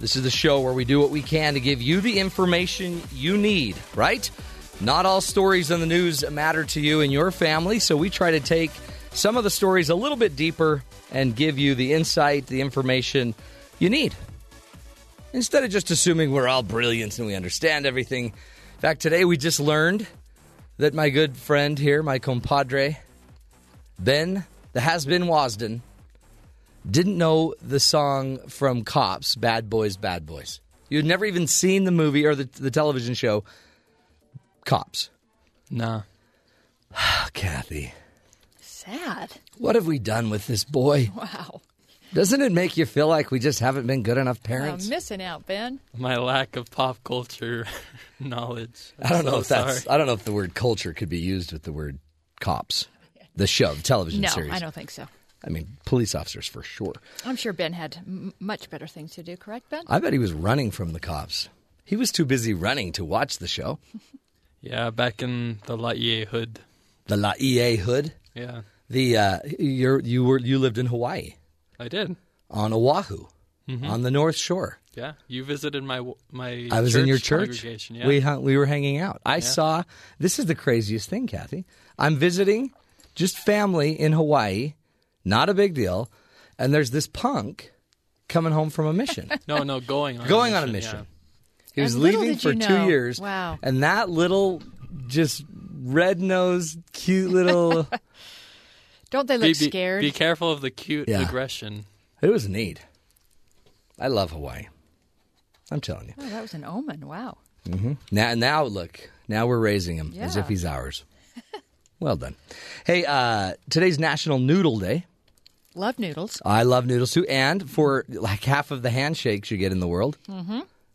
This is the show where we do what we can to give you the information you need, right? Not all stories in the news matter to you and your family, so we try to take some of the stories a little bit deeper and give you the insight, the information you need. Instead of just assuming we're all brilliant and we understand everything. In fact, today we just learned that my good friend here, my compadre, Ben, the has been Wasden, didn't know the song from Cops, Bad Boys, Bad Boys. You had never even seen the movie or the, the television show Cops. Nah. Kathy, Sad. what have we done with this boy? Wow. Doesn't it make you feel like we just haven't been good enough parents? I'm missing out, Ben. My lack of pop culture knowledge. I don't know So if that's. sorry. I don't know if the word culture could be used with the word cops. The show, the television No, series. I don't think so. I mean, police officers for sure. I'm sure Ben had m- much better things to do, correct, Ben? I bet he was running from the cops. He was too busy running to watch the show. Yeah, back in the Laie hood. The La EA hood. Yeah, The uh, you're, you were you lived in Hawaii I did. on Oahu Mm-hmm. on the North Shore. Yeah, you visited my my. I was in your church. Yeah. We hung, we were hanging out. I saw. This is the craziest thing, Kathy. I'm visiting just family in Hawaii. Not a big deal. And there's this punk coming home from a mission. no, no, going on going a on a mission, mission. He was And leaving for you two know. years. Wow. And that little, just red nosed, cute little. Don't they look Be, be, scared? be careful of the cute Yeah. aggression. it was neat. I love Hawaii. I'm telling you. oh, that was an omen. Wow. Now, now look. Now we're raising him as if he's ours. well done. Hey, uh, today's National Noodle Day. Love noodles. I love noodles too, and for like half of the handshakes you get in the world,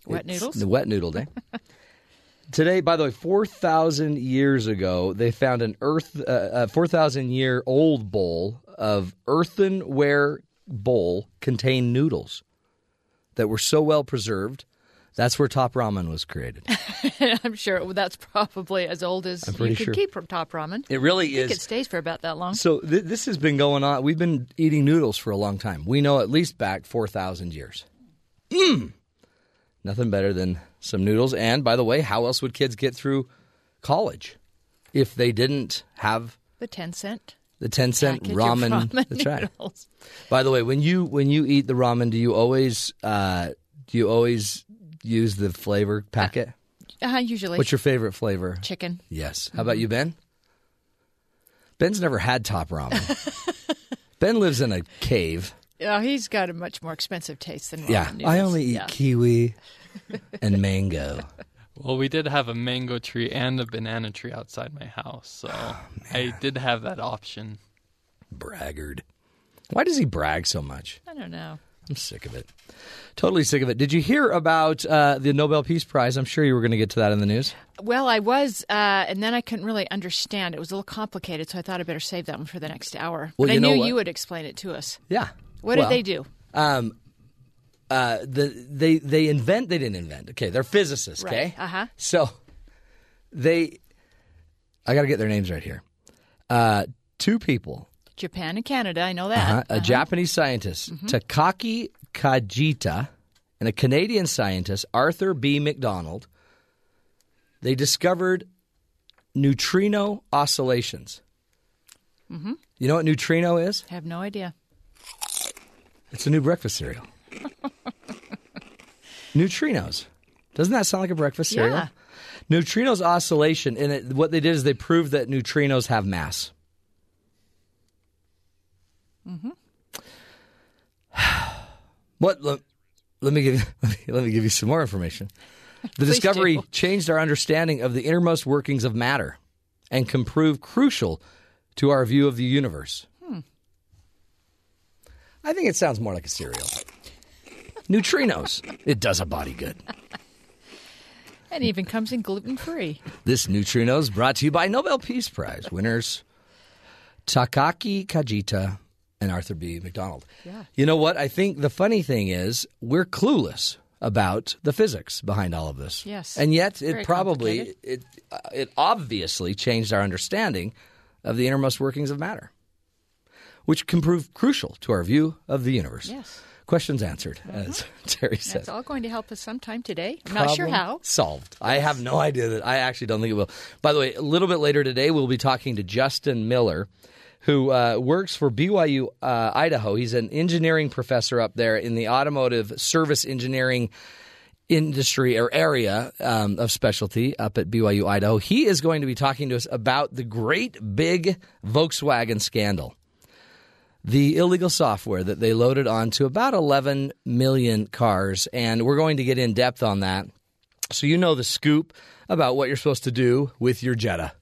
Wet noodles. the wet noodle day. Today, by the way, four thousand years ago, they found an earth, uh, a four thousand year old bowl of earthenware bowl contained noodles that were so well preserved. That's where top ramen was created. I'm sure that's probably as old as pretty you could sure. keep from top ramen. It really I think is. it stays for about that long. So th- this has been going on. We've been eating noodles for a long time. We know at least back 4,000 years. Mmm. Nothing better than some noodles. And by the way, how else would kids get through college if they didn't have The 10 cent the 10 cent ramen? ramen That's right. noodles. By the way, when you when you eat the ramen, do you always uh, do you always use the flavor packet? Uh, usually What's your favorite flavor? chicken. Yes. How about you, Ben? Ben's never had top ramen. ben lives in a cave. Oh, he's got a much more expensive taste than ramen Yeah, noodles. I only eat Yeah. kiwi and mango. Well, we did have a mango tree and a banana tree outside my house, so Oh, I did have that option. Braggart. Why does he brag so much? I don't know. I'm sick of it. Totally sick of it. Did you hear about uh, the Nobel Peace Prize? I'm sure you were going to get to that in the news. Well, I was, uh, and then I couldn't really understand. It was a little complicated, so I thought I better save that one for the next hour. Well, but I knew what? you would explain it to us. Yeah. What Well, did they do? Um, uh, the they they invent. They didn't invent. Okay, they're physicists. Okay. Right. Uh-huh. So they, I got to get their names right here. Uh, two people Japan and Canada, I know that. Uh-huh. A Uh-huh. Japanese scientist, Takaaki Kajita, and a Canadian scientist, Arthur B. McDonald, they discovered neutrino oscillations. Mm-hmm. You know what neutrino is? I have no idea. It's a new breakfast cereal. Neutrinos. Doesn't that sound like a breakfast cereal? Yeah. Neutrinos oscillation, and it, what they did is they proved that neutrinos have mass. Mm-hmm. what? Let, let me give you, let me, let me give you some more information. The discovery do. changed our understanding of the innermost workings of matter, and can prove crucial to our view of the universe. I think it sounds more like a cereal. Neutrinos. It does a body good. And even comes in gluten free. This neutrino is brought to you by Nobel Peace Prize winners Takaaki Kajita and Arthur B. McDonald. Yeah. You know what? I think the funny thing is we're clueless about the physics behind all of this. Yes. And yet it Very probably it uh, it obviously changed our understanding of the innermost workings of matter, which can prove crucial to our view of the universe. Yes. Questions answered, as Terry said. It's all going to help us sometime today. I'm not sure how. Solved. I have no idea that. I actually don't think it will. By the way, a little bit later today, we'll be talking to Justin Miller, who uh, works for BYU uh, Idaho. He's an engineering professor up there in the automotive service engineering industry or area um, of specialty up at BYU Idaho. He is going to be talking to us about the great big Volkswagen scandal the illegal software that they loaded onto about 11 million cars. And we're going to get in depth on that. So you know the scoop about what you're supposed to do with your Jetta.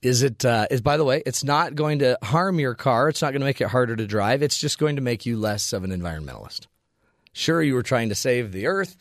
Is it, uh, is, by the way, it's not going to harm your car. It's not going to make it harder to drive. It's just going to make you less of an environmentalist. Sure, you were trying to save the earth,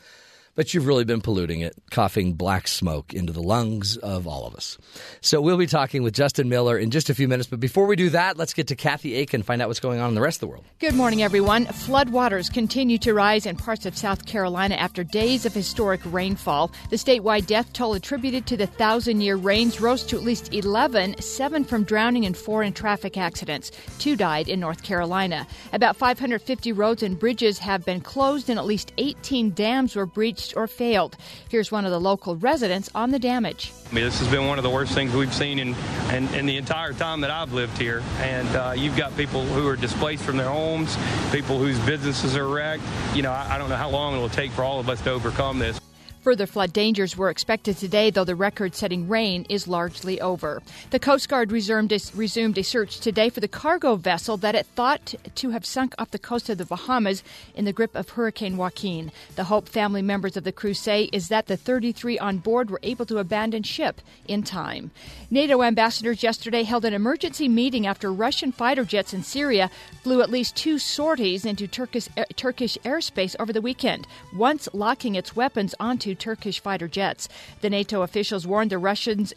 but you've really been polluting it, coughing black smoke into the lungs of all of us. So we'll be talking with Justin Miller in just a few minutes. But before we do that, let's get to Kathy Aiken, and find out what's going on in the rest of the world. Good morning, everyone. Floodwaters continue to rise in parts of South Carolina after days of historic rainfall. The statewide death toll attributed to the thousand year rains rose to at least 11, seven from drowning and four in traffic accidents. Two died in North Carolina. About 550 roads and bridges have been closed, and at least 18 dams were breached or failed. Here's one of the local residents on the damage. I mean, this has been one of the worst things we've seen in, in, in the entire time that I've lived here. And uh, you've got people who are displaced from their homes, people whose businesses are wrecked. You know, I, I don't know how long it'll take for all of us to overcome this. Further flood dangers were expected today, though the record setting rain is largely over. The Coast Guard resumed a, resumed a search today for the cargo vessel that it thought to have sunk off the coast of the Bahamas in the grip of Hurricane Joaquin. The hope family members of the crew say is that the 33 on board were able to abandon ship in time. NATO ambassadors yesterday held an emergency meeting after Russian fighter jets in Syria flew at least two sorties into Turkish, Turkish airspace over the weekend, once locking its weapons onto Turkish fighter jets. The NATO officials warned the Russians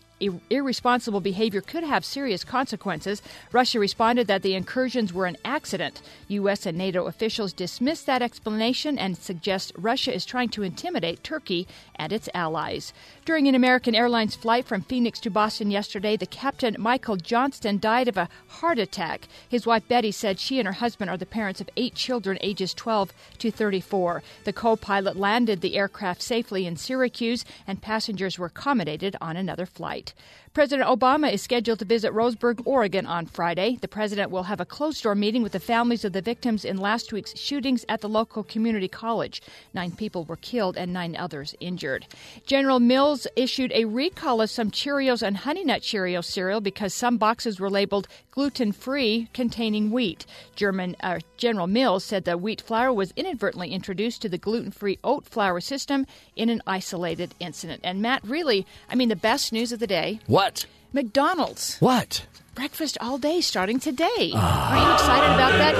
irresponsible behavior could have serious consequences. Russia responded that the incursions were an accident. U.S. and NATO officials dismissed that explanation and suggest Russia is trying to intimidate Turkey and its allies. During an American Airlines flight from Phoenix to Boston yesterday, the captain, Michael Johnston, died of a heart attack. His wife, Betty, said she and her husband are the parents of eight children ages 12 to 34. The co pilot landed the aircraft safely in Syracuse, and passengers were accommodated on another flight. President Obama is scheduled to visit Roseburg, Oregon on Friday. The president will have a closed door meeting with the families of the victims in last week's shootings at the local community college. Nine people were killed and nine others injured. General Mills issued a recall of some Cheerios and Honey Nut Cheerios cereal because some boxes were labeled gluten free containing wheat. German uh, General Mills said the wheat flour was inadvertently introduced to the gluten free oat flour system in an isolated incident. And Matt, really, I mean, the best news of the day What? McDonald's. What? Breakfast all day starting today. Are you excited about that?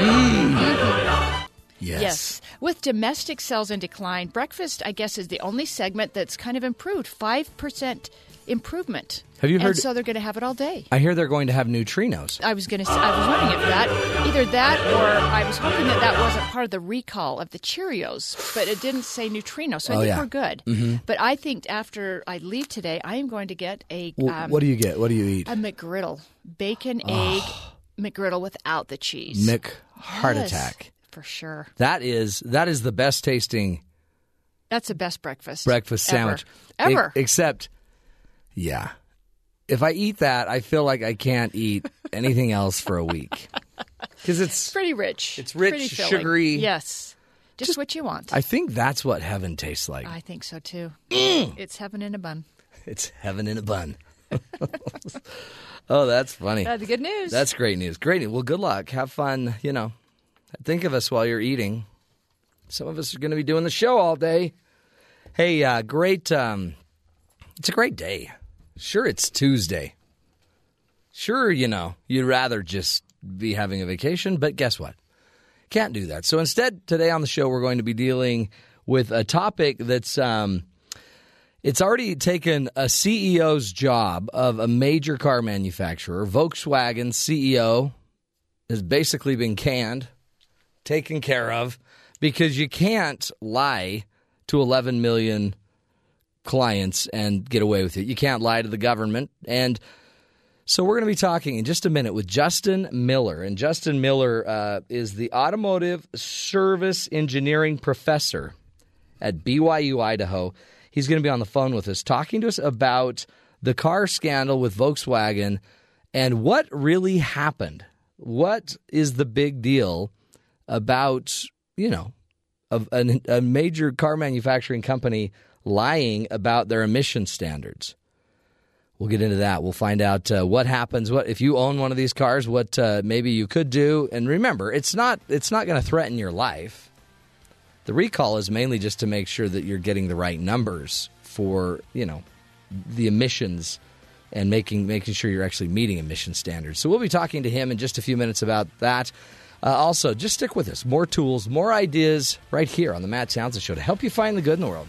Mm. Mm-hmm. Yes. With domestic sales in decline, breakfast, I guess, is the only segment that's kind of improved. 5% improvement. Have you And heard- so they're going to have it all day. I hear they're going to have neutrinos. I was going to. I was wondering if that either that or I was hoping that that wasn't part of the recall of the Cheerios, but it didn't say neutrino, so I Oh, think yeah. we're good. But I think after I leave today, I am going to get a W- um, what do you get? What do you eat? a McGriddle, bacon egg McGriddle without the cheese. Mick heart Yes, attack. for sure. That is that is the best tasting That's the best breakfast. breakfast ever. sandwich ever. E- except, yeah, if I eat that, I feel like I can't eat anything else for a week because it's. pretty rich. It's rich, pretty filling. sugary. Yes, just, what you want. I think that's what heaven tastes like. I think so too. Mm. It's heaven in a bun. It's heaven in a bun. oh, that's funny. That's the good news. That's great news. Great news. Well, good luck. Have fun. You know, think of us while you're eating. Some of us are going to be doing the show all day. Hey, uh, great. Um, it's a great day. Sure, it's Tuesday. Sure, you know, you'd rather just be having a vacation, but guess what? Can't do that. So instead, today on the show, we're going to be dealing with a topic that's um, It's already taken a CEO's job of a major car manufacturer. Volkswagen CEO has basically been canned, taken care of, because you can't lie to 11 million clients and get away with it. You can't lie to the government. And so we're going to be talking in just a minute with Justin Miller. And Justin Miller uh, is the automotive service engineering professor at BYU Idaho. He's going to be on the phone with us talking to us about the car scandal with Volkswagen and what really happened. What is the big deal about, you know, a, a major car manufacturing company lying about their emission standards? We'll get into that. We'll find out uh, what happens. What if you own one of these cars? What uh, maybe you could do? And remember, it's not it's not going to threaten your life. The recall is mainly just to make sure that you're getting the right numbers for you know the emissions and making making sure you're actually meeting emission standards. So we'll be talking to him in just a few minutes about that. Uh, also, just stick with us. More tools, more ideas right here on the Matt Townsend Show to help you find the good in the world.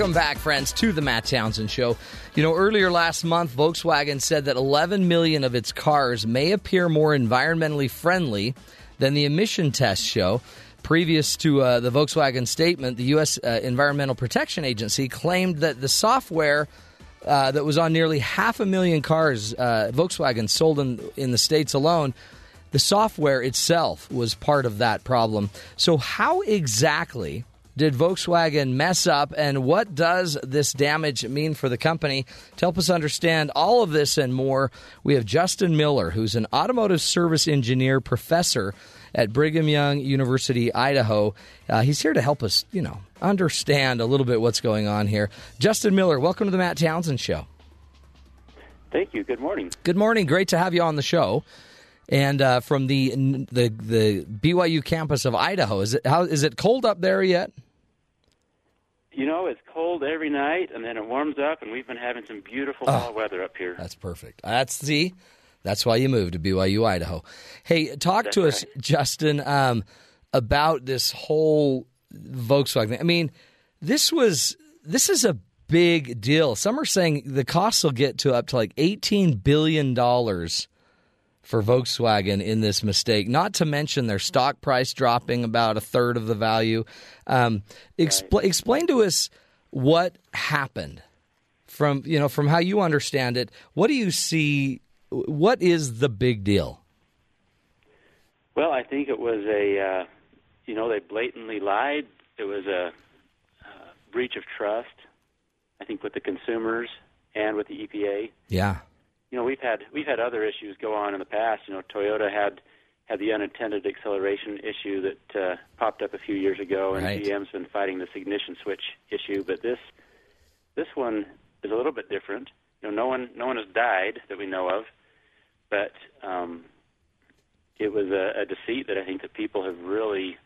Welcome back, friends, to the Matt Townsend Show. You know, earlier last month, Volkswagen said that 11 million of its cars may appear more environmentally friendly than the emission test show. Previous to uh, the Volkswagen statement, the U.S. Uh, Environmental Protection Agency claimed that the software uh, that was on nearly half a million cars uh, Volkswagen sold in, in the States alone the software itself was part of that problem. So, how exactly did Volkswagen mess up, and what does this damage mean for the company? To help us understand all of this and more, we have Justin Miller, who's an automotive service engineer professor at Brigham Young University, Idaho. Uh, he's here to help us, you know, understand a little bit what's going on here. Justin Miller, welcome to the Matt Townsend Show. Thank you. Good morning. Good morning. Great to have you on the show. And uh, from the the the BYU campus of Idaho, is it how is it cold up there yet? You know, it's cold every night, and then it warms up, and we've been having some beautiful oh, fall weather up here. That's perfect. That's the. That's why you moved to BYU, Idaho. Hey, talk that's to us, Justin, um, about this whole Volkswagen. I mean, this was this is a big deal. Some are saying the costs will get to up to like eighteen billion dollars for Volkswagen in this mistake, not to mention their stock price dropping about a third of the value. Um, expl- right. Explain to us what happened from you know from how you understand it. What do you see? What is the big deal? Well, I think it was a uh, you know they blatantly lied. It was a uh, breach of trust. I think with the consumers and with the EPA. Yeah you know we've had we've had other issues go on in the past. You know, Toyota had had the unintended acceleration issue that uh, popped up a few years ago, and right. GM's been fighting this ignition switch issue. But this this one is a little bit different. You know, no one no one has died that we know of, but um, it was a, a deceit that I think that people have really.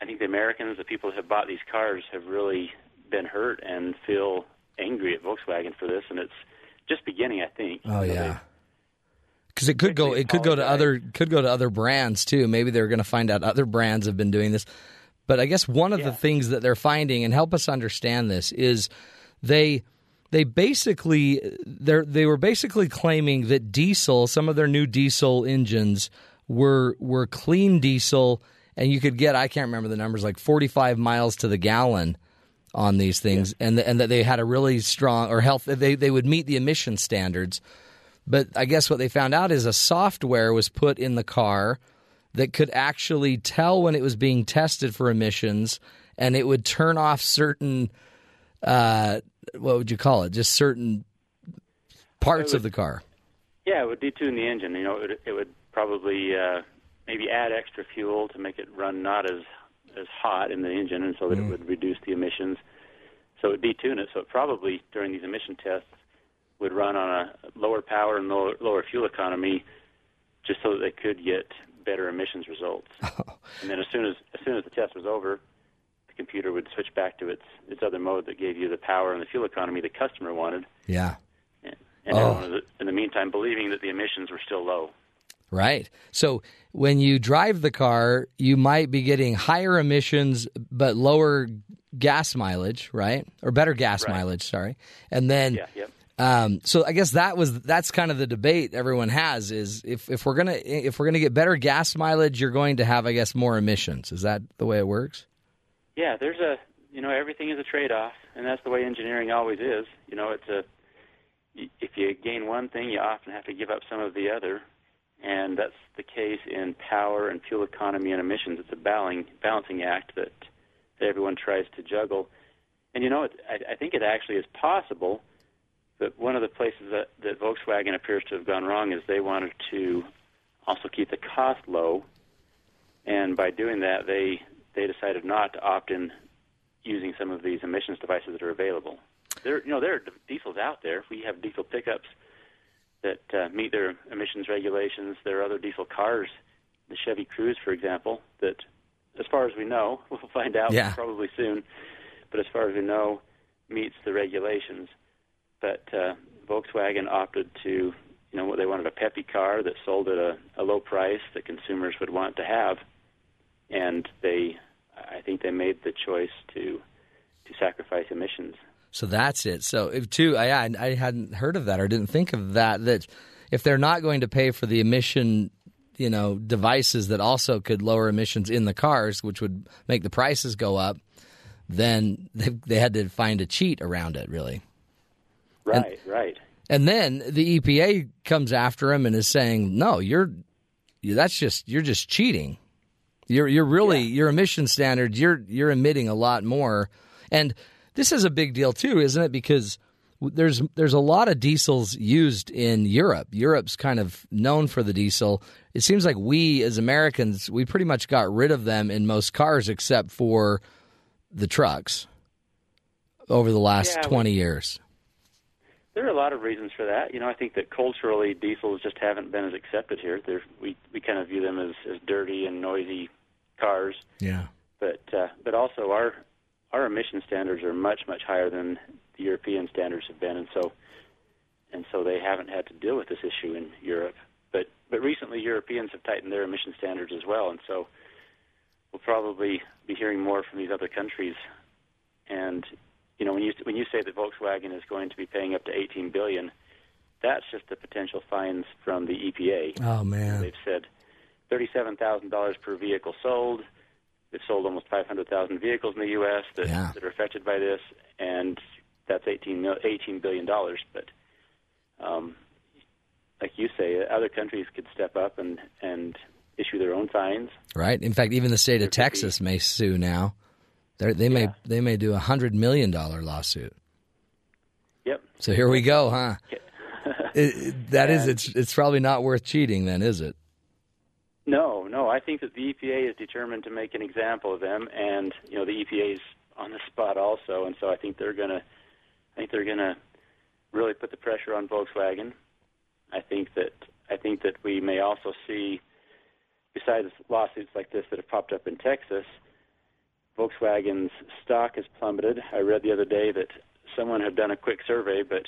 I think the Americans, the people that have bought these cars, have really been hurt and feel angry at Volkswagen for this, and it's just beginning, I think. Oh you know, yeah. Because it could go, it could go to other, could go to other brands too. Maybe they're going to find out other brands have been doing this. But I guess one of yeah. the things that they're finding, and help us understand this, is they they basically they they were basically claiming that diesel, some of their new diesel engines were were clean diesel, and you could get I can't remember the numbers like forty five miles to the gallon on these things, yeah. and and that they had a really strong or health. They they would meet the emission standards, but I guess what they found out is a software was put in the car that could actually tell when it was being tested for emissions, and it would turn off certain. Uh, what would you call it? Just certain parts would, of the car. Yeah, it would detune the engine. You know, it would, it would probably uh, maybe add extra fuel to make it run not as as hot in the engine, and so that mm. it would reduce the emissions. So it would detune it. So it probably during these emission tests would run on a lower power and lower, lower fuel economy, just so that they could get better emissions results. And then as soon as as soon as the test was over, the computer would switch back to its its other mode that gave you the power and the fuel economy the customer wanted. Yeah. And, and Oh. in the meantime, believing that the emissions were still low. Right. So when you drive the car, you might be getting higher emissions but lower gas mileage, right? Or better gas Right. mileage, sorry. And then Yeah. Yep. um, so I guess that was that's kind of the debate everyone has is if, if we're gonna if we're gonna get better gas mileage, you're going to have I guess more emissions. Is that the way it works? Yeah, there's a you know everything is a trade-off, and that's the way engineering always is. You know, it's a if you gain one thing, you often have to give up some of the other, and that's the case in power and fuel economy and emissions. It's a balancing act that, that everyone tries to juggle, and you know, it, I, I think it actually is possible. But one of the places that, that Volkswagen appears to have gone wrong is they wanted to also keep the cost low, and by doing that, they they decided not to opt in using some of these emissions devices that are available. There, you know, there are diesels out there. We have diesel pickups that uh, meet their emissions regulations. There are other diesel cars, the Chevy Cruze, for example, that, as far as we know, we'll find out Yeah. probably soon. But as far as we know, meets the regulations. But uh, Volkswagen opted to, you know, what they wanted a peppy car that sold at a, a low price that consumers would want to have, and they, I think they made the choice to to sacrifice emissions. So that's it. So if too, I I hadn't heard of that or didn't think of that. That if they're not going to pay for the emission, you know, devices that also could lower emissions in the cars, which would make the prices go up, then they, they had to find a cheat around it, really. Right, right. And then the EPA comes after him and is saying, "No, you're that's just you're just cheating. You're you're really your emission standards. You're you're emitting a lot more." And this is a big deal too, isn't it? Because there's there's a lot of diesels used in Europe. Europe's kind of known for the diesel. It seems like we as Americans we pretty much got rid of them in most cars except for the trucks over the last Yeah, we- 20 years. There are a lot of reasons for that. You know, I think that culturally diesels just haven't been as accepted here. They're, we we kind of view them as, as dirty and noisy cars, Yeah. but uh, but also our our emission standards are much much higher than the European standards have been, and so and so they haven't had to deal with this issue in Europe. But but recently Europeans have tightened their emission standards as well, and so we'll probably be hearing more from these other countries. And you know, when you when you say that Volkswagen is going to be paying up to 18 billion, that's just the potential fines from the EPA. Oh man. They've said thirty-seven thousand dollars per vehicle sold. They've sold almost five hundred thousand vehicles in the U.S. that, Yeah. that are affected by this, and that's eighteen eighteen billion dollars. But um, like you say, other countries could step up and and issue their own fines. Right. In fact, even the state of Texas may sue now. They're, they may Yeah. they may do a hundred million dollar lawsuit. Yep. So here we go, huh? It- that is, it's it's probably not worth cheating, then, is it? No, no. I think that the EPA is determined to make an example of them, and you know the EPA is on the spot also, and so I think they're gonna, I think they're gonna really put the pressure on Volkswagen. I think that I think that we may also see, besides lawsuits like this that have popped up in Texas, Volkswagen's stock has plummeted. I read the other day that someone had done a quick survey, but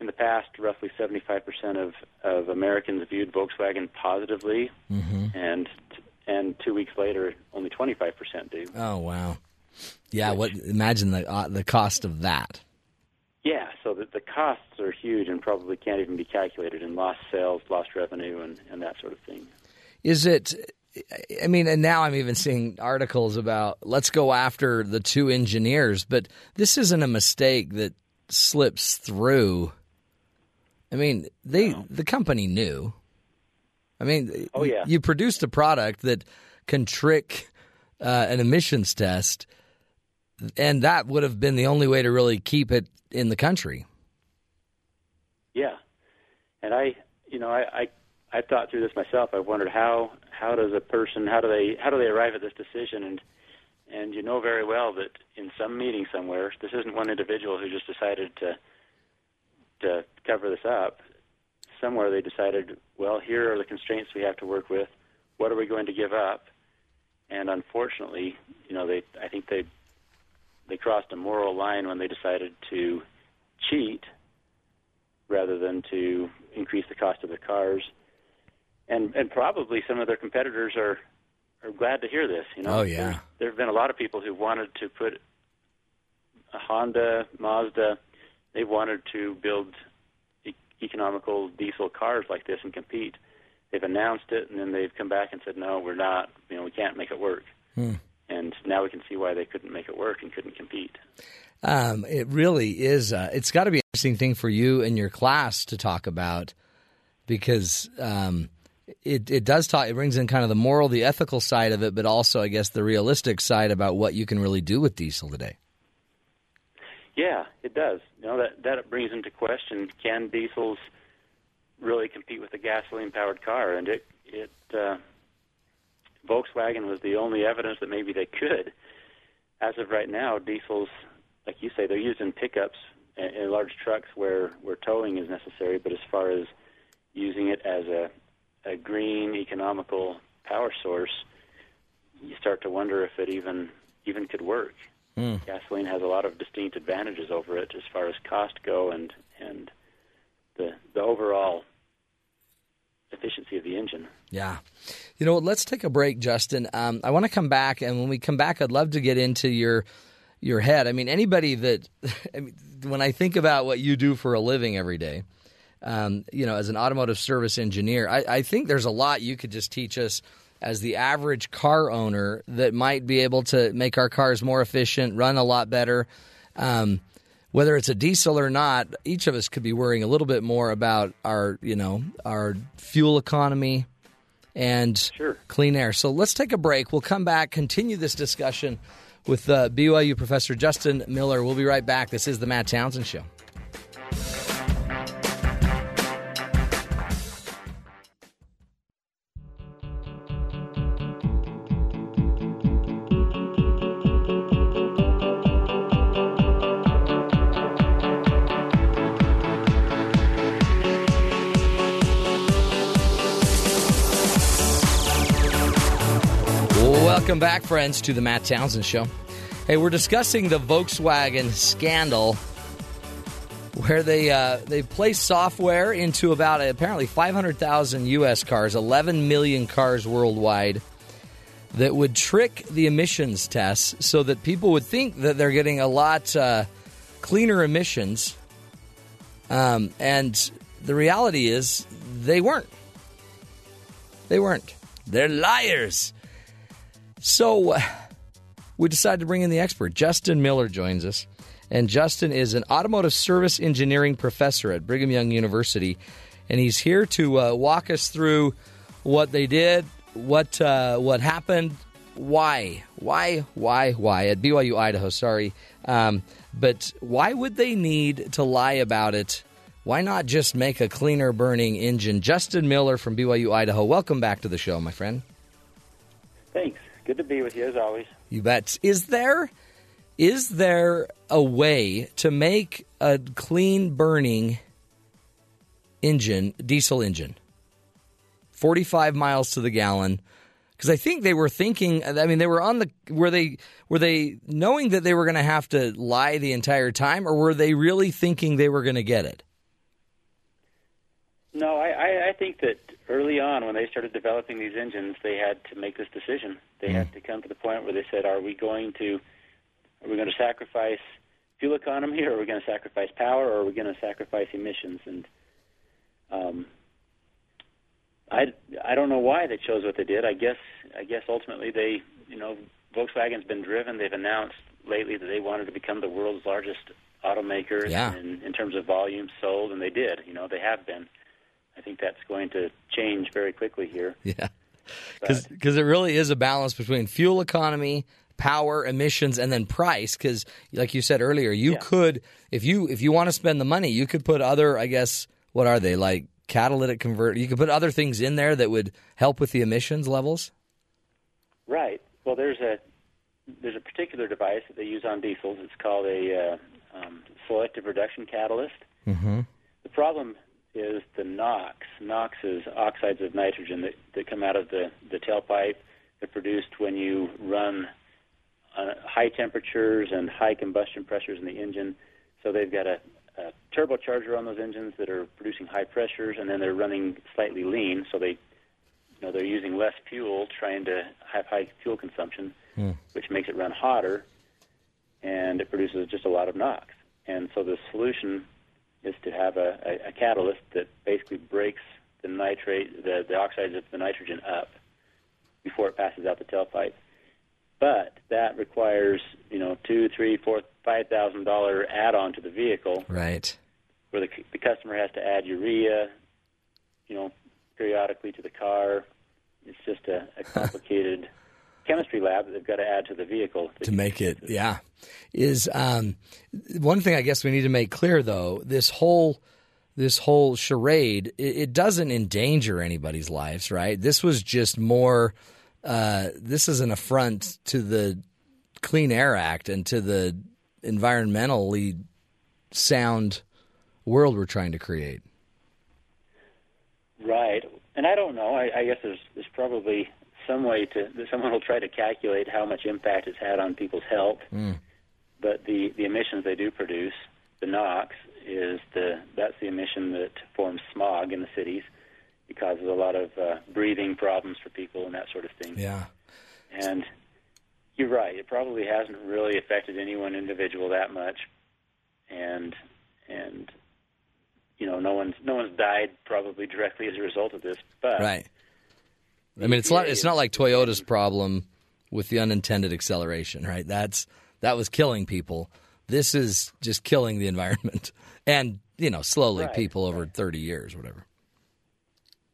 in the past, roughly 75% of, of Americans viewed Volkswagen positively, and and two weeks later, only 25% do. Oh wow. Yeah. What? Imagine the uh, the cost of that. Yeah, so the, the costs are huge and probably can't even be calculated in lost sales, lost revenue, and, and that sort of thing. Is it? I mean, and now I'm even seeing articles about let's go after the two engineers, but this isn't a mistake that slips through. I mean, they the company knew. I mean, Oh, yeah. you produced a product that can trick uh, an emissions test, and that would have been the only way to really keep it in the country. Yeah, and I, you know, I, I, I thought through this myself. I wondered how, how does a person, how do they, how do they arrive at this decision? And, and you know very well that in some meeting somewhere, this isn't one individual who just decided to, to cover this up. Somewhere they decided, well, here are the constraints we have to work with. what are we going to give up? And unfortunately, you know, they I think they they crossed a moral line when they decided to cheat rather than to increase the cost of the cars. And and probably some of their competitors are are glad to hear this. You know, Oh, yeah. there have been a lot of people who wanted to put a Honda, Mazda. They wanted to build e- economical diesel cars like this and compete. They've announced it, and then they've come back and said, "No, we're not. You know, we can't make it work." And now we can see why they couldn't make it work and couldn't compete. Um, it really is. Uh, it's got to be an interesting thing for you and your class to talk about because um, it it does talk. It brings in kind of the moral, the ethical side of it, but also, I guess, the realistic side about what you can really do with diesel today. Yeah, it does. You know that that brings into question: Can diesels really compete with a gasoline-powered car? And it it uh, Volkswagen was the only evidence that maybe they could. As of right now, diesels, like you say, they're used in pickups and, and large trucks where where towing is necessary. But as far as using it as a a green, economical power source, you start to wonder if it even even could work. Gasoline has a lot of distinct advantages over it as far as cost go and and the the overall efficiency of the engine. Yeah. You know what? Let's take a break, Justin. Um, I want to come back, and when we come back, I'd love to get into your your head. I mean, anybody that I mean, when I think about what you do for a living every day, um, you know, as an automotive service engineer, I, I think there's a lot you could just teach us as the average car owner that might be able to make our cars more efficient, run a lot better. Um, whether it's a diesel or not, each of us could be worrying a little bit more about our, you know, our fuel economy and Sure. clean air. So let's take a break. We'll come back, continue this discussion with uh, BYU professor Justin Miller. We'll be right back. This is the Matt Townsend Show. Welcome back, friends, to the Matt Townsend Show. Hey, we're discussing the Volkswagen scandal, where they uh, they placed software into about apparently 500,000 U.S. cars, 11 million cars worldwide, that would trick the emissions tests so that people would think that they're getting a lot uh, cleaner emissions, um, and the reality is they weren't. They weren't. They're liars. So uh, we decided to bring in the expert. Justin Miller joins us. And Justin is an automotive service engineering professor at Brigham Young University. And he's here to uh, walk us through what they did, what uh, what happened, why, why, why, why at BYU Idaho. Sorry, um, but why would they need to lie about it? Why not just make a cleaner burning engine? Justin Miller from BYU Idaho. Welcome back to the show, my friend. Thanks. Good to be with you as always. You bet. Is there is there a way to make a clean burning engine, diesel engine, 45 miles to the gallon? Because I think they were thinking. I mean, they were on the. Were they were they knowing that they were going to have to lie the entire time, or were they really thinking they were going to get it? No, I, I, I think that early on, when they started developing these engines, they had to make this decision. They had to come to the point where they said, "Are we going to, are we going to sacrifice fuel economy, or are we going to sacrifice power, or are we going to sacrifice emissions?" And um, I, I don't know why they chose what they did. I guess, I guess ultimately they, you know, Volkswagen's been driven. They've announced lately that they wanted to become the world's largest automaker Yeah. in, in terms of volume sold, and they did. You know, they have been. I think that's going to change very quickly here. Yeah, because it really is a balance between fuel economy, power, emissions, and then price. Because, like you said earlier, you Yeah. could if you if you want to spend the money, you could put other, I guess, what are they like catalytic convert? You could put other things in there that would help with the emissions levels. Right. Well, there's a there's a particular device that they use on diesels. It's called a uh, um, selective reduction catalyst. Mm-hmm. The problem is the NOx. NOx is oxides of nitrogen that, that come out of the, the tailpipe. They're produced when you run uh, high temperatures and high combustion pressures in the engine. So they've got a, a turbocharger on those engines that are producing high pressures, and then they're running slightly lean. So they, you know, they're using less fuel, trying to have high fuel consumption, which makes it run hotter, and it produces just a lot of NOx. And so the solution is to have a, a, a catalyst that basically breaks the nitrate, the, the oxides of the nitrogen up before it passes out the tailpipe. But that requires, you know, two, three, four, five thousand dollar add-on to the vehicle, Right. where the, the customer has to add urea, you know, periodically to the car. It's just a, a complicated chemistry lab that they've got to add to the vehicle to make it yeah. Is um, one thing i guess we need to make clear though this whole this whole charade it, it doesn't endanger anybody's lives right? This was just more uh, this is an affront to the clean air act and to the environmentally sound world we're trying to create. Right, and I don't know. I, I guess there's there's probably some way to someone will try to calculate how much impact it's had on people's health. But the the emissions they do produce, the NOx, is the that's the emission that forms smog in the cities. It causes a lot of uh, breathing problems for people and that sort of thing. yeah And you're right. It probably hasn't really affected any one individual that much, and and you know no one's no one's died probably directly as a result of this. But right i mean it's not it's not like toyota's problem with the unintended acceleration right that's that was killing people this is just killing the environment and you know slowly Right, people over 30 years whatever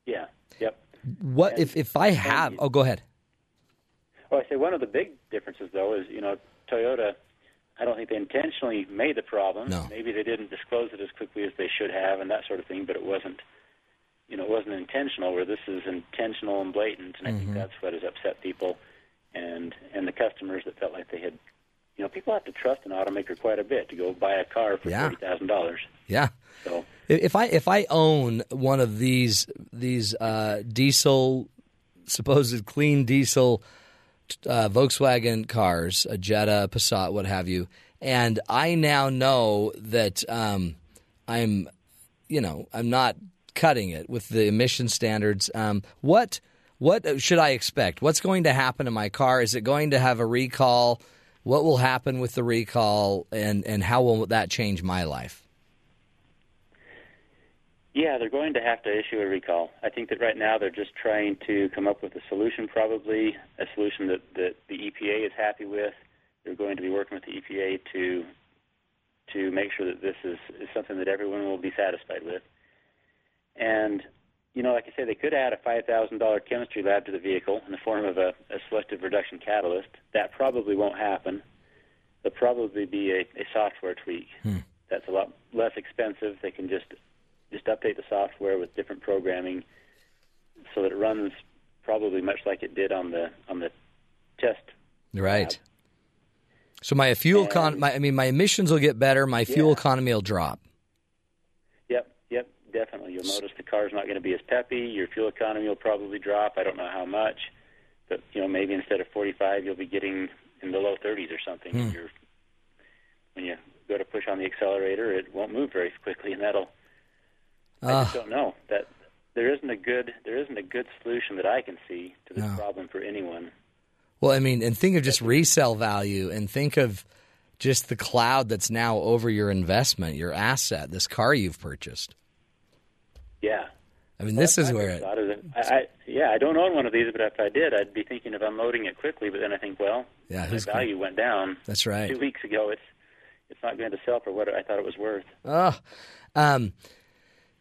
yeah, yep. what if if i have oh go ahead Well, I say one of the big differences, though, is you know Toyota. I don't think they intentionally made the problem. No. Maybe they didn't disclose it as quickly as they should have, and that sort of thing. But it wasn't, you know, it wasn't intentional. Where this is intentional and blatant, and I think that's what has upset people, and and the customers that felt like they had, you know, people have to trust an automaker quite a bit to go buy a car for Yeah. forty thousand dollars. yeah So if i if i own one of these these uh diesel supposed clean diesel uh, Volkswagen cars, a Jetta, a Passat, what have you, and I now know that um, I'm, you know, I'm not cutting it with the emission standards. Um, what what should I expect? What's going to happen to my car? Is it going to have a recall? What will happen with the recall, and and how will that change my life? Yeah, they're going to have to issue a recall. I think that right now they're just trying to come up with a solution, probably a solution that, that the EPA is happy with. They're going to be working with the EPA to to make sure that this is, is something that everyone will be satisfied with. And you know, like I say, they could add a five thousand dollar chemistry lab to the vehicle in the form of a, a selective reduction catalyst. That probably won't happen. There'll probably be a, a software tweak. Hmm. That's a lot less expensive. They can just just update the software with different programming so that it runs probably much like it did on the on the test. Right. So my fuel con, my, I mean, my emissions will get better. My fuel Yeah. economy will drop. Definitely. You'll notice the car's not going to be as peppy. Your fuel economy will probably drop. I don't know how much, but you know maybe instead of 45, you'll be getting in the low 30s or something. Hmm. And you're, when you go to push on the accelerator, it won't move very quickly, and that'll. I just ah. don't know that there isn't a good there isn't a good solution that I can see to this No. problem for anyone. Well, I mean, and think of just resale value, and think of just the cloud that's now over your investment, your asset, this car you've purchased. Yeah. I mean, this is My where it. is that I, I, yeah, I don't own one of these, but if I did, I'd be thinking of unloading it quickly. But then I think, well, Yeah, who's value went down. That's right. Two weeks ago, it's it's not going to sell for what I thought it was worth. Oh, um,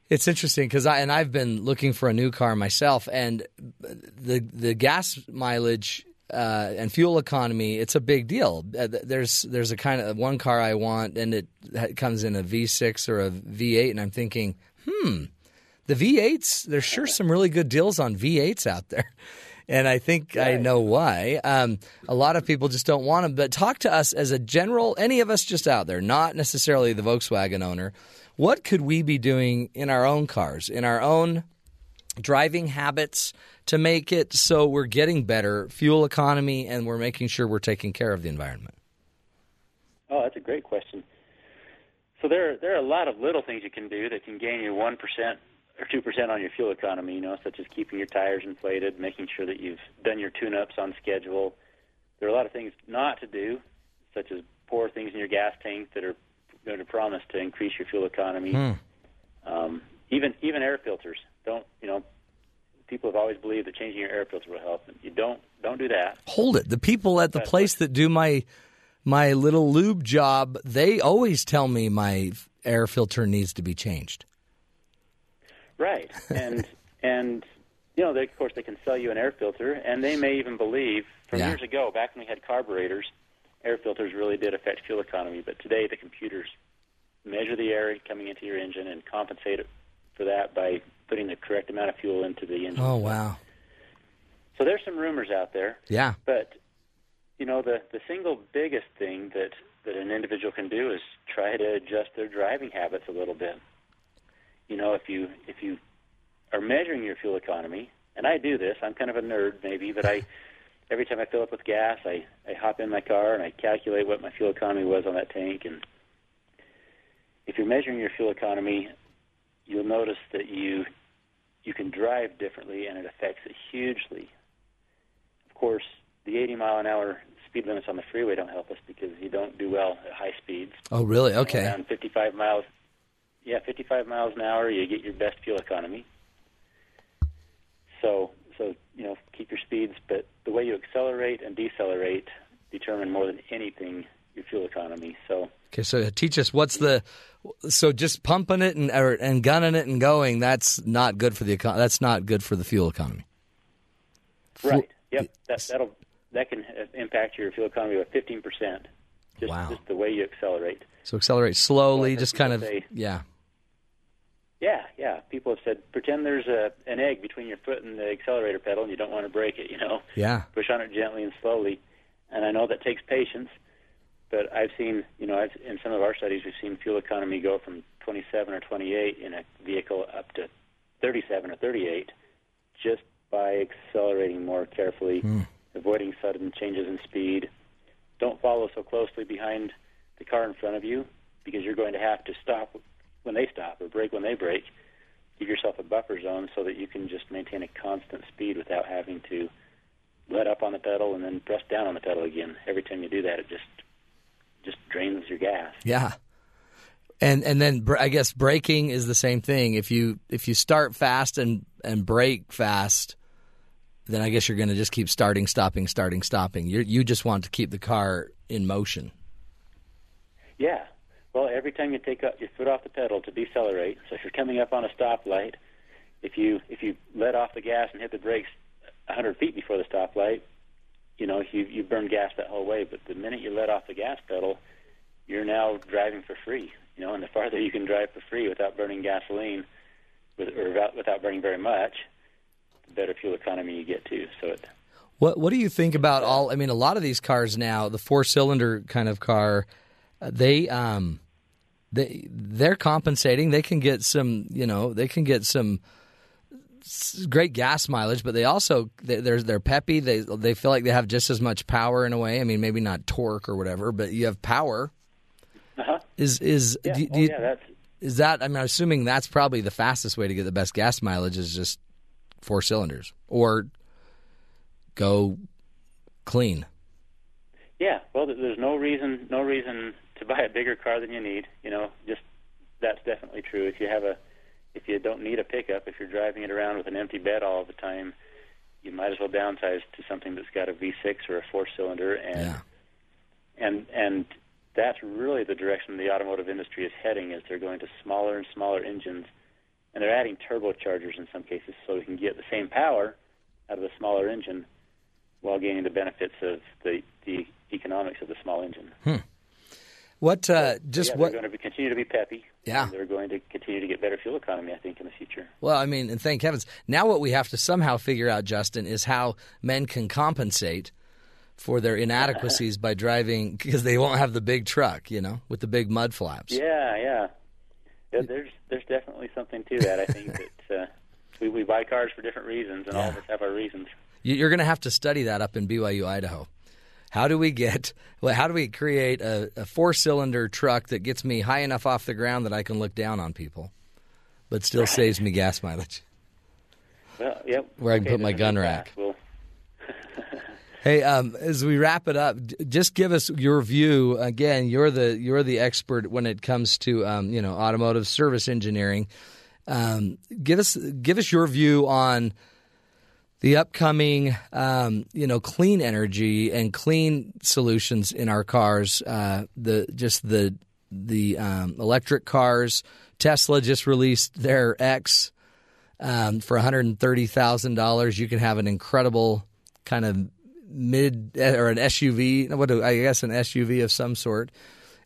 it's interesting because I and I've been looking for a new car myself, and the the gas mileage uh, and fuel economy it's a big deal. Uh, There's there's a kind of one car I want, and it comes in a V6 or a V8, and I'm thinking, hmm, the V8s. There's sure some really good deals on V8s out there. and I think I know why. Um, a lot of people just don't want them. But talk to us as a general, any of us just out there, not necessarily the Volkswagen owner. What could we be doing in our own cars, in our own driving habits to make it so we're getting better fuel economy and we're making sure we're taking care of the environment? Oh, that's a great question. So there, there are a lot of little things you can do that can gain you one percent or two percent on your fuel economy. You know, such as keeping your tires inflated, making sure that you've done your tune-ups on schedule. There are a lot of things not to do, such as pour things in your gas tank that are going to promise to increase your fuel economy. Um, even even air filters. Don't you know? People have always believed that changing your air filter will help. You don't don't do that. Hold it. The people at the place that do my my little lube job, they always tell me my air filter needs to be changed. Right, and and you know, they, of course, they can sell you an air filter, and they may even believe from Yeah. years ago, back when we had carburetors, air filters really did affect fuel economy. But today, the computers measure the air coming into your engine and compensate it for that by putting the correct amount of fuel into the engine. Oh wow. So there's some rumors out there, Yeah. but you know, the the single biggest thing that that an individual can do is try to adjust their driving habits a little bit. You know, if you if you are measuring your fuel economy, and I do this, I'm kind of a nerd maybe, but I every time I fill up with gas, I I hop in my car and I calculate what my fuel economy was on that tank and if you're measuring your fuel economy, you'll notice that you you can drive differently and it affects it hugely. Of course, the 80 mile an hour speed limits on the freeway don't help us because you don't do well at high speeds. Oh really? Okay. Around 55 miles, yeah, 55 miles an hour, you get your best fuel economy. So, so you know, keep your speeds, but the way you accelerate and decelerate determine more than anything your fuel economy. So, Okay, so teach us what's the so just pumping it and or, and gunning it and going. That's not good for the econ- that's not good for the fuel economy. right, yep, that that'll that can impact your fuel economy by 15 percent. Just, Wow. just the way you accelerate. So accelerate slowly, Well, just kind of say- yeah. Yeah, yeah. People have said pretend there's a an egg between your foot and the accelerator pedal, and you don't want to break it. You know, Yeah. push on it gently and slowly. And I know that takes patience, but I've seen, you know, I've, in some of our studies, we've seen fuel economy go from 27 or 28 in a vehicle up to 37 or 38 just by accelerating more carefully, hmm. avoiding sudden changes in speed. Don't follow so closely behind the car in front of you because you're going to have to stop when they stop or brake when they brake. Give yourself a buffer zone so that you can just maintain a constant speed without having to let up on the pedal and then press down on the pedal again. Every time you do that, it just just drains your gas. Yeah. And and then br- I guess braking is the same thing. If you if you start fast and and brake fast, then I guess you're going to just keep starting, stopping, starting, stopping. You you just want to keep the car in motion. Yeah. Well, every time you take up your foot off the pedal to decelerate, so if you're coming up on a stoplight, if you if you let off the gas and hit the brakes 100 feet before the stoplight, you know you you burn gas that whole way. But the minute you let off the gas pedal, you're now driving for free. You know, and the farther you can drive for free without burning gasoline, with, or without, without burning very much, the better fuel economy you get too. So it What What do you think about all? I mean, a lot of these cars now, the four cylinder kind of car, they um, they they're compensating. They can get some, you know, they can get some great gas mileage, but they also they, they're they're peppy. They they feel like they have just as much power in a way. I mean, maybe not torque or whatever, but you have power. uh-huh. Is is yeah, do, do oh, you- yeah, that's is that? I mean, I'm assuming that's probably the fastest way to get the best gas mileage is just four cylinders or go clean. Yeah, well, there's no reason no reason to buy a bigger car than you need. You know, just that's definitely true. If you have a if you don't need a pickup, if you're driving it around with an empty bed all the time, you might as well downsize to something that's got a V6 or a four cylinder and Yeah. and and that's really the direction the automotive industry is heading is they're going to smaller and smaller engines and they're adding turbochargers in some cases so we can get the same power out of the smaller engine while gaining the benefits of the the economics of the small engine. Hmm. What uh, just yeah, what they're going to be, continue to be peppy. Yeah. they're going to continue to get better fuel economy. I think in the future. Well, I mean, and thank heavens. Now, what we have to somehow figure out, Justin, is how men can compensate for their inadequacies by driving because they won't have the big truck, you know, with the big mud flaps. Yeah, yeah. yeah there's there's definitely something to that. I think that uh, we we buy cars for different reasons, and all of us have our reasons. You're going to have to study that up in BYU, Idaho. How do we get? Well, how do we create a, a four-cylinder truck that gets me high enough off the ground that I can look down on people, but still saves me gas mileage? Well, yep. Where I can put my gun rack. We'll, Hey, um, as we wrap it up, just give us your view. Again, you're the you're the expert when it comes to um, you know automotive service engineering. Um, give us give us your view on the upcoming um, you know clean energy and clean solutions in our cars. Uh, the just the the um, electric cars. Tesla just released their X um, for one hundred and thirty thousand dollars. You can have an incredible kind of mid or an SUV. What do I guess an SUV of some sort,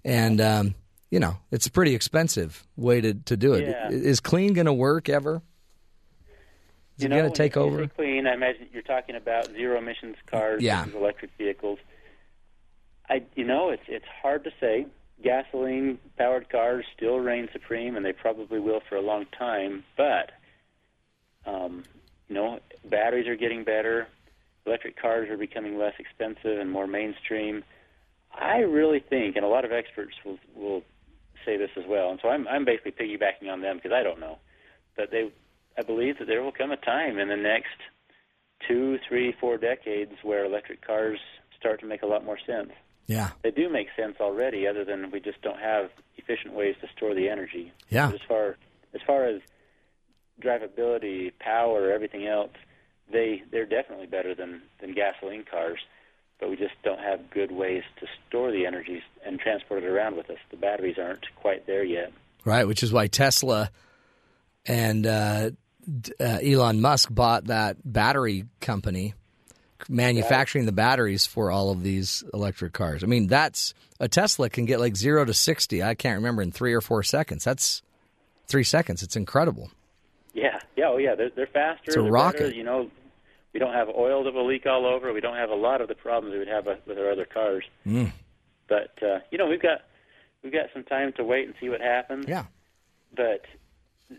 and um, you know it's a pretty expensive way to to do it. Yeah. Is clean going to work ever? You know, going to take over? Clean. I imagine you're talking about zero emissions cars Yeah. electric vehicles. I, you know, it's it's hard to say. Gasoline powered cars still reign supreme, and they probably will for a long time. But, um, you know, batteries are getting better. Electric cars are becoming less expensive and more mainstream. I really think, and a lot of experts will will say this as well, and so I'm I'm basically piggybacking on them because I don't know, but they I believe that there will come a time in the next two, three, four decades where electric cars start to make a lot more sense. Yeah, They do make sense already, other than we just don't have efficient ways to store the energy. Yeah. But as far as far as drivability, power, everything else, they they're definitely better than than gasoline cars. But we just don't have good ways to store the energy and transport it around with us. The batteries aren't quite there yet. right. Which is why Tesla and uh, uh, Elon Musk bought that battery company manufacturing the batteries for all of these electric cars. I mean, that's a Tesla can get like zero to sixty. I can't remember in three or four seconds. That's three seconds. It's incredible. Yeah, yeah, oh yeah, they're, they're faster. It's a they're rocket. Better. You know, we don't have oil that will leak all over. We don't have a lot of the problems we would have with with our other cars. Mm. But uh, you know, we've got we've got some time to wait and see what happens. Yeah. But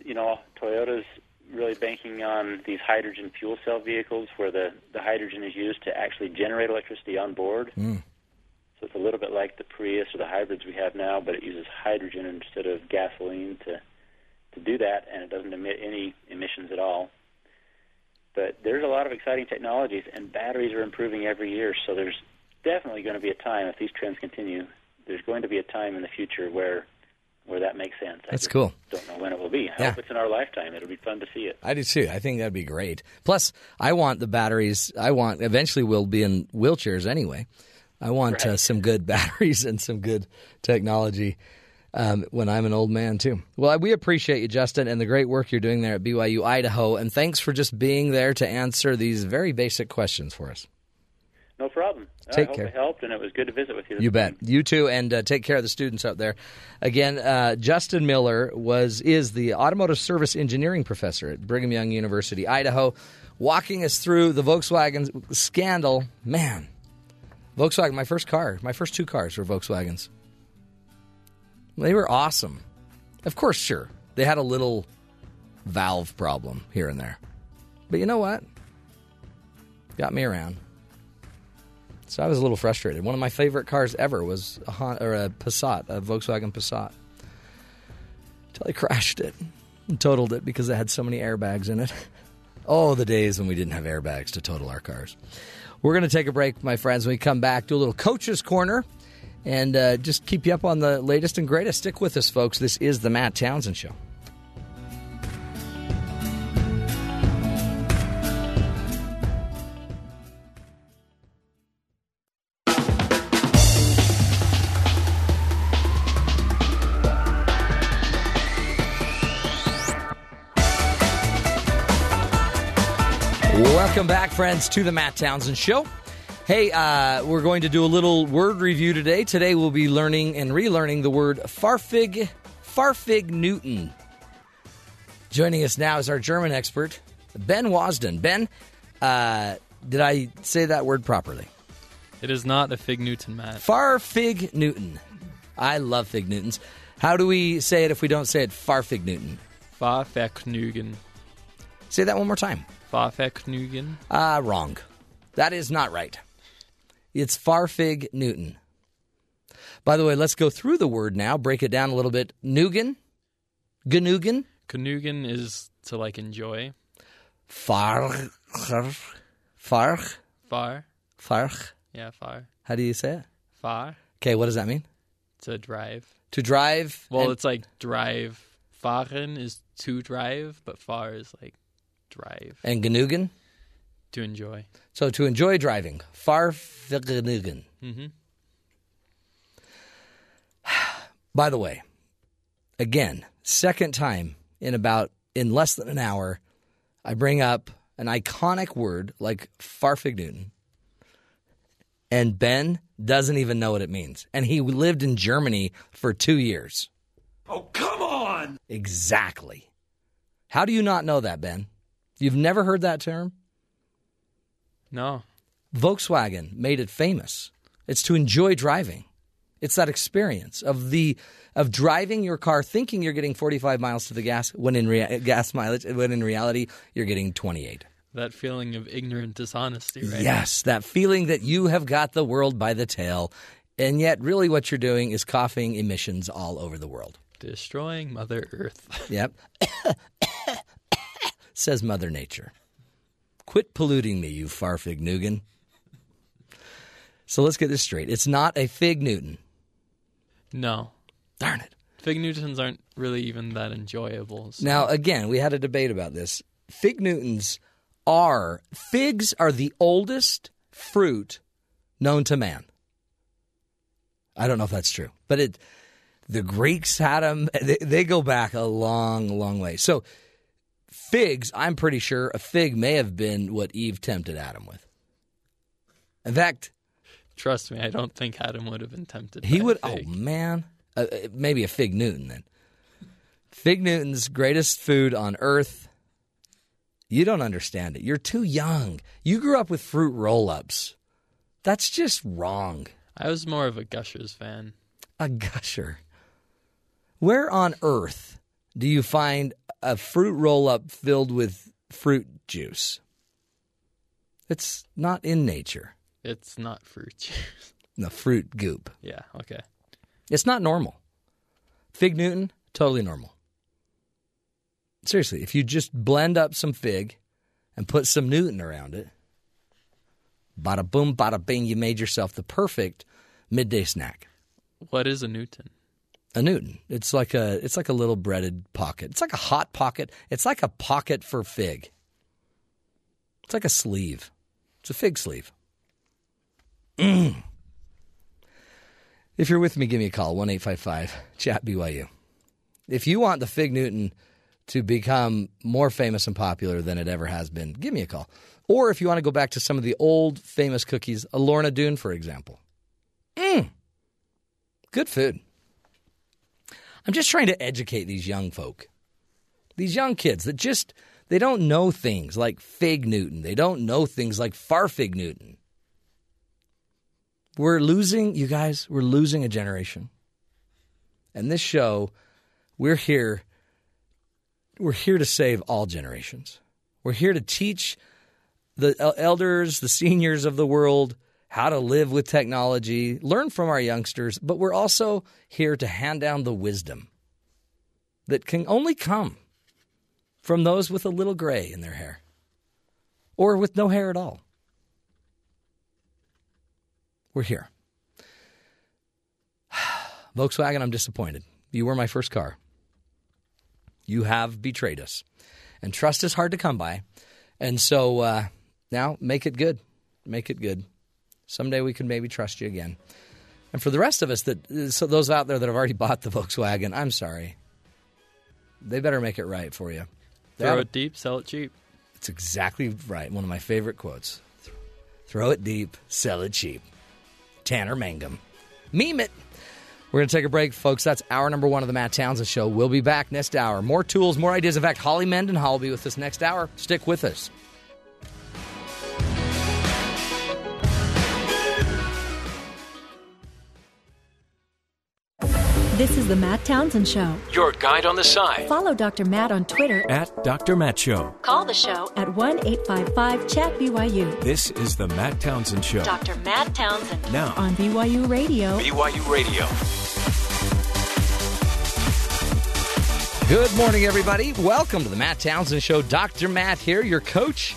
you know, Toyota's really banking on these hydrogen fuel cell vehicles, where the the hydrogen is used to actually generate electricity on board. Mm. So it's a little bit like the Prius or the hybrids we have now, but it uses hydrogen instead of gasoline to to do that, and it doesn't emit any emissions at all. But there's a lot of exciting technologies, and batteries are improving every year. So there's definitely going to be a time if these trends continue. There's going to be a time in the future where where that makes sense. That's cool. Don't know when it will be. I Yeah. hope it's in our lifetime. It'll be fun to see it. I do too. I think that'd be great. Plus, I want the batteries. I want eventually we'll be in wheelchairs anyway. I want uh, some good batteries and some good technology um, when I'm an old man too. Well, we appreciate you, Justin, and the great work you're doing there at BYU Idaho. And thanks for just being there to answer these very basic questions for us. No problem. Take I hope care. it helped, and it was good to visit with you. You bet. You too, and uh, take care of the students out there. Again, uh, Justin Miller was is the automotive service engineering professor at Brigham Young University, Idaho, walking us through the Volkswagen scandal. Man, Volkswagen, my first car, my first two cars were Volkswagens. They were awesome. Of course, sure, they had a little valve problem here and there, but you know what? Got me around. So I was a little frustrated. One of my favorite cars ever was a, Hon- or a Passat, a Volkswagen Passat. Until I crashed it and totaled it because it had so many airbags in it. Oh, the days when we didn't have airbags to total our cars. We're going to take a break, my friends. When we come back, do a little coach's corner and uh, just keep you up on the latest and greatest. Stick with us, folks. This is the Matt Townsend Show. Welcome back, friends, to the Matt Townsend Show. Hey, uh, we're going to do a little word review today. Today we'll be learning and relearning the word farfig, farfig Newton. Joining us now is our German expert, Ben Wasden. Ben, uh, did I say that word properly? It is not a fig Newton, Matt. Farfig Newton. I love Fig Newtons. How do we say it if we don't say it Far Fig Newton? Fahrvergnügen. Say that one more time. Fahrvergnügen. Ah, wrong. That is not right. It's Farfig Newton. By the way, let's go through the word now, break it down a little bit. Nugen, Genugen, Genügen is to like enjoy. Farch, Farch, Far. Farch. Yeah, far. How do you say it? Far. Okay, what does that mean? To drive. To drive. Well, and- it's like drive. Fahren is to drive, but far is like drive. and Genugen. To enjoy. So to enjoy driving. Farfignugen. Mm-hmm. By the way, again, second time in about in less than an hour, I bring up an iconic word like Farfignugen. And Ben doesn't even know what it means. And he lived in Germany for two years. Oh, come on! Exactly. How do you not know that, Ben? You've never heard that term? No. Volkswagen made it famous. It's to enjoy driving. It's that experience of the of driving your car thinking you're getting 45 miles to the gas when in rea- gas mileage when in reality you're getting 28. That feeling of ignorant dishonesty, right? Yes, that feeling that you have got the world by the tail and yet really what you're doing is coughing emissions all over the world. Destroying Mother Earth. Yep. Says Mother Nature. Quit polluting me, you farfig Nugan. So let's get this straight. It's not a fig Newton. no. Darn it. Fig Newtons aren't really even that enjoyable. so- Now, again, we had a debate about this. Fig Newtons are, figs are the oldest fruit known to man. I don't know if that's true, but it, the Greeks had them. They, they go back a long, long way. So, figs, I'm pretty sure a fig may have been what Eve tempted Adam with. In fact, Trust me, I don't think Adam would have been tempted. he would, oh man, uh, uh, maybe a fig Newton then. Fig Newton's greatest food on earth. You don't understand it. You're too young. You grew up with fruit roll ups. That's just wrong. I was more of a Gushers fan. A gusher. Where on earth do you find a fruit roll up filled with fruit juice? It's not in nature. It's not fruit juice. The fruit goop. yeah, okay. It's not normal. Fig Newton, totally normal. Seriously, if you just blend up some fig and put some Newton around it, bada boom, bada bing, you made yourself the perfect midday snack. What is a Newton? A Newton. It's like a it's like a little breaded pocket. It's like a hot pocket. It's like a pocket for fig. It's like a sleeve. It's a fig sleeve. Mm. If you're with me, give me a call, one eight five five Chat BYU. If you want the Fig Newton to become more famous and popular than it ever has been, give me a call. Or if you want to go back to some of the old famous cookies, a Lorna Doone, for example. Mm. Good food. I'm just trying to educate these young folk, these young kids that just they don't know things like Fig Newton. They don't know things like Farfig Newton. We're losing, you guys, we're losing a generation. And this show, we're here we're here to save all generations. We're here to teach the elders, the seniors of the world how to live with technology, learn from our youngsters, but we're also here to hand down the wisdom that can only come from those with a little gray in their hair or with no hair at all. We're here. Volkswagen, I'm disappointed. You were my first car. You have betrayed us. And trust is hard to come by. And so uh, now make it good. Make it good. Someday we can maybe trust you again. And for the rest of us, that so those out there that have already bought the Volkswagen, I'm sorry. They better make it right for you. Throw it deep, sell it cheap. it's exactly right. One of my favorite quotes. Throw it deep, sell it cheap. Tanner Mangum. Meme it. We're going to take a break, folks. That's hour number one of the Matt Townsend Show. We'll be back next hour. More tools, more ideas. In fact, Holly Mendenhall will be with us next hour. Stick with us. This is the Matt Townsend Show. Your guide on the side. Follow Dr. Matt on Twitter. At Dr. Matt Show. Call the show at 1 855 Chat BYU This is the Matt Townsend Show. Dr. Matt Townsend Now, on BYU Radio. BYU Radio. Good morning, everybody. Welcome to the Matt Townsend Show. Dr. Matt here, your coach,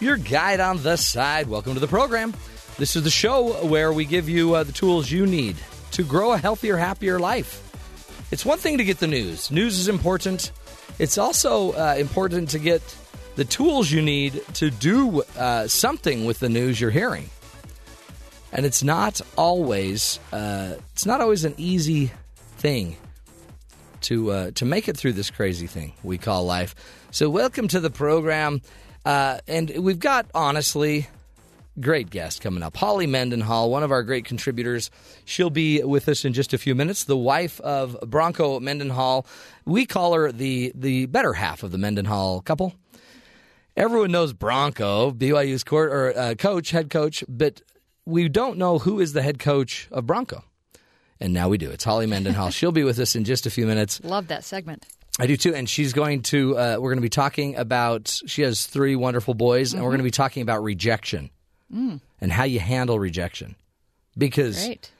your guide on the side. Welcome to the program. This is the show where we give you uh, the tools you need to grow a healthier, happier life. It's one thing to get the news, news is important. It's also uh, important to get the tools you need to do uh, something with the news you're hearing. And it's not always uh, it's not always an easy thing to uh, to make it through this crazy thing we call life. So welcome to the program, uh, and we've got honestly great guest coming up. Holly Mendenhall, one of our great contributors. She'll be with us in just a few minutes. The wife of Bronco Mendenhall. We call her the the better half of the Mendenhall couple. Everyone knows Bronco, BYU's court, or uh, coach, head coach, but we don't know who is the head coach of Bronco. And now we do. It's Holly Mendenhall. She'll be with us in just a few minutes. Love that segment. I do too. And she's going to, uh, we're going to be talking about, she has three wonderful boys, and we're going to be talking about rejection and how you handle rejection. Because, Great.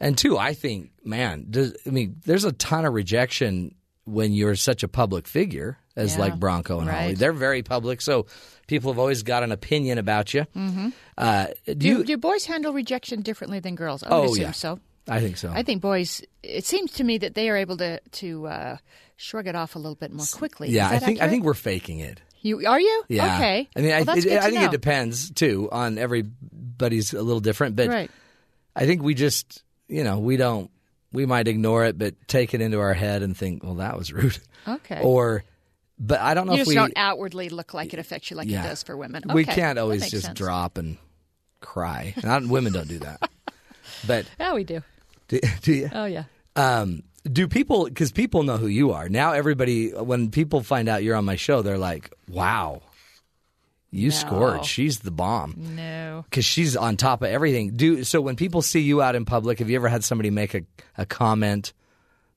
and two, I think, man, does, I mean, there's a ton of rejection when you're such a public figure as Yeah. like Bronco and Holly. They're very public, so people have always got an opinion about you. Mm-hmm. Uh, do Do, you? do boys handle rejection differently than girls? I would oh assume yeah, so. I think so. I think boys. It seems to me that they are able to to uh, shrug it off a little bit more quickly. yeah, I think I think we're faking it. You are you. Yeah. Okay. I mean, Well, I, it- I think know. it depends too on everybody's a little different, but Right. I think we just, you know, we don't, we might ignore it, but take it into our head and think, well, that was rude. Okay. Or, but I don't know you if just we, don't outwardly look like it affects you like yeah. it does for women. we can't always just sense. drop and cry. Not, women don't do that. But Yeah, we do. do, do you? Oh yeah. Um, do people, because people know who you are. Now, everybody, when people find out you're on my show, they're like, wow, you No. scored. She's the bomb. No. because she's on top of everything. Do so when people see you out in public. Have you ever had somebody make a, a comment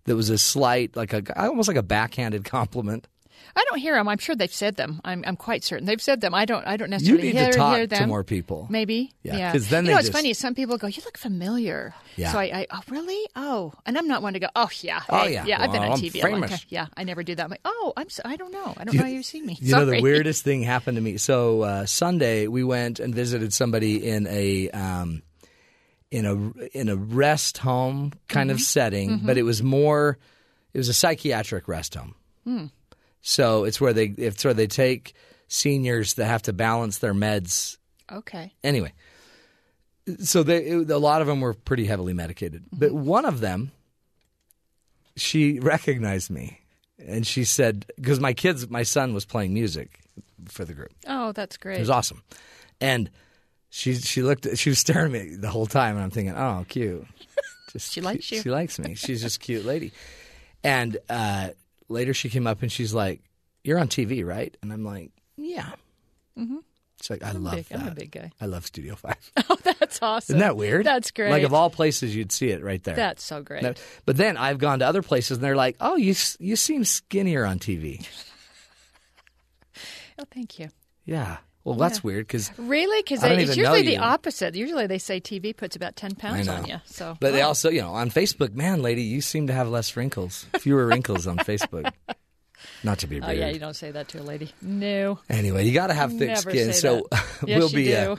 that was a slight, like a almost like a backhanded compliment? I don't hear them. I'm sure they've said them. I'm, I'm quite certain they've said them. I don't. I don't necessarily You need hear, to talk hear to them. more people. Maybe. Yeah, Yeah. 'cause then you they know what's just- funny some people go, "You look familiar." Yeah. So I, I, oh really? Oh, and I'm not one to go, "Oh yeah, Oh, yeah. yeah." I've been on I'm TV a long time. Yeah, I never do that. I'm like, "Oh, I'm. So, I don't know. I don't You- know how you've seen me." You know the weirdest thing happened to me. So uh, Sunday we went and visited somebody in a um, in a in a rest home kind Mm-hmm. of setting, but it was more it was a psychiatric rest home. Hmm. So it's where they it's where they take seniors that have to balance their meds Okay. anyway, so they it, a lot of them were pretty heavily medicated, but one of them, she recognized me, and she said because my kids, my son was playing music for the group. Oh, that's great. It was awesome, and she she looked she was staring at me the whole time, and I'm thinking, oh, cute. Just She likes you. She likes me. She's just a cute lady. And uh, later she came up and she's like, "You're on TV, right?" And I'm like, "Yeah." Mm-hmm. She's like, "I love big- that. I'm a big guy." I love Studio Five. Oh, that's awesome. Isn't that weird? That's great. Like of all places, you'd see it right there. That's so great. But then I've gone to other places and they're like, "Oh, you you seem skinnier on TV." Oh, thank you. Yeah. Well, that's weird because Really? Because it's usually the opposite. Usually they say TV puts about ten pounds on you. So, But they also, you know, on Facebook, man, lady, you seem to have less wrinkles, fewer wrinkles on Facebook. Not to be Oh rude. yeah, you don't say that to a lady. No. Anyway, you got to have thick Never skin. So. Yes, we'll be uh,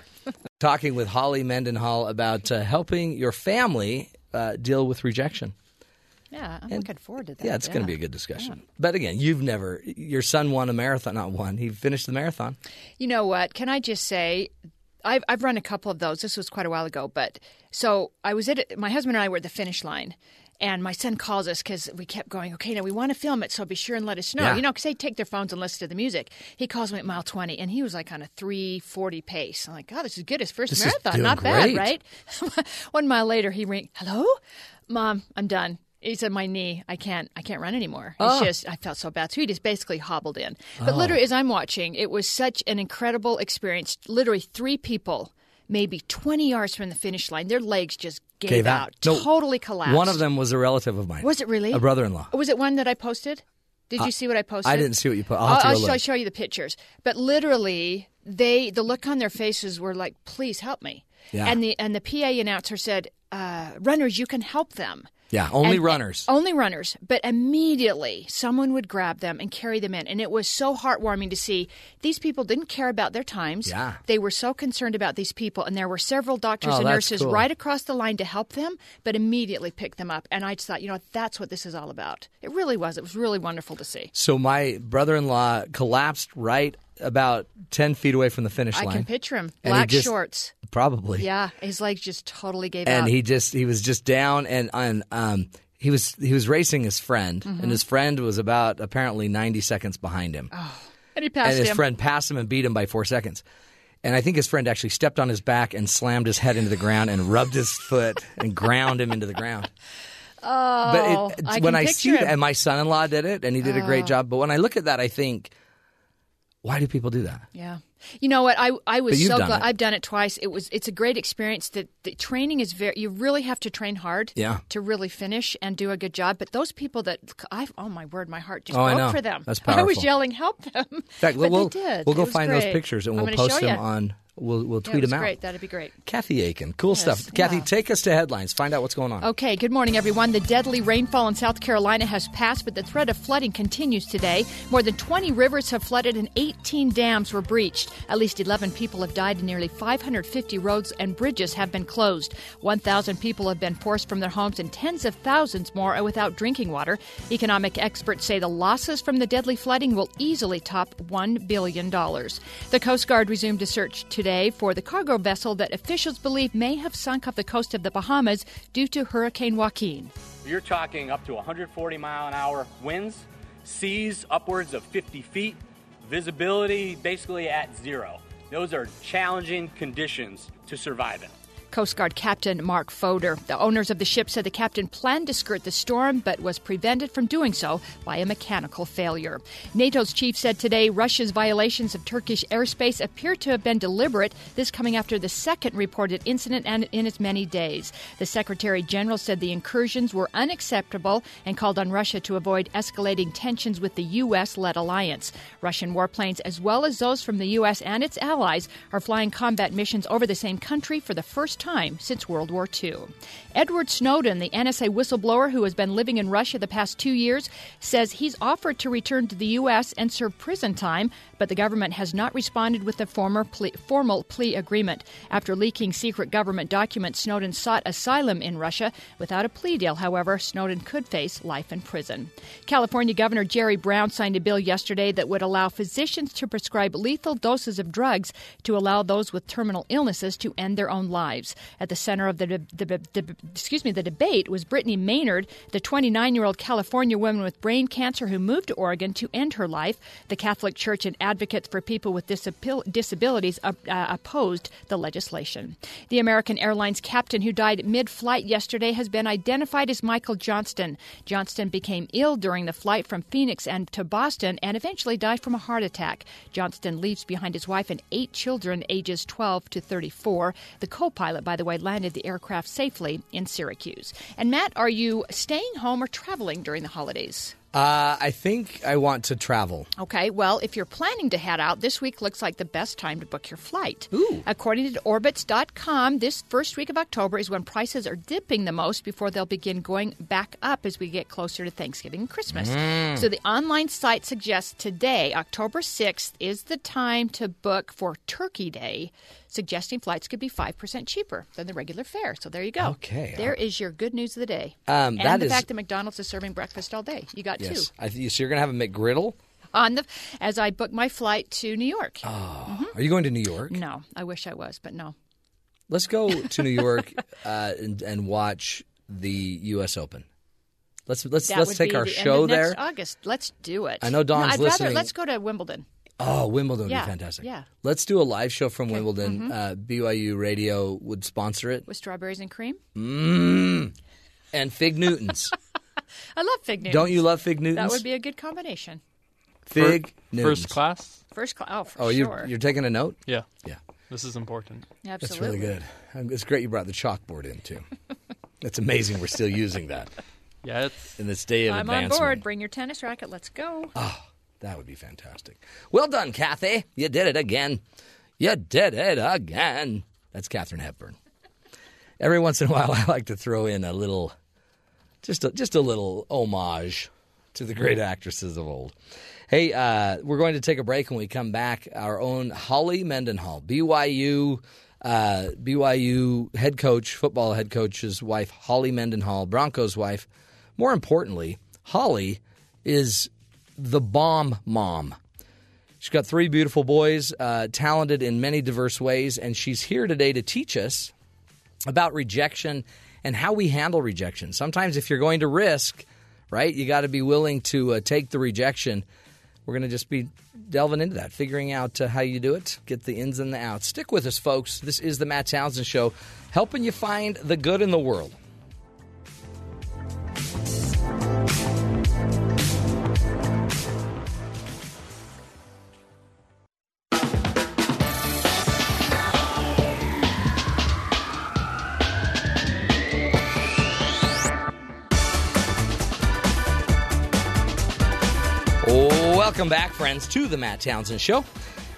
talking with Holly Mendenhall about uh, helping your family uh, deal with rejection. Yeah, I'm looking forward to that. Yeah, it's going to be a good discussion. But again, you've never, your son won a marathon, not one, he finished the marathon. You know what? Can I just say, I've I've run a couple of those. This was quite a while ago, but so I was at it- my husband and I were at the finish line, And my son calls us because we kept going, okay, now we want to film it, so be sure and let us know. Yeah. You know, because they take their phones and listen to the music. He calls me at mile 20, and he was like on a 340 pace. I'm like, God, this is good. His first This marathon. Not great. bad, right? One mile later, he ring, hello? Mom, I'm done. He said, "My knee, I can't, I can't run anymore. It's Oh. just, I felt so bad." So he just basically hobbled in. But literally, as I'm watching, it was such an incredible experience. Literally, three people, maybe 20 yards from the finish line, their legs just gave, out, No, totally collapsed. One of them was a relative of mine. was it really A brother-in-law. Was it one that I posted? Did you see what I posted? I didn't see what you put. I'll to I'll, show, show you the pictures. But literally, they the look on their faces were like, "Please help me." Yeah. And the and the PA announcer said, uh, "Runners, you can help them." Yeah, only And- runners. Uh, only runners. But immediately, someone would grab them and carry them in. And it was so heartwarming to see these people didn't care about their times. Yeah. They were so concerned about these people. And there were several doctors Oh, and nurses cool. right across the line to help them, but immediately picked them up. And I just thought, you know, that's what this is all about. It really was. It was really wonderful to see. So my brother-in-law collapsed right about ten feet away from the finish line. I can picture him. And Black just- shorts. Probably. Yeah. His legs just totally gave up. and out. he just he was just down and and um he was he was racing his friend Mm-hmm. and his friend was about apparently 90 seconds behind him and he passed and his him. friend passed him and beat him by 4 seconds and I think his friend actually stepped on his back and slammed his head into the ground and rubbed his foot and ground him into the ground. oh, but it, I when can I see. Oh. that, and my son-in-law did it, and he did a great job. But when I look at that, I think, why do people do that? Yeah. You know what? I I was so glad. it. I've done it twice. It was it's a great experience. That the training is very. You really have to train hard. Yeah. To really finish and do a good job. But those people that I oh my word, my heart just Oh, broke for them. That's I was yelling, help them. In fact, but we'll they did. we'll go find those pictures and we'll post them ya. on. We'll we'll Yeah, tweet was them out. Great. That'd be great. Kathy Aiken, cool Yes, stuff. Kathy, yeah. take us to headlines. Find out what's going on. Okay, good morning, everyone. The deadly rainfall in South Carolina has passed, but the threat of flooding continues today. More than 20 rivers have flooded and 18 dams were breached. At least 11 people have died, and nearly 550 roads and bridges have been closed. 1,000 people have been forced from their homes, and tens of thousands more are without drinking water. Economic experts say the losses from the deadly flooding will easily top $1 billion. The Coast Guard resumed a search today for the cargo vessel that officials believe may have sunk off the coast of the Bahamas due to Hurricane Joaquin. You're talking up to 140 mile an hour winds, seas upwards of 50 feet, visibility basically at zero. Those are challenging conditions to survive in. Coast Guard Captain Mark Fedor. The owners of the ship said the captain planned to skirt the storm but was prevented from doing so by a mechanical failure. NATO's chief said today Russia's violations of Turkish airspace appear to have been deliberate, this coming after the second reported incident in as many days. The Secretary General said the incursions were unacceptable and called on Russia to avoid escalating tensions with the U.S. led alliance. Russian warplanes, as well as those from the U.S. and its allies, are flying combat missions over the same country for the first time since World War II. Edward Snowden, the NSA whistleblower who has been living in Russia the past two years, says he's offered to return to the U.S. and serve prison time, but the government has not responded with a plea, formal plea agreement. After leaking secret government documents, Snowden sought asylum in Russia. Without a plea deal, however, Snowden could face life in prison. California Governor Jerry Brown signed a bill yesterday that would allow physicians to prescribe lethal doses of drugs to allow those with terminal illnesses to end their own lives. At the center of the, the, excuse me the debate was Brittany Maynard, the 29-year-old California woman with brain cancer who moved to Oregon to end her life. The Catholic Church and advocates for people with disabil- disabilities uh, opposed the legislation. The American Airlines captain who died mid-flight yesterday has been identified as Michael Johnston. Johnston became ill during the flight from Phoenix and to Boston and eventually died from a heart attack. Johnston leaves behind his wife and eight children ages 12 to 34. The co-pilot, by the way, landed the aircraft safely in Syracuse. And Matt, are you staying home or traveling during the holidays? Uh, I think I want to travel. Okay, well, if you're planning to head out, this week looks like the best time to book your flight. Ooh. According to Orbitz.com, this first week of October is when prices are dipping the most before they'll begin going back up as we get closer to Thanksgiving and Christmas. So the online site suggests today, October 6th, is the time to book for Turkey Day, suggesting flights could be 5% cheaper than the regular fare. So there you go. Okay. There is your good news of the day. Um, and that the is- fact that McDonald's is serving breakfast all day. You got two Yes. I th- so you're going to have a McGriddle? on the as I book my flight to New York. Are you going to New York? No, I wish I was, but no. Let's go to New York uh, and, and watch the U.S. Open. Let's let's That let's take our show there. August. Let's do it. I know Dawn's no, I'd listening. Rather, let's go to Wimbledon. Oh, Wimbledon would Yeah, be fantastic. yeah. Let's do a live show from Wimbledon. Uh, BYU Radio would sponsor it. with strawberries and cream. Mmm. And Fig Newtons. I love fig Newtons. Don't you love Fig Newtons? That would be a good combination. Fig Fir- Newtons. First class? First class. Oh, for Oh, sure. you you're taking a note? Yeah. Yeah. This is important. That's really good. Um, It's great you brought the chalkboard in too. it's amazing we're still using that Yeah, it's in this day of I'm on board. Bring your tennis racket. Let's go. That would be fantastic. Well done, Kathy. You did it again. You did it again. That's Katharine Hepburn. Every once in a while, I like to throw in a little, just a, just a little homage to the great actresses of old. Hey, uh, we're going to take a break when we come back. Our own Holly Mendenhall, BYU, uh, BYU head coach, football head coach's wife, Holly Mendenhall, Broncos wife. More importantly, Holly is the bomb mom. She's got three beautiful boys, uh, talented in many diverse ways, and she's here today to teach us about rejection and how we handle rejection. Sometimes, if you're going to risk, right, you got to be willing to uh, take the rejection. We're going to just be delving into that, figuring out uh, how you do it, get the ins and the outs. Stick with us, folks. This is the Matt Townsend Show, helping you find the good in the world. Welcome back, friends, to the Matt Townsend Show.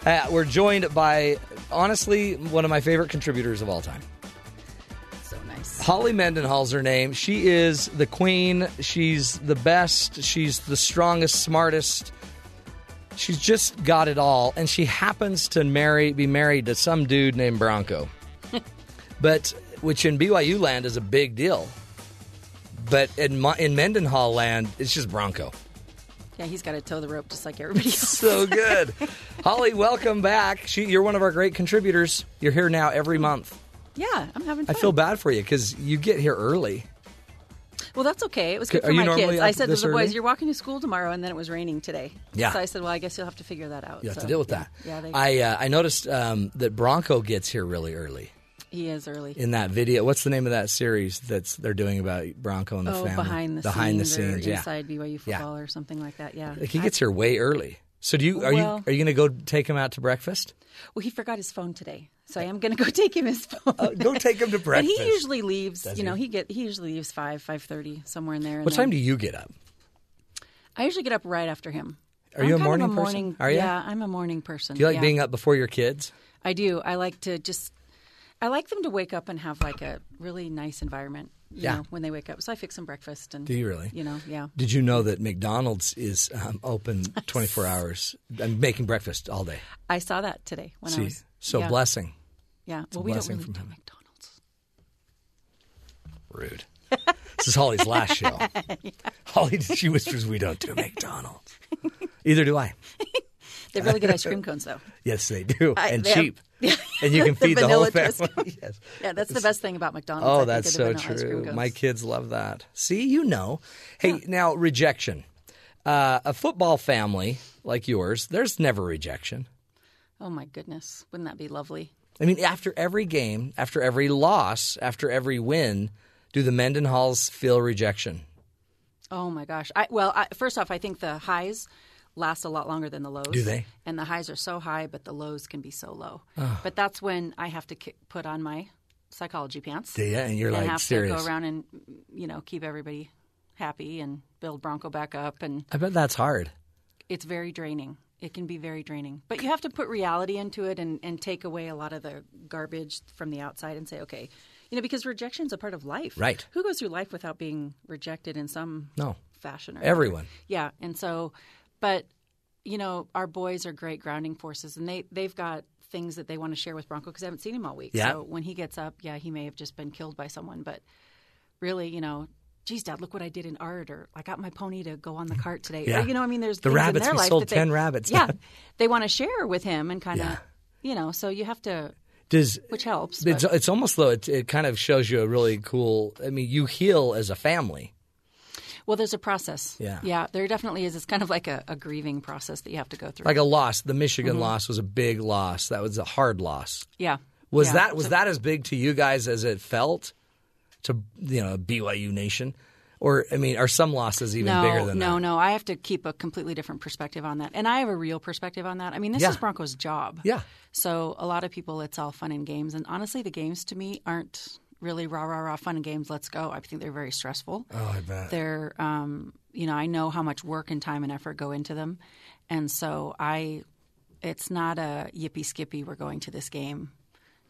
Uh, we're joined by, honestly, one of my favorite contributors of all time. So nice. Holly Mendenhall's her name. She is the queen. She's the best. She's the strongest, smartest. She's just got it all, and she happens to marry, be married to some dude named Bronco, but which in BYU land is a big deal. But in in Mendenhall land, it's just Bronco. Yeah, he's got to toe the rope just like everybody else. So good, Holly. Welcome back. She, you're one of our great contributors. You're here now every month. Yeah, I'm having fun. I feel bad for you because you get here early. Well, that's okay. It was good Are for you my kids. I said to the boys, early? "You're walking to school tomorrow," and then it was raining today. Yeah. So I said, "Well, I guess you'll have to figure that out." You have So, to deal with yeah. that. Yeah, they, I uh, I noticed um, that Bronco gets here really early he is early. in that video. What's the name of that series that's they're doing about Bronco and the oh, family? behind the behind scenes, the scenes, yeah. inside BYU Yeah. football or something like that. Yeah. Like he gets here way early. So do you are Well- you are you going to go take him out to breakfast? Well, he forgot his phone today, so I am going to go take him his phone. Uh, go take him to But breakfast. he usually leaves. Does you know, he? he get he usually leaves five five thirty somewhere in there. What then- time do you get up? I usually get up right after him. Are I'm you a kind of morning person? Are you? Yeah, I'm a morning person. Do you like yeah. being up before your kids? I do. I like to just. I like them to wake up and have like a really nice environment. You Yeah. know, when they wake up. So I fix them breakfast and. Do you really? You know, yeah. Did you know that McDonald's is um, open 24 hours and making breakfast all day? I saw that today when I See, was. so yeah. blessing. Yeah. a Well, we don't really do. McDonald's. Rude. this is Holly's last show. Holly, she whispers, "We don't do McDonald's." Either do I. They have really good ice cream cones, though. Yes, they do, I- and they have- cheap. and you can feed the, whole family. yes. Yeah, that's the best thing about McDonald's. Oh, that's so vanilla ice cream true. My kids love that. See, you know. Hey, now rejection. Uh, a football family like yours, there's never rejection. Oh my goodness, wouldn't that be lovely? I mean, after every game, after every loss, after every win, do the Mendenhalls feel rejection? Oh my gosh. I, well, I, first off, I think the highs last a lot longer than the lows. Do they? And the highs are so high, but the lows can be so low. Ah. But that's when I have to ki- put on my psychology pants. Yeah. And you're and like have serious. to go around and you know keep everybody happy and build Bronco back up, and I bet that's hard. it's very draining. It can be very draining, but you have to put reality into it and, and take away a lot of the garbage from the outside and say, okay, you know, because rejection's a part of life. Right. Who goes through life without being rejected in some No. fashion? Or Everyone. yeah, and so, but you know, our boys are great grounding forces, and they they've got things that they want to share with Bronco because I haven't seen him all week. Yeah. So when he gets up, yeah, he may have just been killed by someone, but really, you know. Geez, Dad, look what I did in art, or I got my pony to go on the cart today. Yeah. Or, you know, I mean, there's The rabbits, in their we life sold they, 10 rabbits. Yeah, they want to share with him and kind of, Yeah. you know. So you have to, Does which helps. it's, it's almost though it, it kind of shows you a really cool. I mean, you heal as a family. Well, there's a process. Yeah. Yeah, there definitely is. It's kind of like a, a grieving process that you have to go through. Like a loss. The Michigan Mhm. loss was a big loss. That was a hard loss. yeah. Was Yeah. that was So- that as big to you guys as it felt to you know BYU Nation, or I mean, are some losses even no, bigger than that? no, no. I have to keep a completely different perspective on that, and I have a real perspective on that. I mean, this Yeah. is Broncos' job. Yeah. So a lot of people, it's all fun and games, and honestly, the games to me aren't really rah rah rah fun and games. Let's go. I think they're very stressful. Oh, I bet. They're, um, you know, I know how much work and time and effort go into them, and so I, it's not a yippee skippy. We're going to this game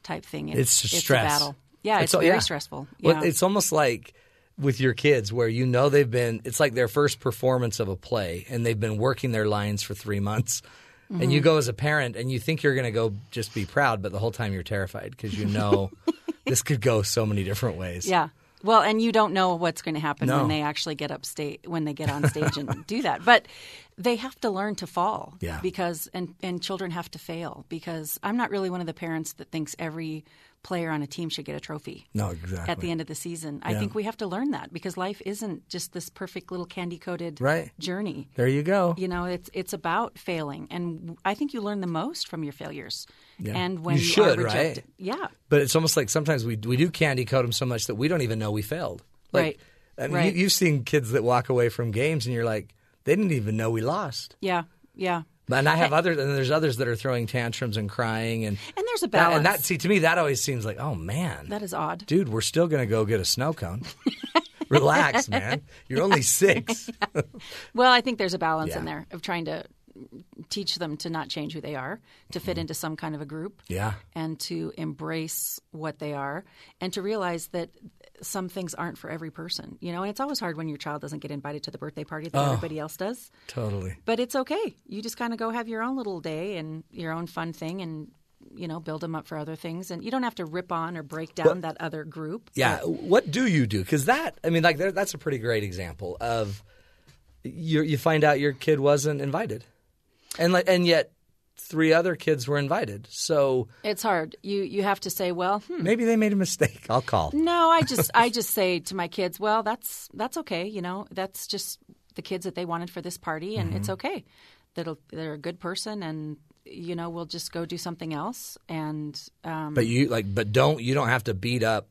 type thing. It's, It's, stress. a battle. Yeah, it's, all- very yeah. stressful. Well, Yeah. it's almost like with your kids where you know they've been. It's like their first performance of a play, and they've been working their lines for three months. And you Mhm. go as a parent, and you think you're going to go just be proud, but the whole time you're terrified because you know this could go so many different ways. Yeah. Well, and you don't know what's going to happen No. when they actually get up stage when they get on stage and do that. But they have to learn to fall. Yeah. Because and and children have to fail because I'm not really one of the parents that thinks every player on a team should get a trophy. No, exactly. At the end of the season, I think we have to learn that because life isn't just this perfect little candy coated Right. journey. There you go. You know, it's it's about failing, and I think you learn the most from your failures. Yeah. And when You you, should, are right? yeah, But it's almost like sometimes we we do candy coat them so much that we don't even know we failed. Like, Right. I mean, Right. you, you've seen kids that walk away from games, and you're like, they didn't even know we lost. yeah, yeah. And I have others, and there's others that are throwing tantrums and crying, and And there's a that, balance. and that see to me that always seems like, oh man, That is odd. dude, we're still gonna go get a snow cone. Relax, man. You're only six. Well, I think there's a balance in there of trying to teach them to not change who they are, to fit into some kind of a group, Mm-hmm. Yeah. and to embrace what they are, and to realize that some things aren't for every person. You know, and it's always hard when your child doesn't get invited to the birthday party that Oh. everybody else does. Totally. But it's okay. You just kind of go have your own little day and your own fun thing, and you know, build them up for other things. And you don't have to rip on or break down that other group. Yeah. What do you do? Because that, I mean, like that's a pretty great example of you. You find out your kid wasn't invited, and like, and yet three other kids were invited. So It's hard. You you have to say, well, hmm, maybe they made a mistake. I'll call. No, I just I just say to my kids, well, that's that's okay. You know, that's just the kids that they wanted for this party, and it's Mhm. okay. That'll they're a good person, and you know, we'll just go do something else. And um, But you like, but don't you don't have to beat up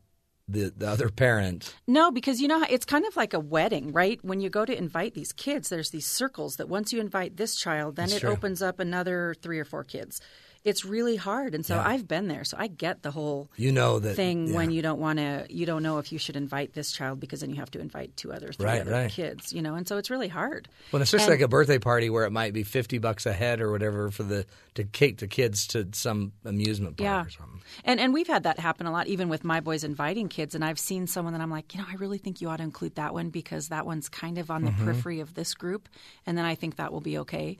the the other parent. no, because you know it's kind of like a wedding, right? When you go to invite these kids, there's these circles that once you invite this child, then That's it true. opens up another three or four kids. It's really hard, and so Yeah. I've been there, so I get the whole You know that thing yeah. when you don't want to you don't know if you should invite this child because then you have to invite two other three Right, other right. kids you know and so it's really hard Well, especially And- like a birthday party where it might be fifty bucks a head or whatever for the to take the kids to some amusement park yeah or something. and and we've had that happen a lot even with my boys inviting kids and i've seen someone that i'm like you know i really think you ought to include that one because that one's kind of on the Mhm. periphery of this group and then i think that will be okay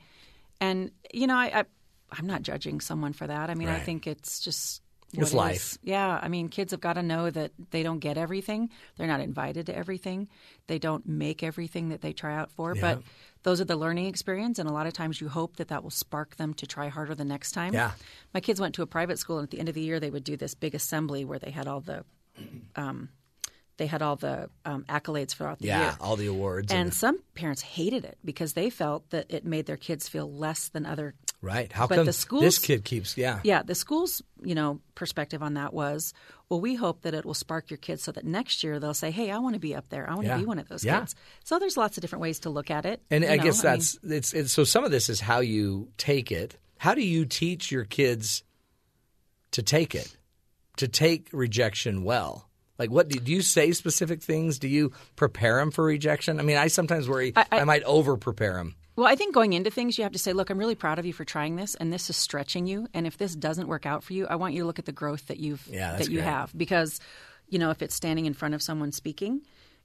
and you know i, I i'm not judging someone for that i mean i think it's just It's it is. life. Yeah, I mean, kids have got to know that they don't get everything. They're not invited to everything. They don't make everything that they try out for. Yeah. But those are the learning experience, and a lot of times you hope that that will spark them to try harder the next time. Yeah. My kids went to a private school, and at the end of the year, they would do this big assembly where they had all the, um, they had all the um, accolades throughout the Yeah, year. Yeah, all the awards and, And some parents hated it because they felt that it made their kids feel less than other. Right. How but come the schools, this kid keeps? Yeah, yeah, the school's you know perspective on that was, well, we hope that it will spark your kids so that next year they'll say, hey, I want to be up there. I want Yeah. to be one of those Yeah. kids. So there's lots of different ways to look at it. And I know, guess mean- that's it's, it's so some of this is how you take it. How do you teach your kids to take it, to take rejection well? Like, what do, do you say specific things? Do you prepare them for rejection? I mean, I sometimes worry I, I- I- might over prepare them. Well, I think going into things, you have to say, look, I'm really proud of you for trying this, and this is stretching you. And if this doesn't work out for you, I want you to look at the growth that you've Yeah, that you great. have because, you know, if it's standing in front of someone speaking,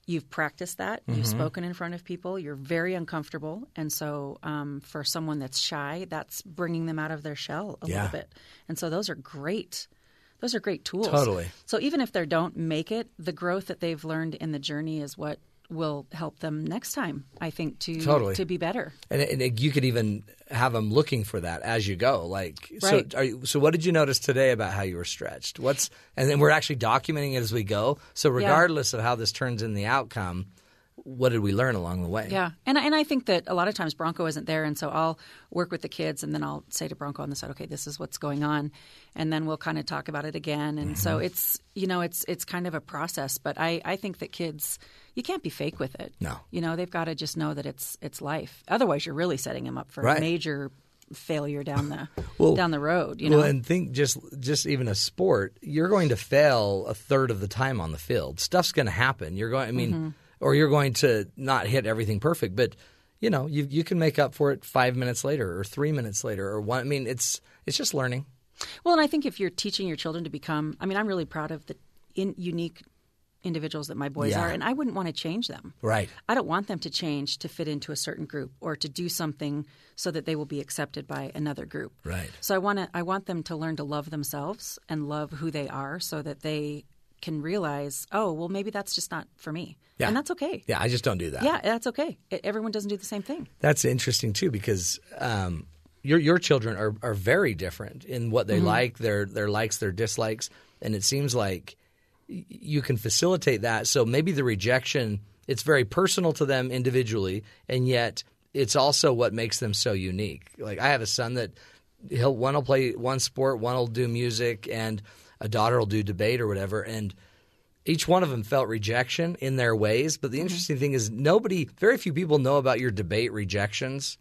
you've practiced that, you've Mhm. spoken in front of people, you're very uncomfortable, and so um, for someone that's shy, that's bringing them out of their shell a Yeah. little bit. And so those are great. Those are great tools. Totally. So even if they don't make it, the growth that they've learned in the journey is what will help them next time. I think to Totally. to be better. And, and you could even have them looking for that as you go. Like, Right. so, are you, so what did you notice today about how you were stretched? What's and then we're actually documenting it as we go. So Yeah. regardless of how this turns in the outcome, what did we learn along the way? Yeah, and and I think that a lot of times Bronco isn't there, and so I'll work with the kids, and then I'll say to Bronco on the side, "Okay, this is what's going on," and then we'll kind of talk about it again. And so it's you know it's it's kind of a process, but I I think that kids you can't be fake with it. No. you know they've got to just know that it's it's life. Otherwise, you're really setting them up for Right. a major failure down the Well- down the road. You know, Well, and think just just even a sport, you're going to fail a third of the time on the field. Stuff's going to happen. You're going, I mean, Mm-hmm. Or you're going to not hit everything perfect, but you know, you you can make up for it five minutes later or three minutes later or one. I mean, it's it's just learning. Well, and I think if you're teaching your children to become, I mean, I'm really proud of the in, unique individuals that my boys Yeah. are, and I wouldn't want to change them. Right. I don't want them to change to fit into a certain group or to do something so that they will be accepted by another group. Right. So I want to I want them to learn to love themselves and love who they are so that they can realize, oh, well maybe that's just not for me. Yeah. And that's okay. Yeah, I just don't do that. Yeah, that's okay. E- Everyone doesn't do the same thing. That's interesting too because um, your your children are, are very different in what they like, their their likes, their dislikes, and it seems like you can facilitate that. So maybe the rejection it's very personal to them individually, and yet it's also what makes them so unique. Like I have a son that he'll one will play one sport, one will do music, and a daughter will do debate or whatever, and each one of them felt rejection in their ways. But the mm-hmm. interesting thing is, nobody, very few people know about your debate rejections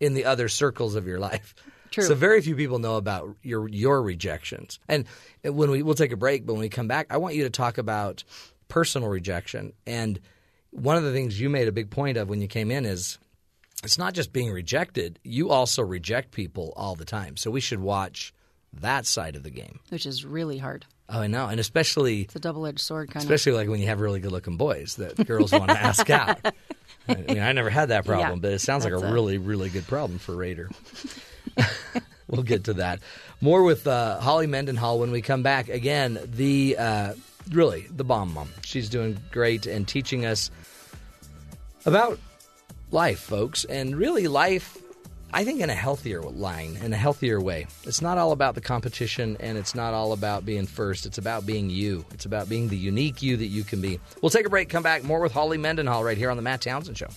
in the other circles of your life. True. So very few people know about your your rejections. And when we we'll take a break, but when we come back, I want you to talk about personal rejection. And one of the things you made a big point of when you came in is it's not just being rejected; you also reject people all the time. So we should watch that side of the game. Which is really hard. Oh, I know, and especially It's a double edged sword kind of. Especially like when you have really good looking boys that girls want to ask out. I mean, I never had that problem, Yeah, but it sounds like a a- really, really good problem for Raider. we'll get to that. More with uh, Holly Mendenhall when we come back. Again, the uh, really the bomb mom. She's doing great and teaching us about life, folks, and really life. I think in a healthier line, in a healthier way. It's not all about the competition and it's not all about being first. It's about being you. It's about being the unique you that you can be. We'll take a break, come back, more with Holly Mendenhall right here on The Matt Townsend Show.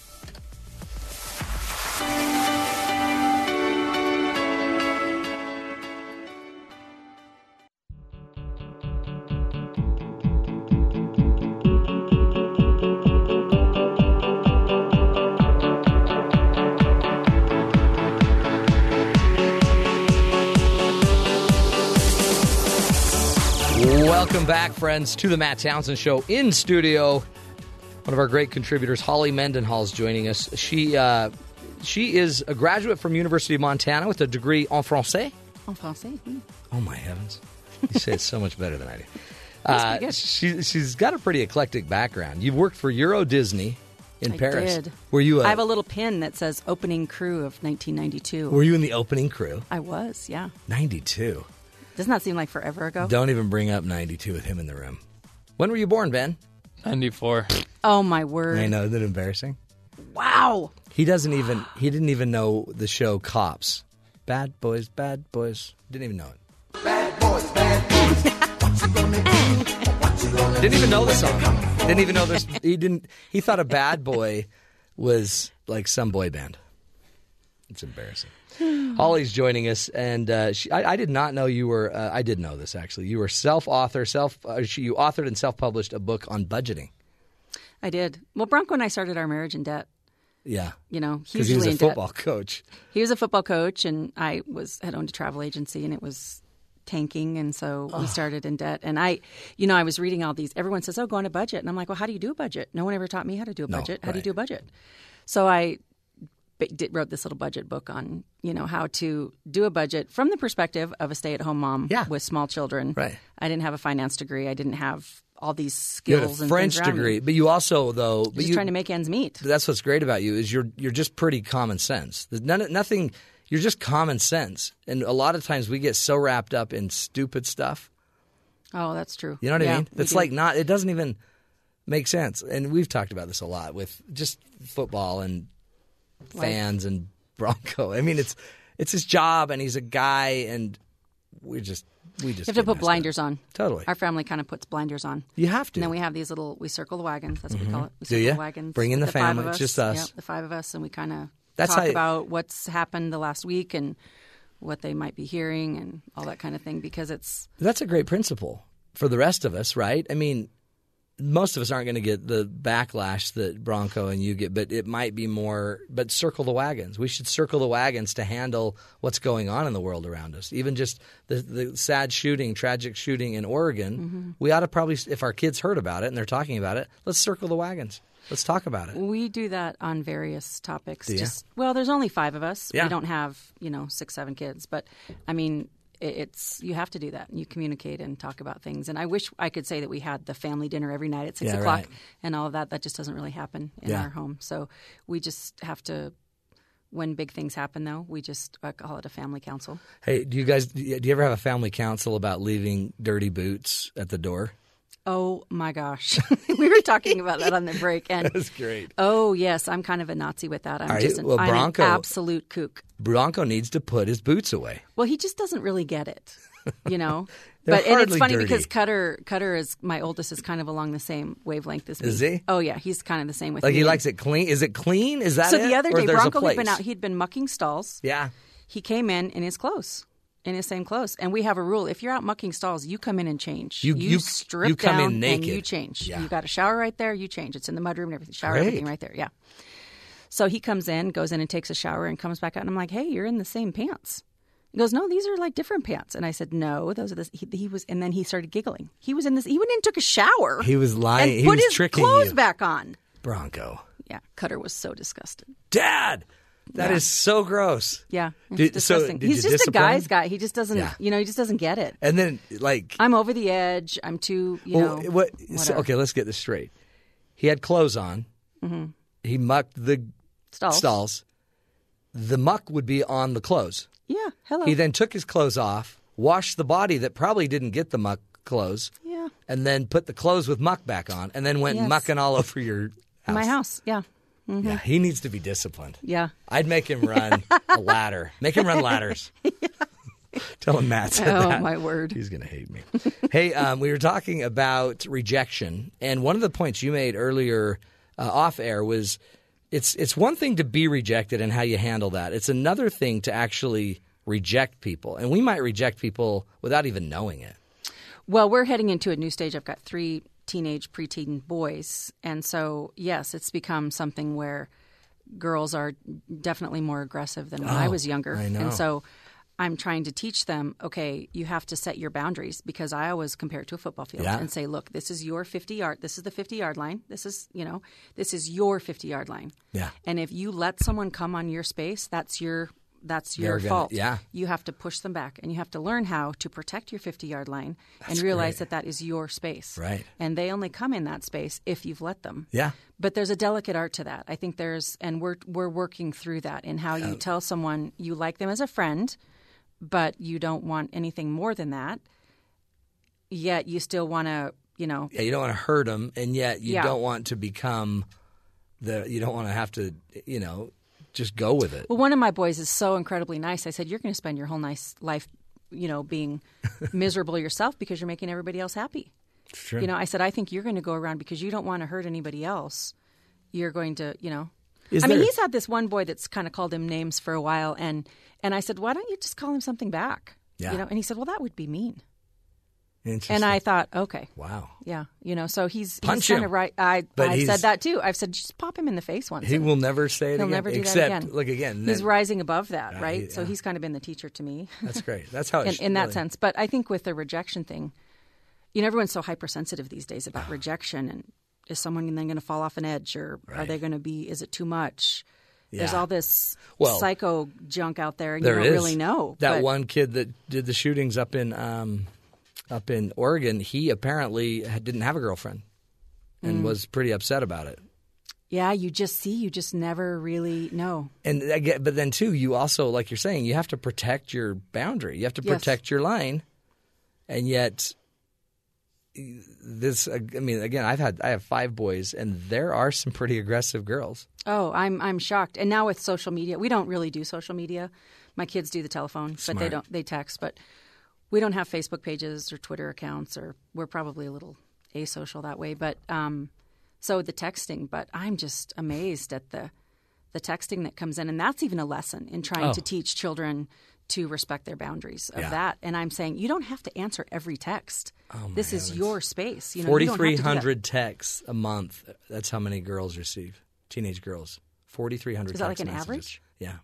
Welcome back, friends, to the Matt Townsend Show in studio. One of our great contributors, Holly Mendenhall, is joining us. She uh, she is a graduate from University of Montana with a degree en français. En français. hmm. Oh my heavens! You say it so much better than I do. Uh, she, she's got a pretty eclectic background. You've worked for Euro Disney in I Paris. did. Were you? A, I have a little pin that says opening crew of 1992. were you in the opening crew? I was, yeah. Ninety-two. Doesn't that seem like forever ago? Don't even bring up ninety-two with him in the room. When were you born, Ben? 94. Oh my word! I know. Isn't it embarrassing? Wow. He doesn't even. He didn't even know the show Cops. Bad boys, bad boys. Didn't even know it. Bad boys, bad boys. didn't even know the song. Didn't even know this. He didn't. He thought a bad boy was like some boy band. It's embarrassing. Holly's joining us, and uh, she, I, I did not know you were. Uh, I did know this actually. You were self-author, self. Uh, she, you authored and self-published a book on budgeting. I did. Well, Bronco and I started our marriage in debt. Yeah, You know, because he was a in debt. football coach. He was a football coach, and I was had owned a travel agency, and it was tanking, and so we started in debt. And I, you know, I was reading all these. Everyone says, "Oh, go on a budget," and I'm like, "Well, how do you do a budget? No one ever taught me how to do a No, budget. How do you do a budget?" So I did, wrote this little budget book on you know how to do a budget from the perspective of a stay-at-home mom Yeah. with small children. Right. I didn't have a finance degree. I didn't have all these You had skills a and French degree, but you also though, but Just you, trying to make ends meet. that's what's great about you is you're you're just pretty common sense. There's none, nothing. You're just common sense, and a lot of times we get so wrapped up in stupid stuff. Oh, that's true. You know what Yeah, I mean? It's do. like not. It doesn't even make sense. And we've talked about this a lot with just football and fans and Bronco. I mean, it's it's his job, and he's a guy, and we're just we just You have to put blinders on. Totally. Our family kind of puts blinders on. You have to. And then we have these little. We circle the wagons. That's what we mm-hmm. call it. We Do circle ya? the wagons. Bring in the five family. just us. Yep, the five of us, and we kind of That's talk you- about what's happened the last week and what they might be hearing and all that kind of thing because it's That's a great principle for the rest of us, right? I mean, most of us aren't going to get the backlash that Bronco and you get, but it might be more. But circle the wagons. We should circle the wagons to handle what's going on in the world around us. Even just the, the sad shooting, tragic shooting in Oregon. Mm-hmm. We ought to probably, if our kids heard about it and they're talking about it, let's circle the wagons. Let's talk about it. we do that on various topics. Just well, there's only five of us. Yeah. We don't have you know six, seven kids, but I mean. It- It's you have to do that. You communicate and talk about things. And I wish I could say that we had the family dinner every night at six Yeah, o'clock right. and all of that. That just doesn't really happen in Yeah. our home. So we just have to. When big things happen, though, we just I call it a family council. Hey, do you guys? Do you ever have a family council about leaving dirty boots at the door? Oh my gosh, we were talking about that on the break, and That's great. oh yes, I'm kind of a Nazi with that. I'm Are just an, Well, I'm Bronco- an absolute kook. Bronco needs to put his boots away. Well, he just doesn't really get it, you know. But and it's funny dirty. because Cutter, Cutter is my oldest, is kind of along the same wavelength as me. Is he? Oh yeah, he's kind of the same with Like me. he likes it clean. Is it clean? Is that So it? the other day, Bronco had been out. He'd been mucking stalls. Yeah. He came in in his clothes, in his same clothes. And we have a rule: if you're out mucking stalls, you come in and change. You- you- strip you come in down and you change. Yeah. You got a shower right there. You change. It's in the mudroom and everything. Shower, Great. everything right there. Yeah. So he comes in, goes in and takes a shower, and comes back out. And I'm like, "Hey, you're in the same pants." He goes, "No, these are like different pants." And I said, "No, those are the." He, he was, and then he started giggling. He was in this. He went in, and took a shower. He was lying. and he put was his tricking clothes you. back on. Bronco. Yeah, Cutter was so disgusted. Dad, that is Yeah. so gross. Yeah, Did- so He's just a guy's guy. He just doesn't, Yeah. you know, he just doesn't get it. And then, like, I'm over the edge. I'm too, you well, know. what? So, okay, let's get this straight. He had clothes on. Mm-hmm. He mucked the Stalls. stalls. The muck would be on the clothes. Yeah. Hello. He then took his clothes off, washed the body that probably didn't get the muck clothes, yeah. and then put the clothes with muck back on, and then went Yes. mucking all over your house. My house. Yeah. Yeah, he needs to be disciplined. Yeah. I'd make him run a ladder. Make him run ladders. Tell him Matt said Oh, that. my word. He's going to hate me. hey, um, we were talking about rejection, and one of the points you made earlier uh, off air was it's it's one thing to be rejected and how you handle that. It's another thing to actually reject people, and we might reject people without even knowing it. Well, we're heading into a new stage. I've got three teenage preteen boys, and so yes, it's become something where girls are definitely more aggressive than when I Oh, was younger, I and so. I'm trying to teach them, okay, you have to set your boundaries because I always compare it to a football field Yeah. and say, look, this is your 50 yard, this is the 50 yard line. This is, you know, this is your 50 yard line. Yeah. And if you let someone come on your space, that's your that's your gonna- fault. yeah. You have to push them back and you have to learn how to protect your 50 yard line and realize great. that that is your space. Right. And they only come in that space if you've let them. Yeah. But there's a delicate art to that. I think there's, and we're we're working through that in how you uh, tell someone you like them as a friend, but you don't want anything more than that. Yet you still want to, you know, Yeah, you don't want to hurt them, and yet you Yeah. don't want to become the. You don't want to have to, you know, just go with it. Well, one of my boys is so incredibly nice. I said, "You're going to spend your whole nice life, you know, being miserable yourself because you're making everybody else happy." True. You know, I said, "I think you're going to go around because you don't want to hurt anybody else. You're going to, you know." Is I mean, he's had this one boy that's kind of called him names for a while, and and I said, "Why don't you just call him something back?" Yeah. You know, and he said, "Well, that would be mean." Interesting. And I thought, okay, wow. yeah, you know, so he's Punch he's kind him. of right. I But I said that too. I've said just pop him in the face once. He will never say it He'll again. never do except, that again. Look again. He's then- rising above that, Yeah, right? he- So yeah. he's kind of been the teacher to me. That's great. That's how it in, should- in that really- sense. But I think with the rejection thing, you know, everyone's so hypersensitive these days about rejection and is someone then going to fall off an edge or are they going to be, is it too much? There's all this Well, psycho junk out there and There you don't is. really know. that but- one kid that did the shootings up in um, up in Oregon. He apparently didn't have a girlfriend and Mm. was pretty upset about it. Yeah, you just see, you just never really know. And I get, but then too, you also like you're saying, you have to protect your boundary. You have to Yes. protect your line, and yet this. I mean, again, I've had I have five boys, and there are some pretty aggressive girls. Oh, I'm I'm shocked. And now with social media, we don't really do social media. My kids do the telephone, but they don't they text, but We don't have Facebook pages or Twitter accounts, or we're probably a little asocial that way. But um, so the texting, but I'm just amazed at the the texting that comes in, and that's even a lesson in trying Oh. to teach children to respect their boundaries of Yeah. that. And I'm saying you don't have to answer every text. Oh, this is your space. You know, you don't have to do that. 4,300 texts a month. That's how many girls receive. Teenage girls. 4,300 Is that like an messages. average? Yeah.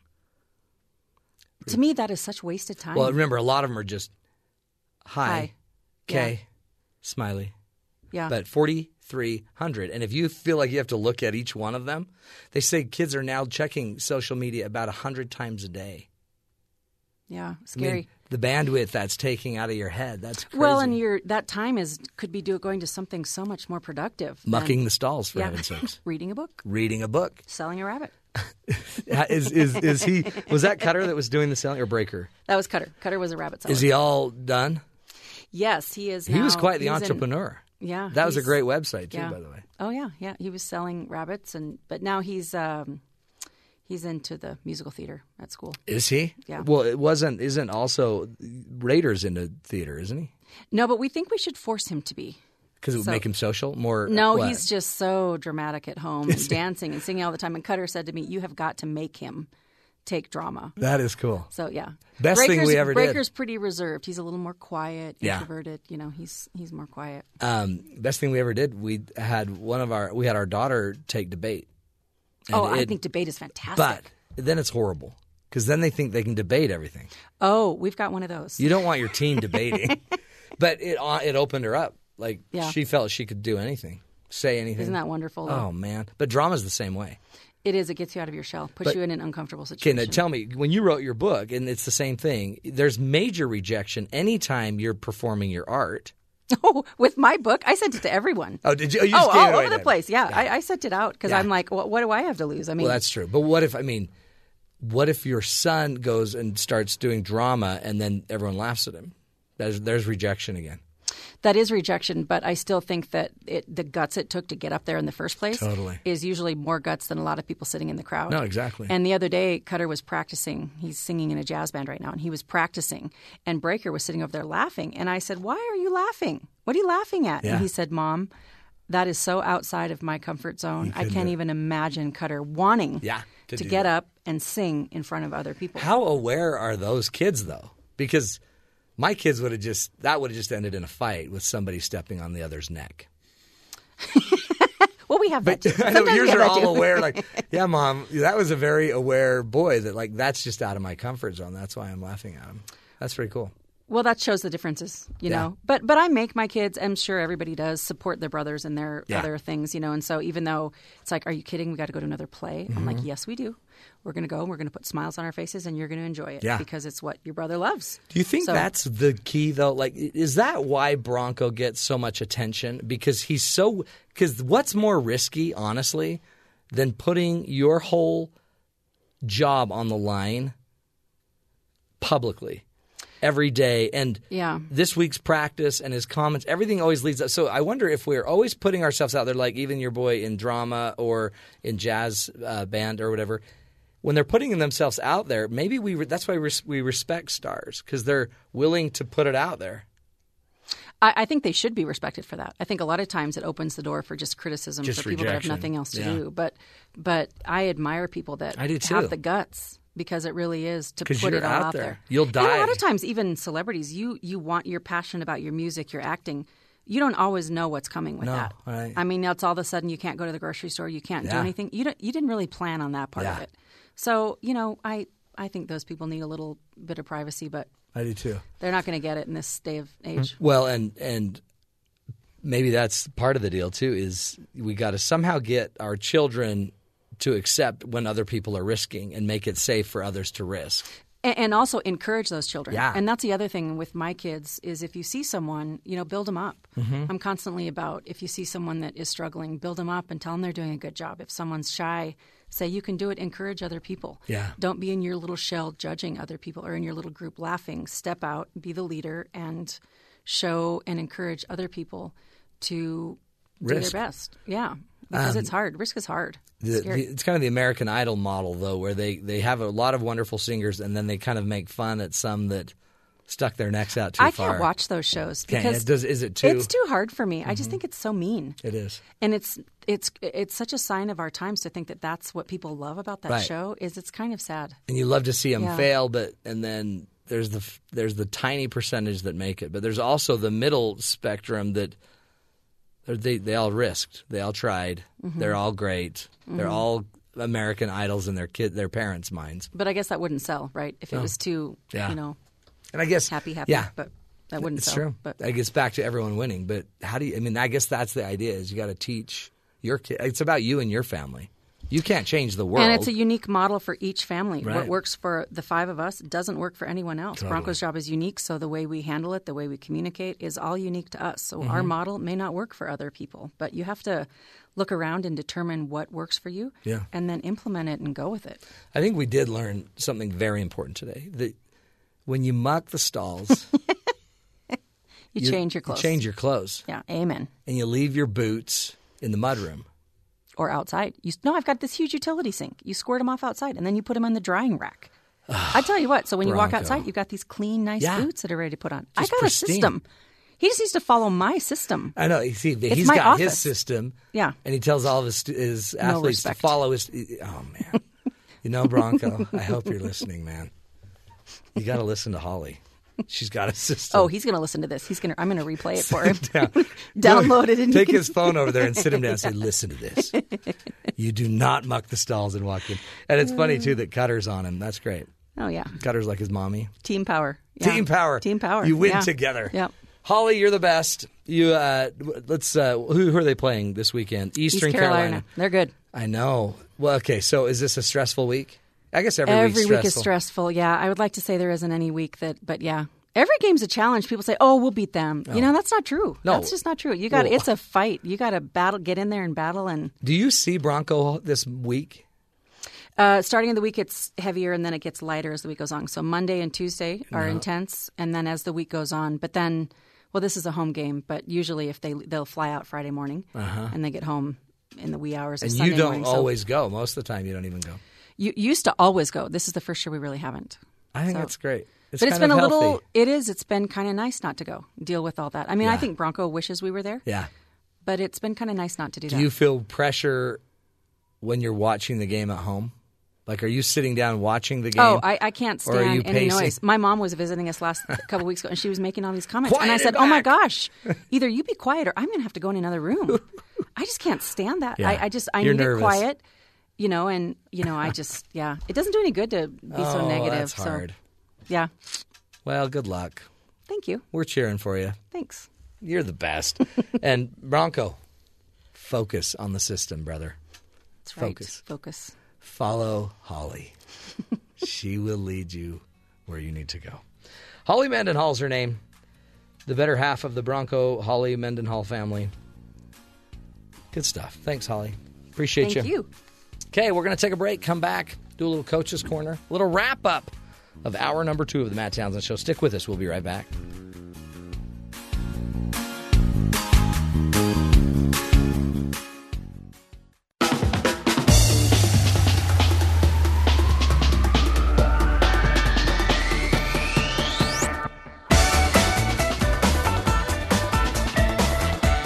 To me, that is such wasted time. Well, remember, a lot of them are just hi. K, smiley. yeah. But 4,300. And if you feel like you have to look at each one of them, they say kids are now checking social media about 100 times a day. yeah, I scary. mean, the bandwidth that's taking out of your head, that's crazy. Well, and your that time is could be do, going to something so much more productive. than- Mucking the stalls, for yeah, heaven's sakes. reading a book, Reading a book. selling a rabbit. is, is, is he, was that Cutter that was doing the selling or Breaker? That was Cutter. Cutter was a rabbit seller. Is he all done? Yes, he is. He was quite the in- entrepreneur. yeah, That was a great website, too, yeah. by the way. Oh yeah, yeah. He was selling rabbits, and but now he's um, he's into the musical theater at school. Is he? Yeah. Well, it wasn't, isn't also Raiders into theater, isn't he? No, but we think we should force him to be. Because it would So- make him social more. No, what? he's just so dramatic at home, and dancing and singing all the time. And Cutter said to me, "You have got to make him take drama." That is cool. So yeah, Best thing Breaker's, we ever did. Breaker's pretty reserved. He's a little more quiet, Yeah. introverted. You know, he's he's more quiet. Um, best thing we ever did. We had one of our we had our daughter take debate. Oh, I think debate is fantastic. But then it's horrible because then they think they can debate everything. oh, we've got one of those. You don't want your teen debating. but it uh, it opened her up. Like Yeah. she felt she could do anything, say anything. Isn't that wonderful? though? Oh man! But drama's the same way. It is. It gets you out of your shell, puts But- you in an uncomfortable situation. Okay, now tell me when you wrote your book, and it's the same thing. There's major rejection anytime you're performing your art. Oh, with my book, I sent it to everyone. Oh, did you? Oh, you oh, all over the place. Yeah, I, I sent it out because Yeah. I'm like, what, what do I have to lose? I mean, Well, that's true. But what if I mean, what if your son goes and starts doing drama, and then everyone laughs at him? There's there's rejection again. That is rejection. But I still think that it, the guts it took to get up there in the first place Totally. is usually more guts than a lot of people sitting in the crowd. No, exactly. And the other day, Cutter was practicing. He's singing in a jazz band right now, and he was practicing. And Breaker was sitting over there laughing. And I said, "Why are you laughing? What are you laughing at?" Yeah. And he said, "Mom." That is so outside of my comfort zone. I can't even imagine Cutter wanting Yeah, to to, get that. up and sing in front of other people. How aware are those kids though? Because my kids would have just that would have just ended in a fight with somebody stepping on the other's neck. Well, we have that too. I know Sometimes yours are all aware. Like, yeah, mom, that was a very aware boy. That like that's just out of my comfort zone. That's why I'm laughing at him. That's pretty cool. Well, that shows the differences, you Yeah. know. But but I make my kids. I'm sure everybody does support their brothers and their Yeah. other things, you know. And so even though it's like, are you kidding? We got to go to another play. I'm Mm-hmm. like, yes, we do. We're going to go. and We're going to put smiles on our faces, and you're going to enjoy it Yeah. because it's what your brother loves. Do you think So- that's the key though? Like, is that why Bronco gets so much attention? Because he's so. Because what's more risky, honestly, than putting your whole job on the line publicly every day and Yeah. this week's practice and his comments everything always leads up so i wonder if we're always putting ourselves out there like even your boy in drama or in jazz uh, band or whatever when they're putting themselves out there maybe we re- that's why we, res- we respect stars because they're willing to put it out there I, I think they should be respected for that. I think a lot of times it opens the door for just criticism Just for people that have nothing else to Yeah. do. But but I admire people that I do too. have the guts because it really is to put it all out out there. there. You'll And a lot of times, even celebrities, you you want you're passionate about your music, your acting. You don't always know what's coming with No, that. right. I mean, it's all of a sudden you can't go to the grocery store, you can't do anything. You don't, you didn't really plan on that part of it. So you know, I I think those people need a little bit of privacy, but i do too they're not going to get it in this day of age. Well, and and maybe that's part of the deal too. Is we got to somehow get our children to accept when other people are risking and make it safe for others to risk. and, and also encourage those children. Yeah. And that's the other thing with my kids is if you see someone, you know, build them up. Mm-hmm. I'm constantly about if you see someone that is struggling, build them up and tell them they're doing a good job. If someone's shy, say you can do it. Encourage other people. Yeah. Don't be in your little shell judging other people or in your little group laughing. Step out, be the leader, and show and encourage other people to do Risk. Um, their best. Yeah. Because it's hard. Risk is hard. It's The, the, it's kind of the American Idol model, though, where they, they have a lot of wonderful singers and then they kind of make fun at some that stuck their necks out too I far. I can't watch those shows because does- is it too- Mm-hmm. It's too hard for me. I just think it's so mean. It is. and it's it's it's such a sign of our times to think that that's what people love about that Right. show. Is it's kind of sad. and you love to see them Yeah. fail, but and then there's the there's the tiny percentage that make it, but there's also the middle spectrum that they they all risked, they all tried, Mm-hmm. they're all great, they're all American idols in their kid their parents' minds. But I guess that wouldn't sell, right? If it No. was too, Yeah. you know, And I guess happy, happy. yeah, But that wouldn't it's sell. true. But it gets back to everyone winning. But how do you? I mean, I guess that's the idea: is you got to teach your kid. It's about you and your family. You can't change the world. and it's a unique model for each family. Right. What works for the five of us doesn't work for anyone else. Totally. Bronco's job is unique, so the way we handle it, the way we communicate, is all unique to us. So Mm-hmm. our model may not work for other people, but you have to look around and determine what works for you, Yeah. and then implement it and go with it. I think we did learn something very important today. That when you muck the stalls, You, change your clothes. change your clothes, Yeah, amen. and you leave your boots in the mudroom. Or outside. You no, I've got this huge utility sink. You squirt them off outside, and then you put them on the drying rack. I tell you what. So when you walk outside, you've got these clean, nice Yeah. boots that are ready to put on. Just I got pristine. a system. He just needs to follow my system. I know. You see, he's my got his system. Yeah. and he tells all of his, his athletes respect. to follow his. Oh man, you know Bronco. I hope you're listening, man. You got to listen to Holly. She's got a system. Oh, he's going to listen to this. He's going to. I'm going to replay it for him. down. Download it and take can- his phone over there and sit him down and say, "Listen to this. You do not muck the stalls and walk in." And it's funny too that Cutter's on him. That's great. Oh yeah, Cutter's like his mommy. team power. Yeah. Team power. Team power. You win Yeah. together. Yep. Holly, you're the best. You uh, let's. Uh, who, who are they playing this weekend? Eastern East Carolina. They're good. I know. Well, okay. So is this a stressful week? I guess every, Every week is stressful. Yeah, I would like to say there isn't any week that, but yeah. Every game's a challenge. People say, "Oh, we'll beat them." You know, that's not true. No. that's just not true. You got it's a fight. You got to battle, get in there and battle. And Do you see Bronco this week? uh, starting in the week, it's heavier, and then it gets lighter as the week goes on. So Monday and Tuesday are intense, and then as the week goes on, but then, well, this is a home game, but usually if they they'll fly out Friday morning and they get home in the wee hours of Uh-huh. And Sunday you don't morning. So always go. Most of the time, you don't even go. You used to always go. This is the first year we really haven't. I think So- that's great. It's but it's been a of little. It is. It's been kind of nice not to go deal with all that. I mean, I think Bronco wishes we were there, Yeah. but it's been kind of nice not to do, Do that. Do you feel pressure when you're watching the game at home? Like, are you sitting down watching the oh, game? Oh, I, I can't stand any pacing? noise. My mom was visiting us last couple weeks ago, and she was making all these comments, and I said, it "Oh my gosh, either you be quiet, or I'm going to have to go in another room." I just can't stand that. Yeah. I, I just I You're need nervous. it quiet, you know, and you know, I just yeah, it doesn't do any good to be so Oh, negative. That's so hard. yeah, Well, good luck. thank you, We're cheering for you. thanks. You're the best. and Bronco, focus on the system, brother. That's right. Focus. Focus. Follow Holly. she will lead you where you need to go. Holly Mendenhall's her name. The better half of the Bronco Holly Mendenhall family. Good stuff. Thanks, Holly. Appreciate Thank you. Okay, we're going to take a break, come back, do a little coach's corner, a little wrap up of hour number two of the Matt Townsend Show. Stick with us. We'll be right back.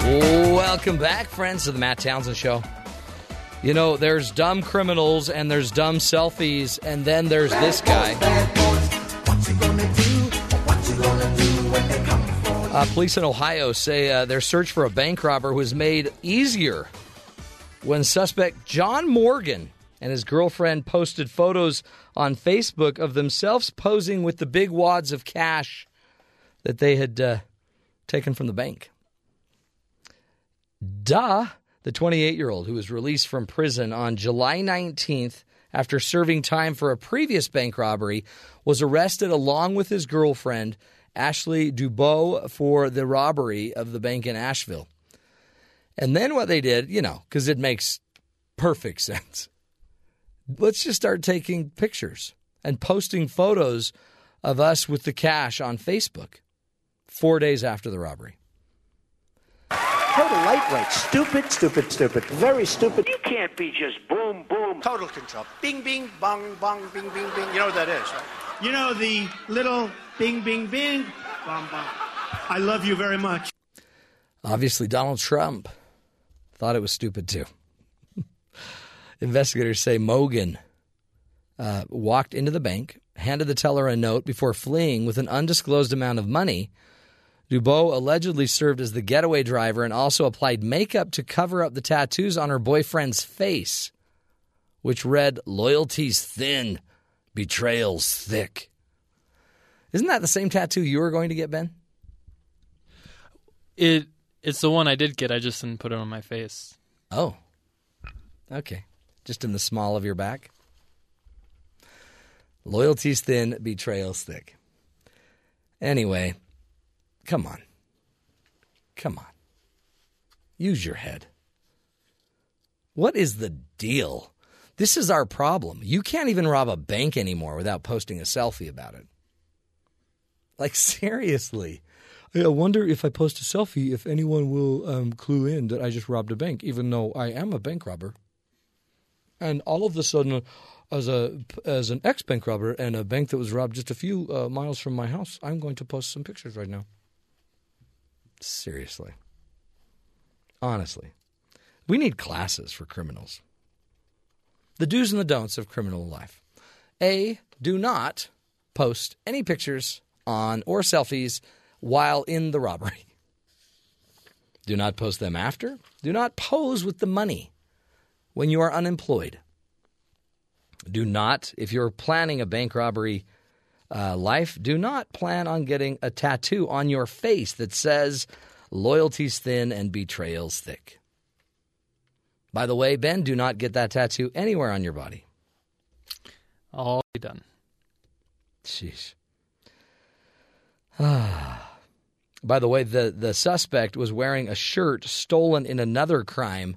Welcome back, friends, to the Matt Townsend Show. You know, there's dumb criminals and there's dumb selfies, and then there's this guy. Uh, police in Ohio say uh, their search for a bank robber was made easier when suspect John Morgan and his girlfriend posted photos on Facebook of themselves posing with the big wads of cash that they had uh, taken from the bank. Duh, the 28 year old who was released from prison on July 19th after serving time for a previous bank robbery was arrested along with his girlfriend, Ashley Dubois, for the robbery of the bank in Asheville. And then what they did, you know, because it makes perfect sense. Let's just start taking pictures and posting photos of us with the cash on Facebook four days after the robbery. Total lightweight. Stupid, stupid, stupid. Very stupid. You can't be just boom, boom. Total control. Bing, bing, bong, bong, bing, bing, bing. You know what that is, right? You know the little Bing, bing, bing. Bum, bum. I love you very much. Obviously, Donald Trump thought it was stupid too. Investigators say Morgan uh, walked into the bank, handed the teller a note before fleeing with an undisclosed amount of money. Dubois allegedly served as the getaway driver and also applied makeup to cover up the tattoos on her boyfriend's face, which read, Loyalty's thin, betrayal's thick. Isn't that the same tattoo you were going to get, Ben? It it's the one I did get. I just didn't put it on my face. Oh. Okay. Just in the small of your back? Loyalty's thin, betrayal's thick. Anyway, come on. Come on. Use your head. What is the deal? This is our problem. You can't even rob a bank anymore without posting a selfie about it. Like, seriously. I wonder if I post a selfie, if anyone will um, clue in that I just robbed a bank, even though I am a bank robber. And all of a sudden, as a as an ex bank robber and a bank that was robbed just a few uh, miles from my house, I'm going to post some pictures right now. Seriously, honestly, we need classes for criminals. The do's and the don'ts of criminal life. A. Do not post any pictures on or selfies while in the robbery. Do not post them after. Do not pose with the money when you are unemployed. Do not, if you're planning a bank robbery uh, life, do not plan on getting a tattoo on your face that says loyalty's thin and betrayal's thick. By the way, Ben, do not get that tattoo anywhere on your body. All done. Sheesh. By the way, the, the suspect was wearing a shirt stolen in another crime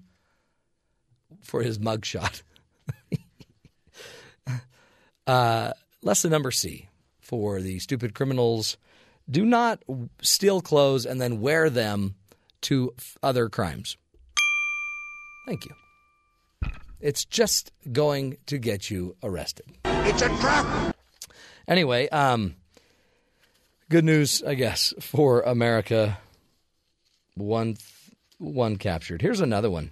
for his mugshot. uh, lesson number C for the stupid criminals do not steal clothes and then wear them to f- other crimes. Thank you. It's just going to get you arrested. It's a trap. Anyway, um, good news, I guess, for America. One, one captured. Here's another one.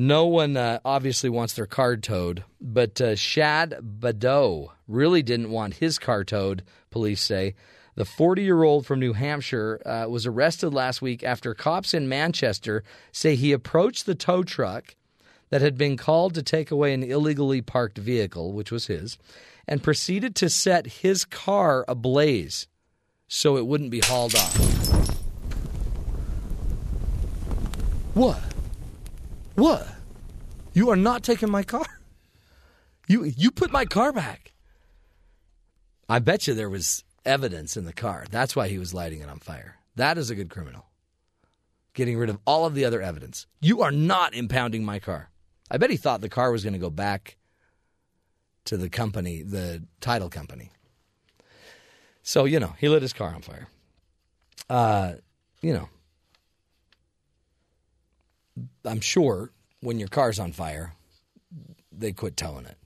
No one uh, obviously wants their car towed, but uh, Shad Badeau really didn't want his car towed, police say. The 40 year old from New Hampshire uh, was arrested last week after cops in Manchester say he approached the tow truck that had been called to take away an illegally parked vehicle, which was his, and proceeded to set his car ablaze so it wouldn't be hauled off. What? What? You are not taking my car. You you put my car back. I bet you there was evidence in the car. That's why he was lighting it on fire. That is a good criminal. Getting rid of all of the other evidence. You are not impounding my car. I bet he thought the car was going to go back to the company, the title company. So, you know, he lit his car on fire. Uh, you know, I'm sure when your car's on fire, they quit towing it.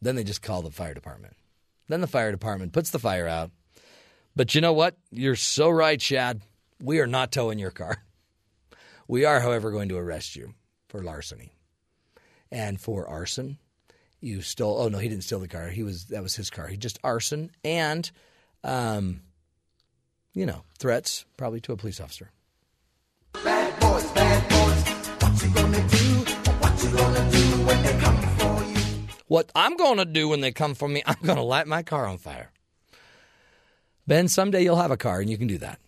Then they just call the fire department. Then the fire department puts the fire out. But you know what? You're so right, Shad. We are not towing your car. We are, however, going to arrest you for larceny. And for arson, you stole oh no, he didn't steal the car. He was that was his car. He just arson and um you know, threats probably to a police officer. Bad boys, bad boys. What you gonna do? What you gonna do when they come for you? What I'm going to do when they come for me, I'm going to light my car on fire. Ben, someday you'll have a car and you can do that.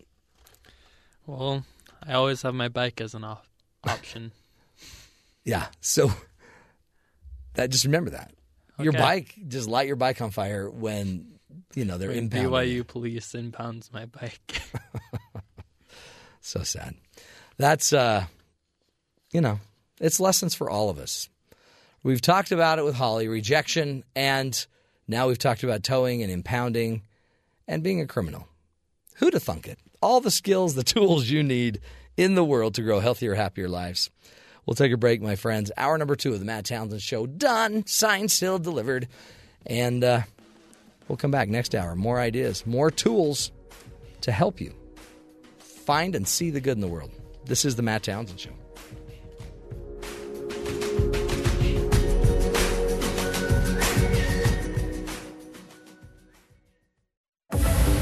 Well, I always have my bike as an op- option. Yeah. So that just remember that. Your bike, just light your bike on fire when, you know, they're When impounding. BYU police impounds my bike. So sad. That's uh you know, it's lessons for all of us. We've talked about it with Holly, rejection, and now we've talked about towing and impounding and being a criminal. Who'd thunk it? All the skills, the tools you need in the world to grow healthier, happier lives. We'll take a break, my friends. Hour number two of the Matt Townsend Show done, signed, sealed, delivered. And uh, We'll come back next hour. More ideas, more tools to help you find and see the good in the world. This is the Matt Townsend Show.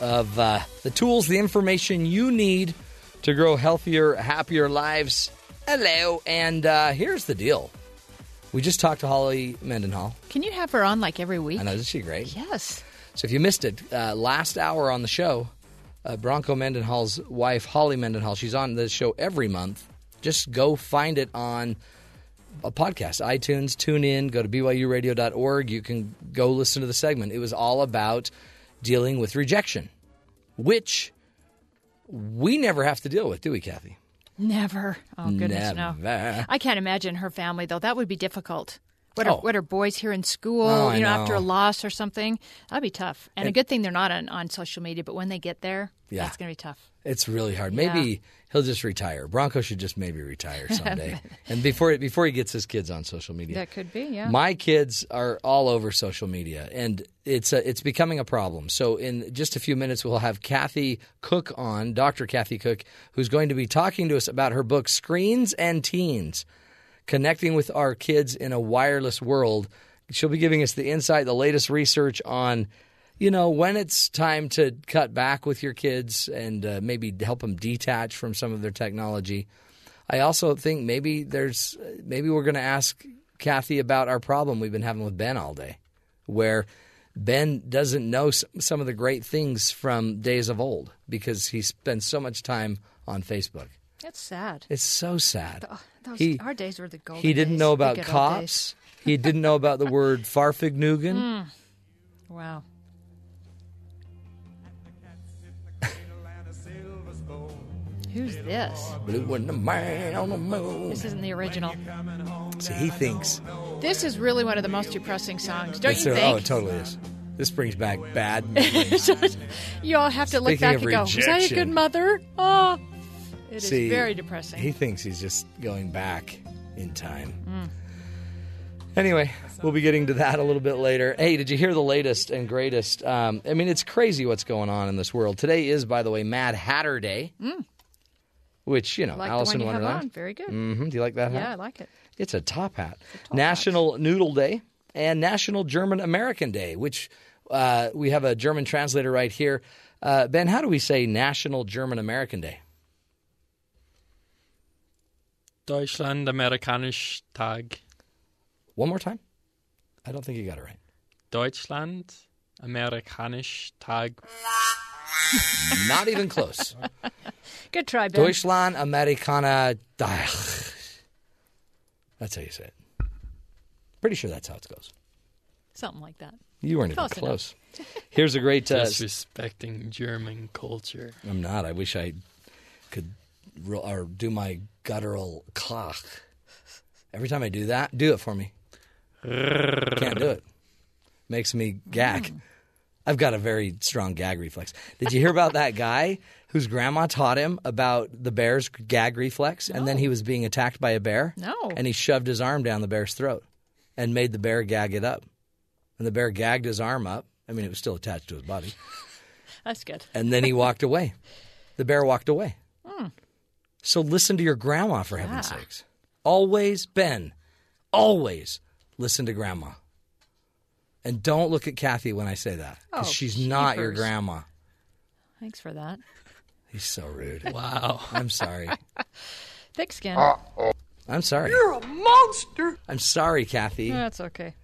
of uh, the tools, the information you need to grow healthier, happier lives. Hello. And uh, here's the deal we just talked to Holly Mendenhall. Can you have her on like every week? I know, isn't she great? Yes. So if you missed it, uh, last hour on the show, uh, Bronco Mendenhall's wife, Holly Mendenhall, she's on the show every month. Just go find it on a podcast, iTunes, tune in, go to BYURadio.org. You can go listen to the segment. It was all about dealing with rejection, which we never have to deal with, do we, Kathy? Never. Oh goodness, no. I can't imagine her family though. That would be difficult. What are, Oh. what are boys here in school? Oh, you know, after a loss or something, that'd be tough. And, a good thing they're not on, on social media. But when they get there, Yeah. that's going to be tough. It's really hard. Yeah. Maybe he'll just retire. Bronco should just maybe retire someday, and before before he gets his kids on social media. That could be, yeah. My kids are all over social media, and it's a, it's becoming a problem. So in just a few minutes, we'll have Kathy Koch on, Dr. Kathy Koch, who's going to be talking to us about her book Screens and Teens, connecting with our kids in a wireless world. She'll be giving us the insight, the latest research on, you know, when it's time to cut back with your kids and uh, maybe help them detach from some of their technology. I also think maybe there's maybe we're going to ask Kathy about our problem we've been having with Ben all day, where Ben doesn't know some of the great things from days of old because he spends so much time on Facebook. That's sad. It's so sad. Th- those- he, our days were the golden he didn't days, know about cops. he didn't know about the word Fahrvergnügen. Mm. Wow. Who's this? Blue when the man on the moon. This isn't the original. See, he thinks. This is really one of the most depressing songs, don't you think? Oh, it totally is. This brings back bad memories. you all have to look Speaking back and go, was I a good mother? Oh, it is See, very depressing. He thinks he's just going back in time. Mm. Anyway, we'll be getting to that a little bit later. Hey, did you hear the latest and greatest? Um, I mean, it's crazy what's going on in this world. Today is, by the way, Mad Hatter Day, Mm. Which, you know, like Alice one in you Wonderland. on. Very good. Mm-hmm. Do you like that hat? Yeah, I like it. It's a top hat. National Noodle Day and National German American Day, which uh, we have a German translator right here. Uh, ben, how do we say National German American Day? Deutschland Amerikanisch Tag. One more time. I don't think you got it right. Deutschland Amerikanisch Tag. Not even close. Good try, Ben. Deutschland Americana. Ach. That's how you say it. Pretty sure that's how it goes. Something like that. You weren't Close even close. Here's a great. Uh, Disrespecting German culture. I'm not. I wish I could ro- or do my guttural klach. Every time I do that, do it for me. Can't do it. Makes me gag. I've got a very strong gag reflex. Did you hear about that guy whose grandma taught him about the bear's gag reflex and then he was being attacked by a bear? No. And he shoved his arm down the bear's throat and made the bear gag it up. And the bear gagged his arm up. I mean, it was still attached to his body. That's good. And then he walked away. The bear walked away. Hmm. So listen to your grandma, for heaven's sakes. Always, Ben, always listen to grandma. And don't look at Kathy when I say that because Oh, she's not your grandma. Thanks for that. He's so rude. Wow. I'm sorry. Thick skin. I'm sorry. You're a monster. I'm sorry, Kathy. That's okay.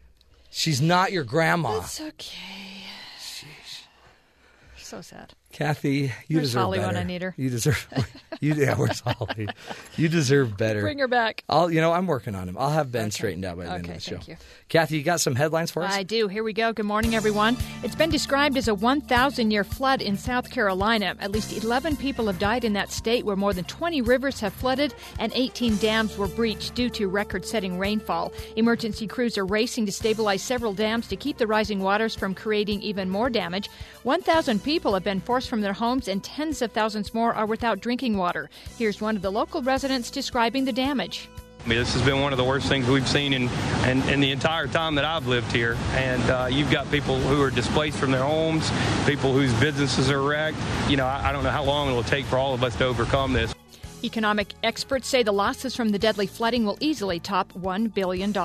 She's not your grandma. It's okay. She's so sad. Kathy, you Where's deserve Holly when better. I need her? You deserve. You, yeah, where's Holly? You deserve better. Bring her back. I'll, you know, I'm working on him. I'll have Ben straightened out by the end Okay, of the show. thank you. Kathy, you got some headlines for us? I do. Here we go. Good morning, everyone. It's been described as a 1,000 year flood in South Carolina. At least 11 people have died in that state, where more than 20 rivers have flooded and 18 dams were breached due to record setting rainfall. Emergency crews are racing to stabilize several dams to keep the rising waters from creating even more damage. 1,000 people have been forced from their homes, and tens of thousands more are without drinking water. Here's one of the local residents describing the damage. I mean, this has been one of the worst things we've seen in, in, in the entire time that I've lived here. And uh, you've got people who are displaced from their homes, people whose businesses are wrecked. You know, I, I don't know how long it will take for all of us to overcome this. Economic experts say the losses from the deadly flooding will easily top $1 billion.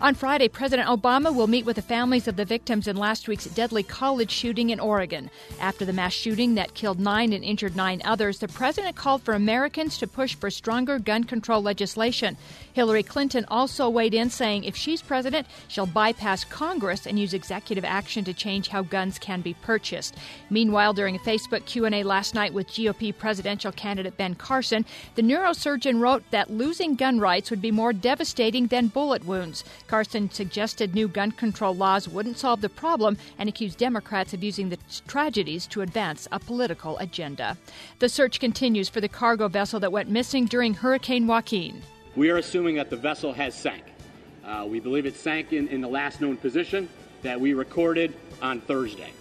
On Friday, President Obama will meet with the families of the victims in last week's deadly college shooting in Oregon. After the mass shooting that killed nine and injured nine others, the president called for Americans to push for stronger gun control legislation. Hillary Clinton also weighed in, saying if she's president, she'll bypass Congress and use executive action to change how guns can be purchased. Meanwhile, during a Facebook Q&A last night with GOP presidential candidate Ben Carson, the neurosurgeon wrote that losing gun rights would be more devastating than bullet wounds. Carson suggested new gun control laws wouldn't solve the problem and accused Democrats of using the tragedies to advance a political agenda. The search continues for the cargo vessel that went missing during Hurricane Joaquin. We are assuming that the vessel has sank. Uh, we believe it sank in, in the last known position that we recorded on Thursday.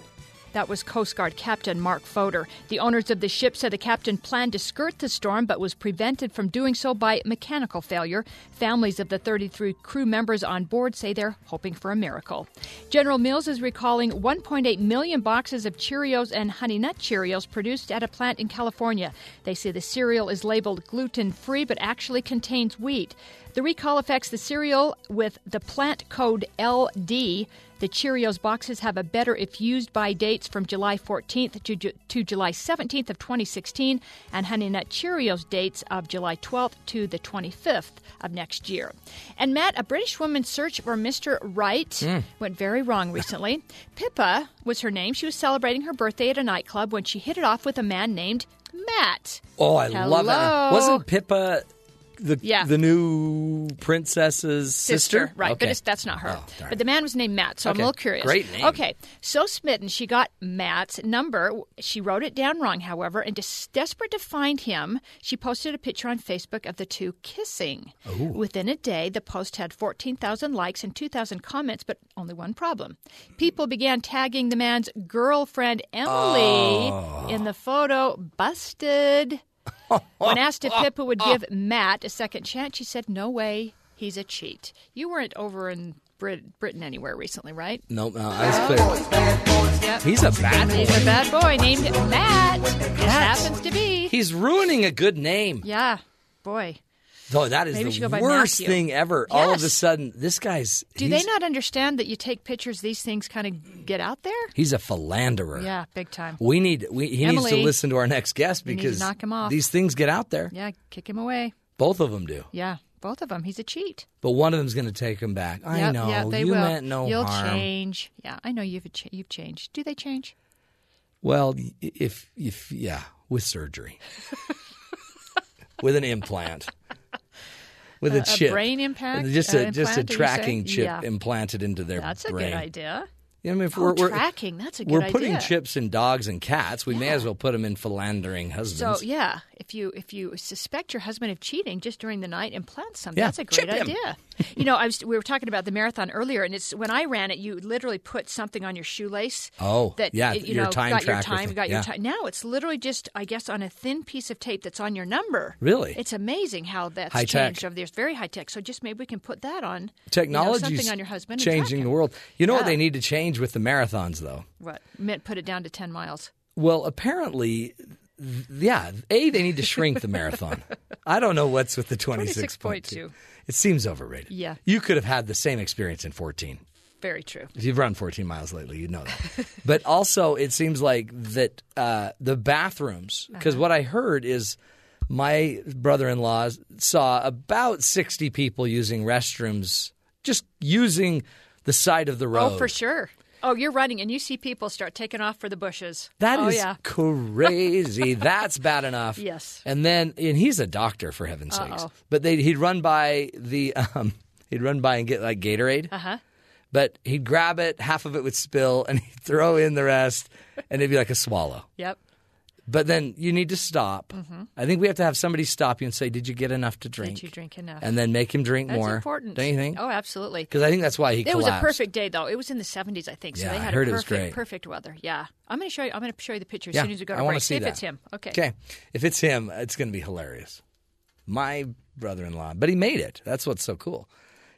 That was Coast Guard Captain Mark Fedor. The owners of the ship said the captain planned to skirt the storm but was prevented from doing so by mechanical failure. Families of the 33 crew members on board say they're hoping for a miracle. General Mills is recalling 1.8 million boxes of Cheerios and Honey Nut Cheerios produced at a plant in California. They say the cereal is labeled gluten free but actually contains wheat. The recall affects the cereal with the plant code LD. The Cheerios boxes have a better if used by dates from July 14th to, Ju- to July 17th of 2016 and Honey Nut Cheerios dates of July 12th to the 25th of next year. And Matt, a British woman's search for Mr. Right Mm. went very wrong recently. Pippa was her name. She was celebrating her birthday at a nightclub when she hit it off with a man named Matt. Oh, I Hello. love that. Wasn't Pippa the Yeah. the new princess's sister? right? But Okay. it's, that's not her. Oh, but the man was named Matt, so I'm a little curious. Great name. Okay, so smitten, she got Matt's number. She wrote it down wrong, however, and des- desperate to find him, she posted a picture on Facebook of the two kissing. Ooh. Within a day, the post had 14,000 likes and 2,000 comments, but only one problem. People began tagging the man's girlfriend Emily Oh. in the photo. Busted. When asked if Pippa would give Matt a second chance, she said, "No way, he's a cheat." You weren't over in Brit- Britain anywhere recently, right? Nope, uh, no, I was clear. Yep. He's a bad boy. He's a bad boy named Matt. Just happens to be. He's ruining a good name. Yeah, boy. Oh, that is Maybe the worst thing ever. All of a sudden, this guy's Do they not understand that you take pictures? These things kind of get out there. he's a philanderer. Yeah, big time. We need we, he needs to listen to our next guest we need to because knock him off. these things get out there. Yeah, kick him away. Both of them do. Yeah, both of them. He's a cheat. But one of them's going to take him back. I Yep, know. Yeah, they you will. meant no You'll harm. change. Yeah, I know you've you've changed. Do they change? Well, if if yeah, with surgery, with an implant, with a, A- a chip, brain impact? just Uh, a just a implant, are tracking chip Yeah. implanted into their brain. That's a good idea. I mean, if Oh, we're, we're tracking, that's a good idea. we're putting idea. chips in dogs and cats. We may as well put them in philandering husbands. So yeah, if you if you suspect your husband of cheating just during the night, implant some. Yeah, That's a great chip idea. you know, I was we were talking about the marathon earlier, and it's when I ran it, you literally put something on your shoelace. Oh, that yeah, it, you your know time got your time, got your time. Now it's literally just I guess on a thin piece of tape that's on your number. Really? it's amazing how that's High tech. changed over the years. Very high tech. So just maybe we can put that on technology you know, something on your husband. changing the world. You know what they need to change with the marathons, though? What meant put it down to ten miles. Well, apparently, yeah. A, they need to shrink the marathon. I don't know what's with the 26.2. 26.2. It seems overrated. Yeah. You could have had the same experience in 14. Very true. If you've run 14 miles lately, you know that. but also, it seems like that uh, the bathrooms, because Uh-huh. what I heard is my brother in law saw about 60 people using restrooms, just using the side of the road. Oh, for sure. Oh, you're running, and you see people start taking off for the bushes. That oh, is yeah. crazy. That's bad enough. Yes. And then, and he's a doctor for heaven's sakes. Uh-oh. But they, he'd run by the, um, he'd run by and get like Gatorade. Uh huh. But he'd grab it, half of it would spill, and he'd throw in the rest, and it'd be like a swallow. Yep. But then you need to stop. Mhm. I think we have to have somebody stop you and say, "Did you get enough to drink?" Did you drink enough? And then make him drink That's more. important. Don't you think? Oh, absolutely. Because I think that's why he It was a perfect day, though. It was in the 70s, I think. So Yeah, they I had heard a it was perfect, great. perfect weather. Yeah, I'm going to show you. I'm going to show you the picture as Yeah, soon as we go I to wanna break. see if that. it's him. Okay. Okay. If it's him, it's going to be hilarious. My brother-in-law, but he made it. That's what's so cool.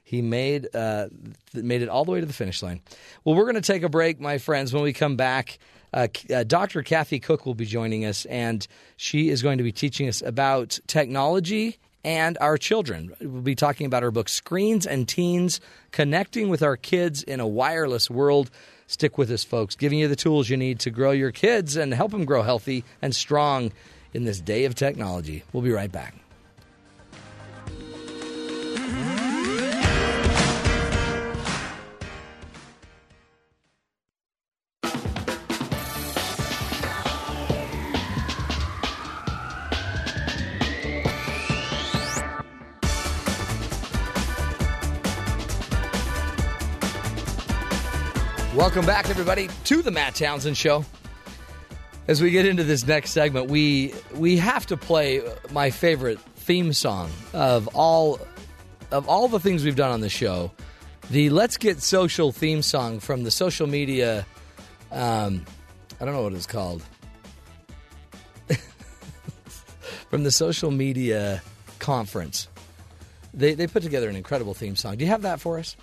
He made uh, made it all the way to the finish line. Well, we're going to take a break, my friends. When we come back, uh, uh, Dr. Kathy Koch will be joining us, and she is going to be teaching us about technology and our children. We'll be talking about her book, Screens and Teens Connecting with Our Kids in a Wireless World. Stick with us, folks, giving you the tools you need to grow your kids and help them grow healthy and strong in this day of technology. We'll be right back. Welcome back, everybody, to the Matt Townsend Show. As we get into this next segment, we we have to play my favorite theme song of all of all the things we've done on the show. The "Let's Get Social" theme song from the social media. Um, I don't know what it's called. from the social media conference, they they put together an incredible theme song. Do you have that for us?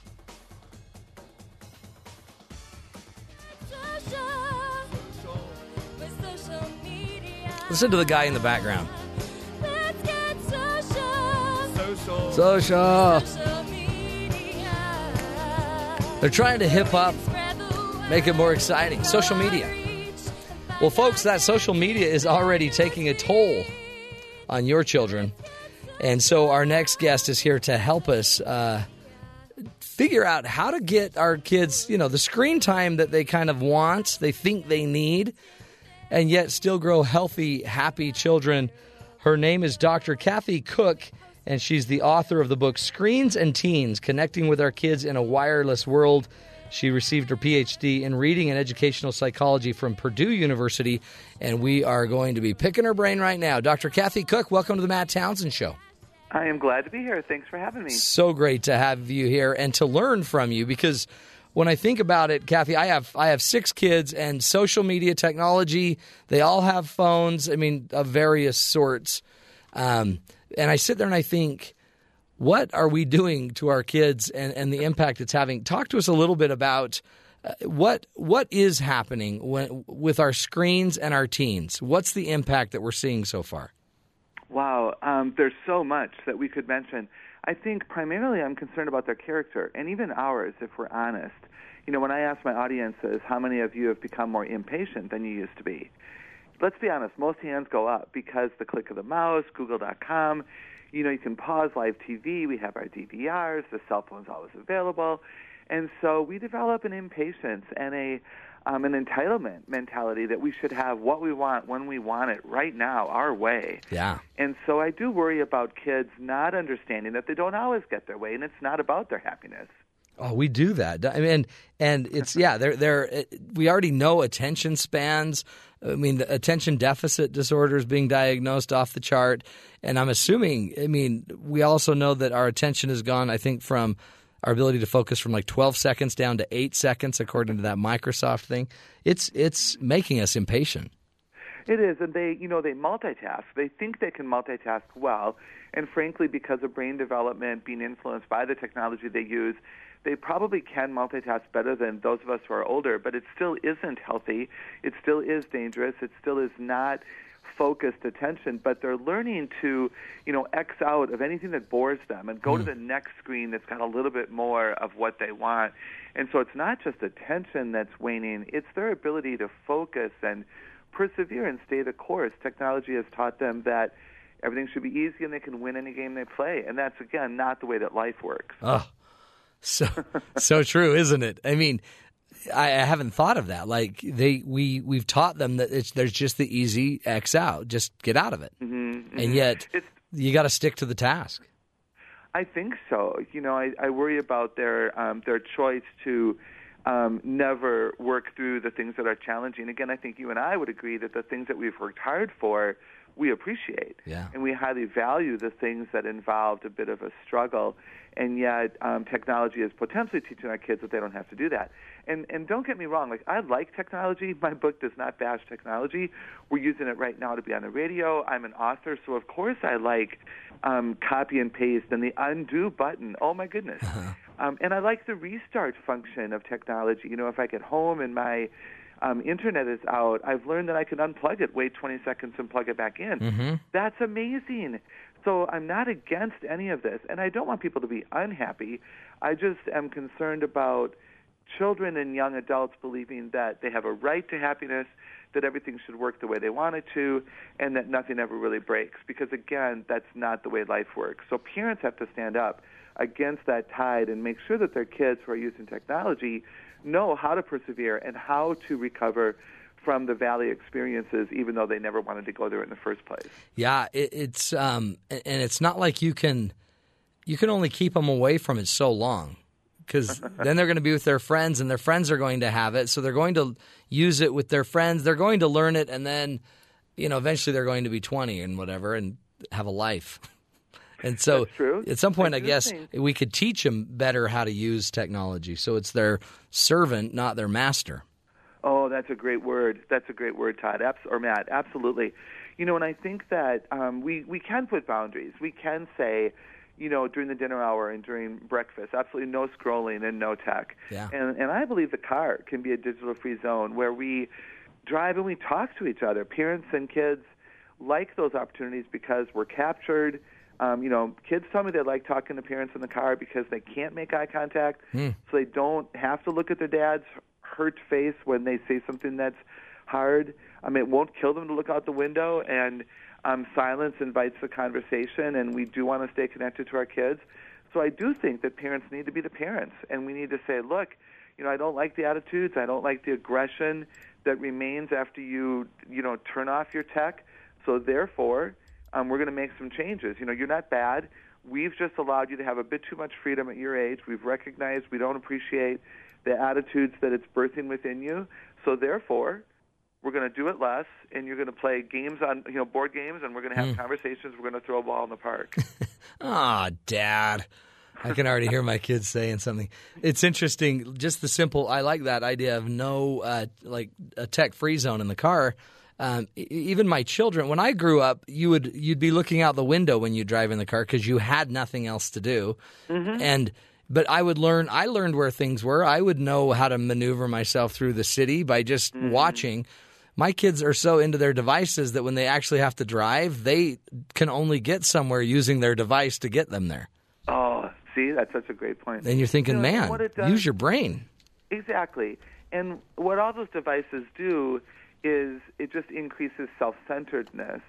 Listen to the guy in the background. Social. They're trying to hip up, make it more exciting. Social media. Well, folks, that social media is already taking a toll on your children. And so our next guest is here to help us uh, figure out how to get our kids, you know, the screen time that they kind of want, they think they need, and yet still grow healthy, happy children. Her name is Dr. Kathy Koch, and she's the author of the book Screens and Teens Connecting with Our Kids in a Wireless World. She received her PhD in reading and educational psychology from Purdue University, and we are going to be picking her brain right now. Dr. Kathy Koch, welcome to the Matt Townsend Show. I am glad to be here. Thanks for having me. So great to have you here and to learn from you because when I think about it, Kathy, I have I have six kids and social media technology. They all have phones. I mean, of various sorts. Um, and I sit there and I think, what are we doing to our kids and, and the impact it's having? Talk to us a little bit about uh, what what is happening when, with our screens and our teens. What's the impact that we're seeing so far? Wow, um, there's so much that we could mention. I think primarily I'm concerned about their character, and even ours, if we're honest. You know, when I ask my audiences how many of you have become more impatient than you used to be, let's be honest, most hands go up because the click of the mouse, Google.com, you know, you can pause live TV, we have our DVRs, the cell phone's always available. And so we develop an impatience and a um, an entitlement mentality that we should have what we want when we want it right now, our way. Yeah. And so I do worry about kids not understanding that they don't always get their way, and it's not about their happiness. Oh, we do that. I mean, and it's yeah, they're they're we already know attention spans. I mean, the attention deficit disorder is being diagnosed off the chart, and I'm assuming. I mean, we also know that our attention has gone. I think from our ability to focus from like 12 seconds down to eight seconds, according to that Microsoft thing. It's it's making us impatient. It is, and they, you know, they multitask. They think they can multitask well, and frankly, because of brain development being influenced by the technology they use, they probably can multitask better than those of us who are older. But it still isn't healthy. It still is dangerous. It still is not focused attention. But they're learning to, you know, X out of anything that bores them and go to hmm. the next screen that's got a little bit more of what they want. And so it's not just attention that's waning; it's their ability to focus and persevere and stay the course. Technology has taught them that everything should be easy and they can win any game they play. And that's, again, not the way that life works. Oh, so so true, isn't it? I mean, I, I haven't thought of that. Like they, we, we've taught them that it's there's just the easy X out. Just get out of it. Mm-hmm, And yet, you got to stick to the task. I think so. You know, I, I worry about their um, their choice to um, never work through the things that are challenging. Again, I think you and I would agree that the things that we've worked hard for, we appreciate, Yeah. and we highly value the things that involved a bit of a struggle. And yet, um, technology is potentially teaching our kids that they don't have to do that. And and don't get me wrong, like I like technology. My book does not bash technology. We're using it right now to be on the radio. I'm an author, so of course I like um, copy and paste and the undo button. Oh my goodness. Um, and I like the restart function of technology. You know, if I get home and my um, internet is out, I've learned that I can unplug it, wait 20 seconds, and plug it back in. Mm-hmm. That's amazing. So I'm not against any of this, and I don't want people to be unhappy. I just am concerned about children and young adults believing that they have a right to happiness, that everything should work the way they want it to, and that nothing ever really breaks. Because again, that's not the way life works. So parents have to stand up against that tide and make sure that their kids who are using technology know how to persevere and how to recover from the valley experiences, even though they never wanted to go there in the first place. Yeah, it, it's um, and it's not like you can you can only keep them away from it so long because then they're going to be with their friends and their friends are going to have it, so they're going to use it with their friends. They're going to learn it, and then you know eventually they're going to be twenty and whatever and have a life. And so, at some point, I, guess we could teach them better how to use technology. So it's their servant, not their master. Oh, that's a great word. That's a great word, Todd. Abs- or Matt. Absolutely. You know, and I think that um, we we can put boundaries. We can say, you know, during the dinner hour and during breakfast, absolutely no scrolling and no tech. Yeah. And and I believe the car can be a digital free zone where we drive and we talk to each other. Parents and kids like those opportunities because we're captured. Um, you know, kids tell me they like talking to parents in the car because they can't make eye contact, Hmm. so they don't have to look at their dad's hurt face when they say something that's hard. I mean, it won't kill them to look out the window, and um, silence invites the conversation, and we do want to stay connected to our kids. So I do think that parents need to be the parents, and we need to say, look, you know, I don't like the attitudes, I don't like the aggression that remains after you, you know, turn off your tech. So therefore, um, we're going to make some changes. You know, you're not bad. We've just allowed you to have a bit too much freedom at your age. We've recognized we don't appreciate the attitudes that it's birthing within you. So therefore, we're going to do it less, and you're going to play games on, you know, board games, and we're going to have Hmm. conversations. We're going to throw a ball in the park. Ah, Dad. I can already hear my kids saying something. It's interesting. Just the simple. I like that idea of no, uh, like a tech-free zone in the car. Um, even my children, when I grew up, you would you'd be looking out the window when you drive in the car because you had nothing else to do, and but I would learn. I learned where things were. I would know how to maneuver myself through the city by just watching. My kids are so into their devices that when they actually have to drive, they can only get somewhere using their device to get them there. oh, see, that's such a great point. And you're thinking, You know, man, does- use your brain. Exactly. And what all those devices do is it just increases self centeredness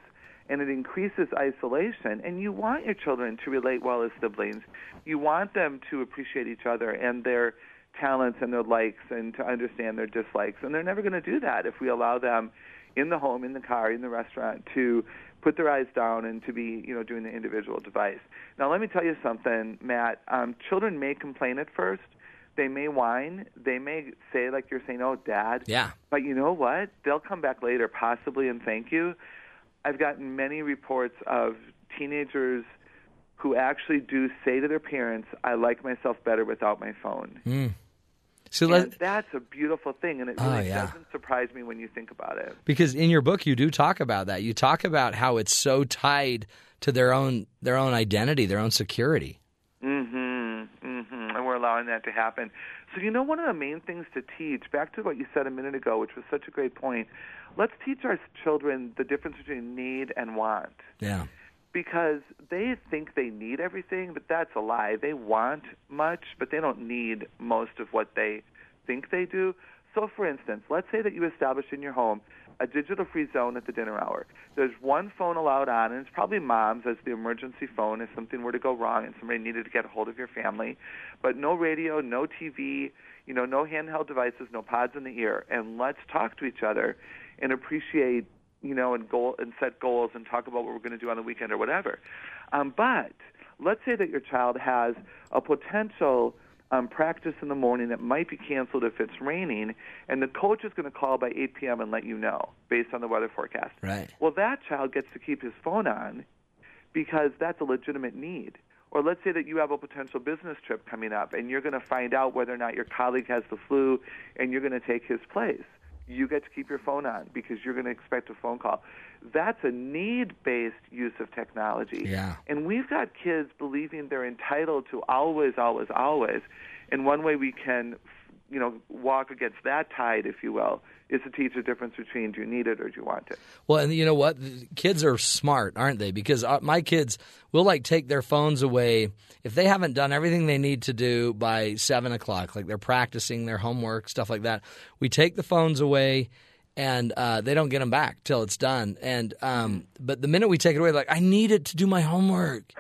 and it increases isolation. And you want your children to relate well as siblings. You want them to appreciate each other and their talents and their likes and to understand their dislikes. And they're never going to do that if we allow them in the home, in the car, in the restaurant to put their eyes down and to be, you know, doing the individual device. Now, let me tell you something, Matt. Um, children may complain at first. They may whine. They may say, like you're saying, "Oh, Dad." Yeah. But you know what? They'll come back later, possibly, and thank you. I've gotten many reports of teenagers who actually do say to their parents, "I like myself better without my phone." Mm. So that's a beautiful thing, and it Oh, really yeah. doesn't surprise me when you think about it. because in your book you do talk about that. You talk about how it's so tied to their own their own identity, their own security. Mm-hmm. Allowing that to happen. So you know, one of the main things to teach, back to what you said a minute ago, which was such a great point. Let's teach our children the difference between need and want. Yeah. because they think they need everything, but that's a lie. They want much, but they don't need most of what they think they do. So, for instance, let's say that you establish in your home a digital free zone at the dinner hour. There's one phone allowed on, and it's probably mom's as the emergency phone if something were to go wrong and somebody needed to get a hold of your family. But no radio, no TV, you know, no handheld devices, no pods in the ear, and let's talk to each other and appreciate, you know, and goal and set goals and talk about what we're going to do on the weekend or whatever. Um, but let's say that your child has a potential um, practice in the morning that might be canceled if it's raining, and the coach is going to call by 8 p.m. and let you know based on the weather forecast. Right. Well, that child gets to keep his phone on because that's a legitimate need. Or let's say that you have a potential business trip coming up and you're going to find out whether or not your colleague has the flu and you're going to take his place. You get to keep your phone on because you're going to expect a phone call. That's a need based use of technology. Yeah. And we've got kids believing they're entitled to always, always, always. And one way we can, you know, walk against that tide, if you will, is to teach the difference between do you need it or do you want it. Well, and you know what? Kids are smart, aren't they? Because uh, my kids will like take their phones away if they haven't done everything they need to do by seven o'clock, like they're practicing their homework, stuff like that. We take the phones away. And uh, they don't get them back till it's done. And um, but the minute we take it away, like I need it to do my homework.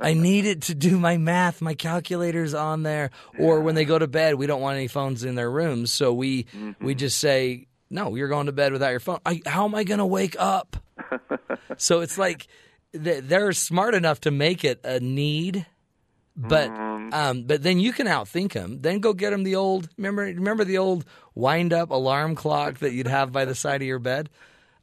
I need it to do my math. My calculator's on there. Or when they go to bed, we don't want any phones in their rooms, so we we just say, "No, you're going to bed without your phone." I, how am I going to wake up? so it's like they're smart enough to make it a need, but um, but then you can outthink them. Then go get them the old remember remember the old wind up alarm clock that you'd have by the side of your bed.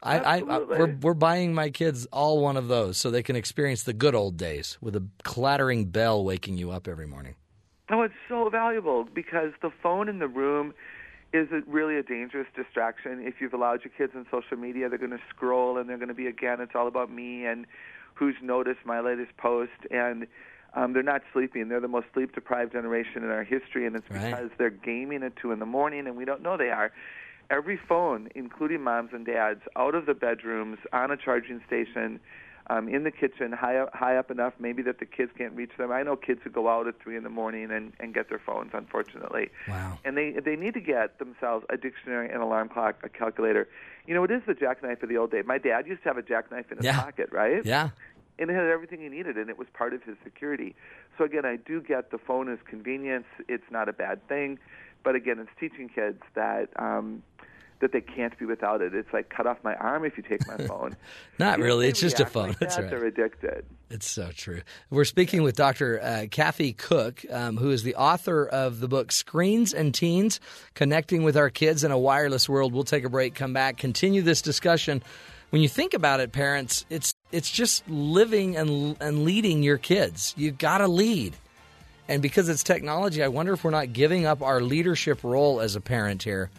I, I, I we're we're buying my kids all one of those so they can experience the good old days with a clattering bell waking you up every morning. Oh, it's so valuable because the phone in the room is a, really a dangerous distraction. If you've allowed your kids on social media, they're going to scroll and they're going to be again, it's all about me and who's noticed my latest post. And um, they're not sleeping. They're the most sleep deprived generation in our history, and it's Right. because they're gaming at two in the morning, and we don't know they are. Every phone, including moms and dads, out of the bedrooms, on a charging station, um, in the kitchen, high up, high up enough maybe that the kids can't reach them. I know kids who go out at three in the morning and, and get their phones, unfortunately. Wow. And they they need to get themselves a dictionary, an alarm clock, a calculator. You know, it is the jackknife of the old day. My dad used to have a jackknife in his Yeah. pocket, right? Yeah. And it had everything he needed, and it was part of his security. So again, I do get the phone is convenience; it's not a bad thing, but again, it's teaching kids that um, that they can't be without it. It's like cut off my arm if you take my phone. Not really. It's just a phone. Like That's that, right. They're addicted. It's so true. We're speaking with Dr. Uh, Kathy Koch, um, who is the author of the book Screens and Teens Connecting with Our Kids in a Wireless World. We'll take a break, come back, continue this discussion. When you think about it, parents, it's it's just living and and leading your kids. You got to lead. And because it's technology, I wonder if we're not giving up our leadership role as a parent here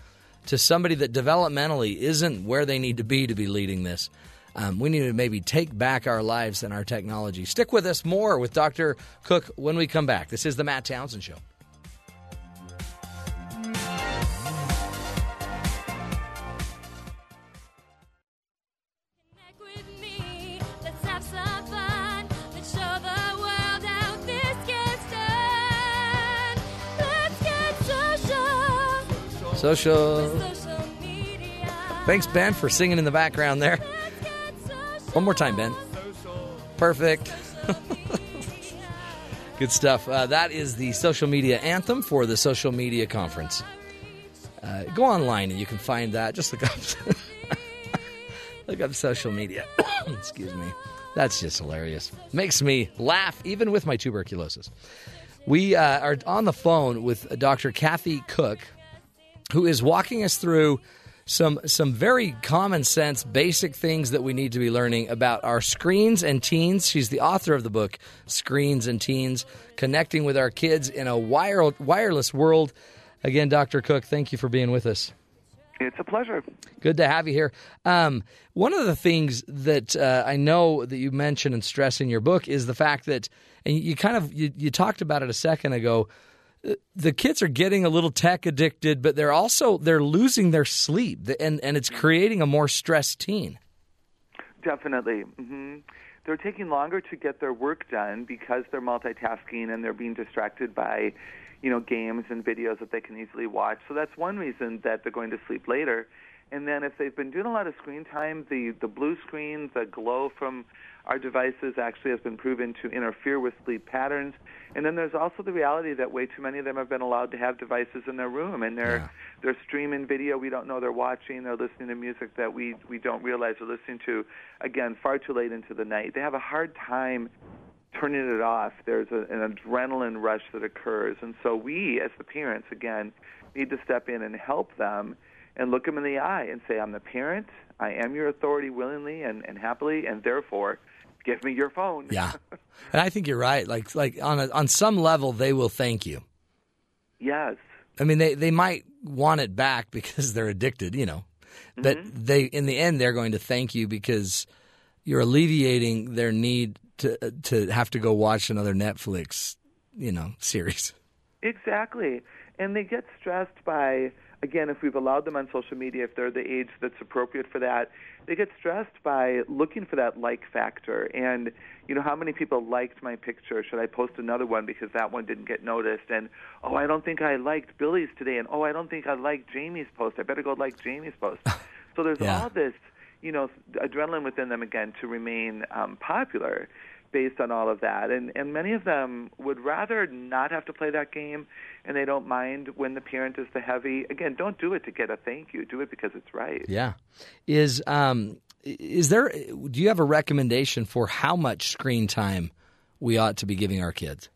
to somebody that developmentally isn't where they need to be to be leading this. Um, we need to maybe take back our lives and our technology. Stick with us more with Dr. Koch when we come back. This is the Matt Townsend Show. Social. Thanks, Ben, for singing in the background there. One more time, Ben. Perfect. Good stuff. Uh, that is the social media anthem for the social media conference. Uh, go online and you can find that. Just look up, look up social media. Excuse me. That's just hilarious. Makes me laugh even with my tuberculosis. We uh, are on the phone with Dr. Kathy Koch, who is walking us through some some very common sense basic things that we need to be learning about our screens and teens. She's the author of the book Screens and Teens: Connecting with Our Kids in a Wire, Wireless World. Again, Dr. Koch, thank you for being with us. It's a pleasure. Good to have you here. Um, one of the things that uh, I know that you mention and stress in your book is the fact that, and you kind of you, you talked about it a second ago. The kids are getting a little tech addicted, but they're also they're losing their sleep, and and it's creating a more stressed teen. Definitely. hmm They're taking longer to get their work done because they're multitasking and they're being distracted by, you know, games and videos that they can easily watch. So that's one reason that they're going to sleep later. And then if they've been doing a lot of screen time, the, the blue screen, the glow from our devices actually has been proven to interfere with sleep patterns. And then there's also the reality that way too many of them have been allowed to have devices in their room and they're they're streaming video we don't know they're watching, they're listening to music that we we don't realize they're listening to again far too late into the night. They have a hard time turning it off. There's a, an adrenaline rush that occurs. And so we as the parents again need to step in and help them and look them in the eye and say, I'm the parent, I am your authority willingly and, and happily, and therefore give me your phone. Yeah, and I think you're right. Like like on a, on some level, they will thank you. Yes. I mean, they they might want it back because they're addicted, you know. But mm-hmm. they in the end, they're going to thank you because you're alleviating their need to to have to go watch another Netflix, you know, series. Exactly. And they get stressed by, again, if we've allowed them on social media, if they're the age that's appropriate for that, they get stressed by looking for that like factor. And, you know, how many people liked my picture? Should I post another one because that one didn't get noticed? And, oh, I don't think I liked Billy's today. And, oh, I don't think I liked Jamie's post. I better go like Jamie's post. so there's Yeah. all this, you know, adrenaline within them, again, to remain um, popular based on all of that. And and many of them would rather not have to play that game and they don't mind when the parent is the heavy. Again, don't do it to get a thank you. Do it because it's right. Yeah. Is um is there do you have a recommendation for how much screen time we ought to be giving our kids?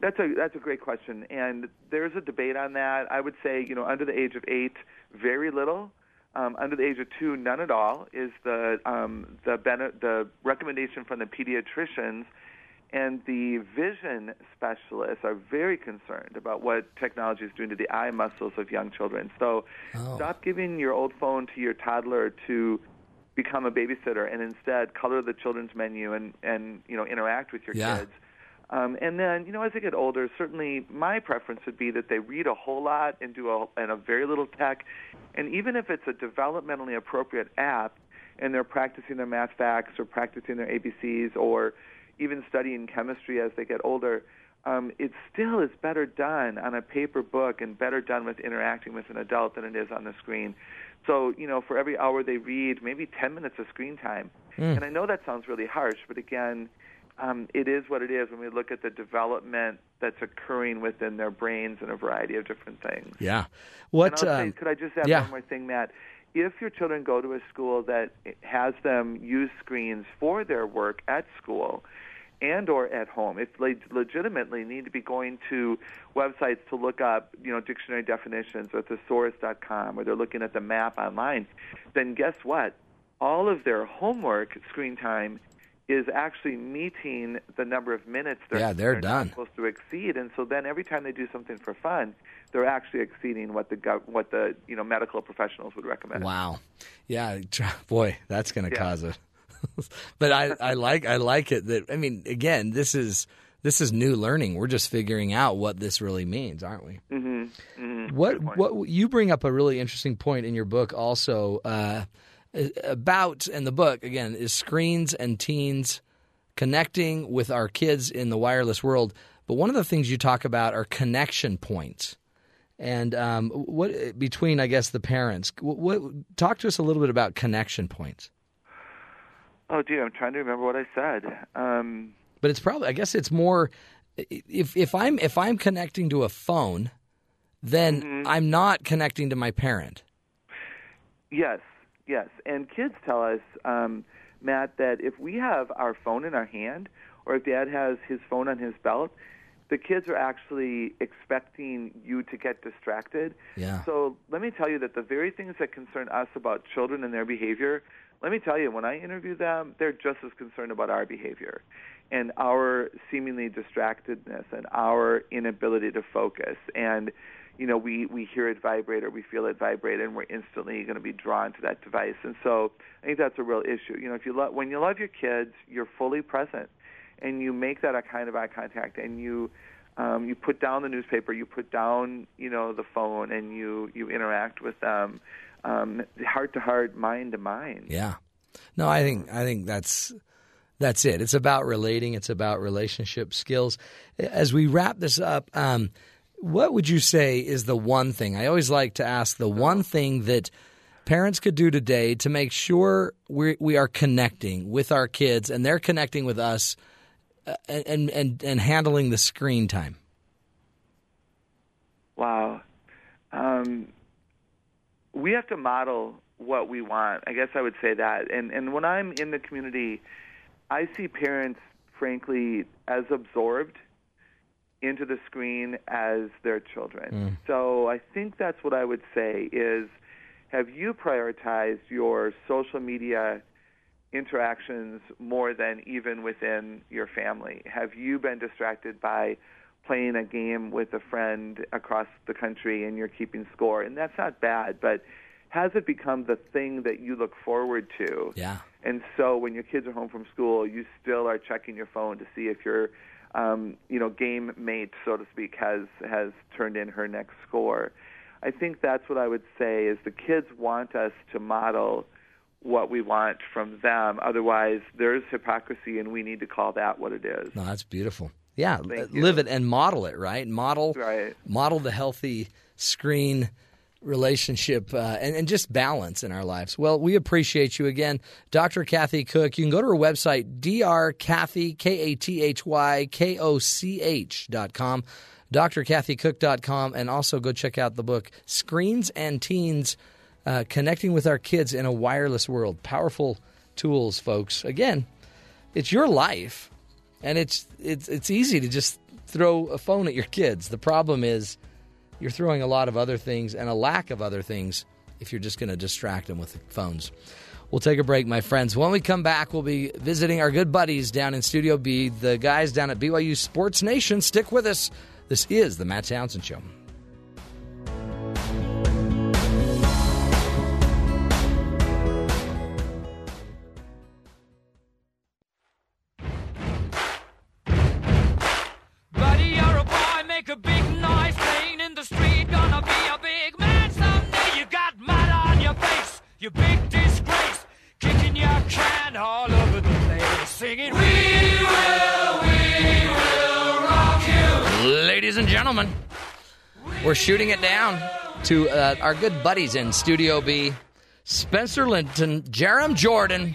That's a that's a great question, and there's a debate on that. I would say, you know, under the age of eight, very little. Um, under the age of two, none at all is the um, the bene- the recommendation from the pediatricians, and the vision specialists are very concerned about what technology is doing to the eye muscles of young children. So, stop giving your old phone to your toddler to become a babysitter, and instead color the children's menu and and you know interact with your Yeah. kids. Um, and then, you know, as they get older, certainly my preference would be that they read a whole lot and do a, and a very little tech. And even if it's a developmentally appropriate app and they're practicing their math facts or practicing their ABCs or even studying chemistry as they get older, um, it still is better done on a paper book and better done with interacting with an adult than it is on the screen. So, you know, for every hour they read, maybe 10 minutes of screen time. Mm. And I know that sounds really harsh, but again, um, it is what it is when we look at the development that's occurring within their brains and a variety of different things. Yeah. What say, um, could I just add yeah. one more thing, Matt? If your children go to a school that has them use screens for their work at school and or at home, if they legitimately need to be going to websites to look up, you know, dictionary definitions or thesaurus.com or they're looking at the map online, then guess what? All of their homework screen time is actually meeting the number of minutes they're, Yeah, they're not done. supposed to exceed, and so then every time they do something for fun, they're actually exceeding what the gov- what the you know medical professionals would recommend. Wow. Yeah, boy, that's going to Yeah. cause it. but I, I like I like it that I mean again this is this is new learning. We're just figuring out what this really means, aren't we? Mm-hmm. mm-hmm. What what you bring up a really interesting point in your book also uh, about and the book again is screens and teens connecting with our kids in the wireless world. But one of the things you talk about are connection points. And um, what between, I guess, the parents. What, what talk to us a little bit about connection points. Oh dear, I'm trying to remember what I said. Um, But it's probably, I guess, it's more if if I'm if I'm connecting to a phone, then I'm not connecting to my parent. Yes, yes. And kids tell us, um, Matt, that if we have our phone in our hand, or if Dad has his phone on his belt, the kids are actually expecting you to get distracted. Yeah. So let me tell you that the very things that concern us about children and their behavior, let me tell you, when I interview them, they're just as concerned about our behavior and our seemingly distractedness and our inability to focus. And, you know, we, we hear it vibrate or we feel it vibrate and we're instantly going to be drawn to that device. And so I think that's a real issue. You know, if you lo- when you love your kids, you're fully present and you make that a kind of eye contact and you um, you put down the newspaper, you put down you know the phone, and you you interact with them um, heart to heart, mind to mind. Yeah. No, I think I think that's that's it. It's about relating. It's about relationship skills. As we wrap this up, um, what would you say is the one thing? I always like to ask the one thing that parents could do today to make sure we we are connecting with our kids and they're connecting with us uh, and and and handling the screen time? Wow. Um, we have to model what we want. I guess I would say that. And and when I'm in the community, I see parents, frankly, as absorbed into the screen as their children. Hmm. So I think that's what I would say is have you prioritized your social media interactions more than even within your family? Have you been distracted by playing a game with a friend across the country and you're keeping score? And that's not bad, but has it become the thing that you look forward to? Yeah. And so when your kids are home from school, you still are checking your phone to see if your um, you know, game mate, so to speak, has has turned in her next score. I think that's what I would say is the kids want us to model what we want from them. Otherwise, there's hypocrisy, and we need to call that what it is. No, that's beautiful. Yeah, Thank live it and model it, right? Model Right. model the healthy screen relationship uh, and, and just balance in our lives. Well, we appreciate you again, Dr. Kathy Koch. You can go to her website, drkathy, K-A-T-H-Y, K-O-C-H dot com, drkathykoch.com, and also go check out the book, Screens and Teens, uh, Connecting with Our Kids in a Wireless World. Powerful tools, folks. Again, it's your life, and it's it's it's easy to just throw a phone at your kids. The problem is you're throwing a lot of other things and a lack of other things if you're just going to distract them with phones. We'll take a break, my friends. When we come back, we'll be visiting our good buddies down in Studio B, the guys down at BYU Sports Nation. Stick with us. This is the Matt Townsend Show. Gentlemen, we're shooting it down to uh, our good buddies in Studio B, Spencer Linton, Jarom Jordan.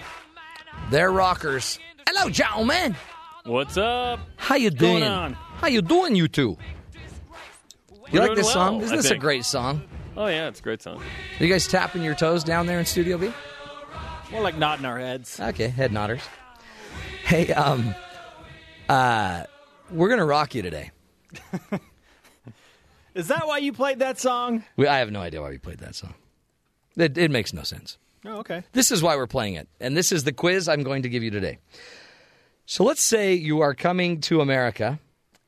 They're rockers. Hello, gentlemen. What's up? How you doing? How you doing, you two? You We're like this song? Isn't I this a great song? Oh yeah, it's a great song. Are you guys tapping your toes down there in Studio B? More like nodding our heads. Okay, head nodders. Hey, um, uh, we're gonna rock you today. Is that why you played that song? We, I have no idea why we played that song. It, it makes no sense. Oh, okay. This is why we're playing it, and this is the quiz I'm going to give you today. So let's say you are coming to America,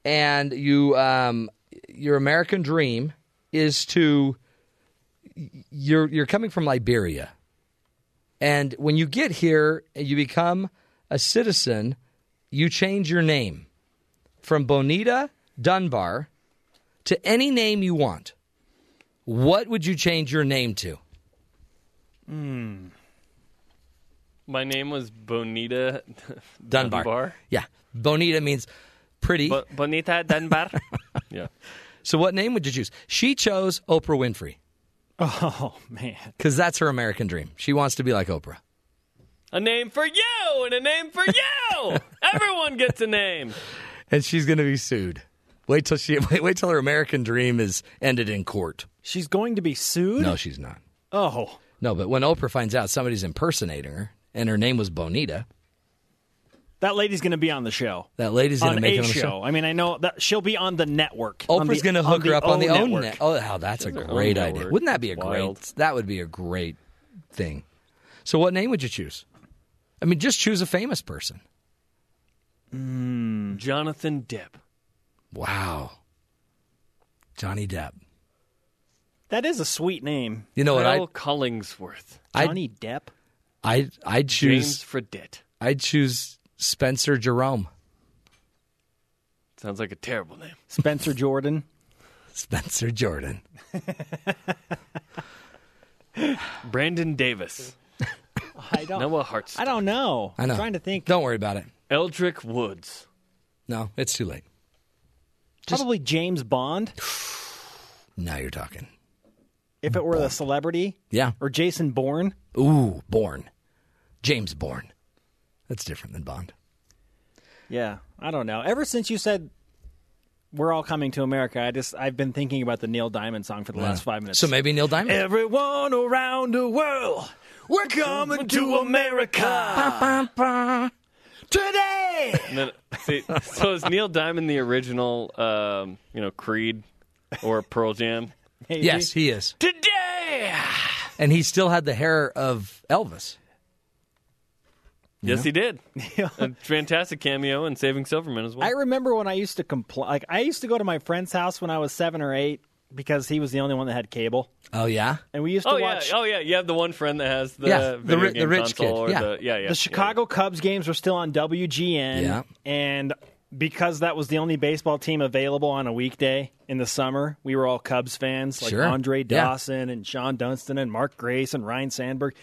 and you um, your American dream is to you're you're coming from Liberia, and when you get here and you become a citizen, you change your name from Bonita Dunbar to any name you want. What would you change your name to? Hmm. My name was Bonita Dunbar. Yeah. Bonita means pretty. Bo- Bonita Dunbar. yeah. So what name would you choose? She chose Oprah Winfrey Oh man. because that's her American dream. She wants to be like Oprah. A name for you and a name for you. Everyone gets a name. And she's going to be sued. Wait till she wait, wait till her American dream is ended in court. She's going to be sued? No, she's not. Oh. No, but when Oprah finds out somebody's impersonating her and her name was Bonita, That lady's going to be on the show. that lady's going to make a it on the show. show. I mean, I know that she'll be on the network. Oprah's going to hook her up on the own network. net. Oh, how that's a great idea. network. Wouldn't that be a Wild. great? That would be a great thing. So, what name would you choose? I mean, just choose a famous person. Hmm. Jonathan Depp. Wow, Johnny Depp. That is a sweet name. You know what? I Kyle Collingsworth. Johnny Depp. I I'd choose James Fredette. I'd choose Spencer Jerome. Sounds like a terrible name. Spencer Jordan. Spencer Jordan. Brandon Davies. I don't. Noah Hartsock. I don't know. I know. I'm trying to think. Don't worry about it. Eldrick Woods. No, it's too late. Probably James Bond. Now you're talking. if it were the celebrity Yeah. or Jason Bourne. Ooh, Bourne. James Bourne. That's different than Bond. Yeah, I don't know. Ever since you said we're all coming to America, I just I've been thinking about the Neil Diamond song for the last five minutes. So maybe Neil Diamond. Everyone around the world, we're coming to America today. And then, see, so is Neil Diamond the original, um, you know, Creed or Pearl Jam? Yes, he is. Today. And he still had the hair of Elvis. Yes, Yeah. he did. A fantastic cameo in Saving Silverman as well. I remember when I used to complain. Like I used to go to my friend's house when I was seven or eight because he was the only one that had cable, Oh, yeah? and we used to oh yeah, watch. oh yeah. You have the one friend that has the Yeah, the video ri- the rich console kid, or yeah. the yeah yeah the Chicago Cubs games were still on WGN, Yeah. and because that was the only baseball team available on a weekday in the summer, we were all Cubs fans, like Sure. Andre Yeah. Dawson and Shawon Dunston and Mark Grace and Ryne Sandberg.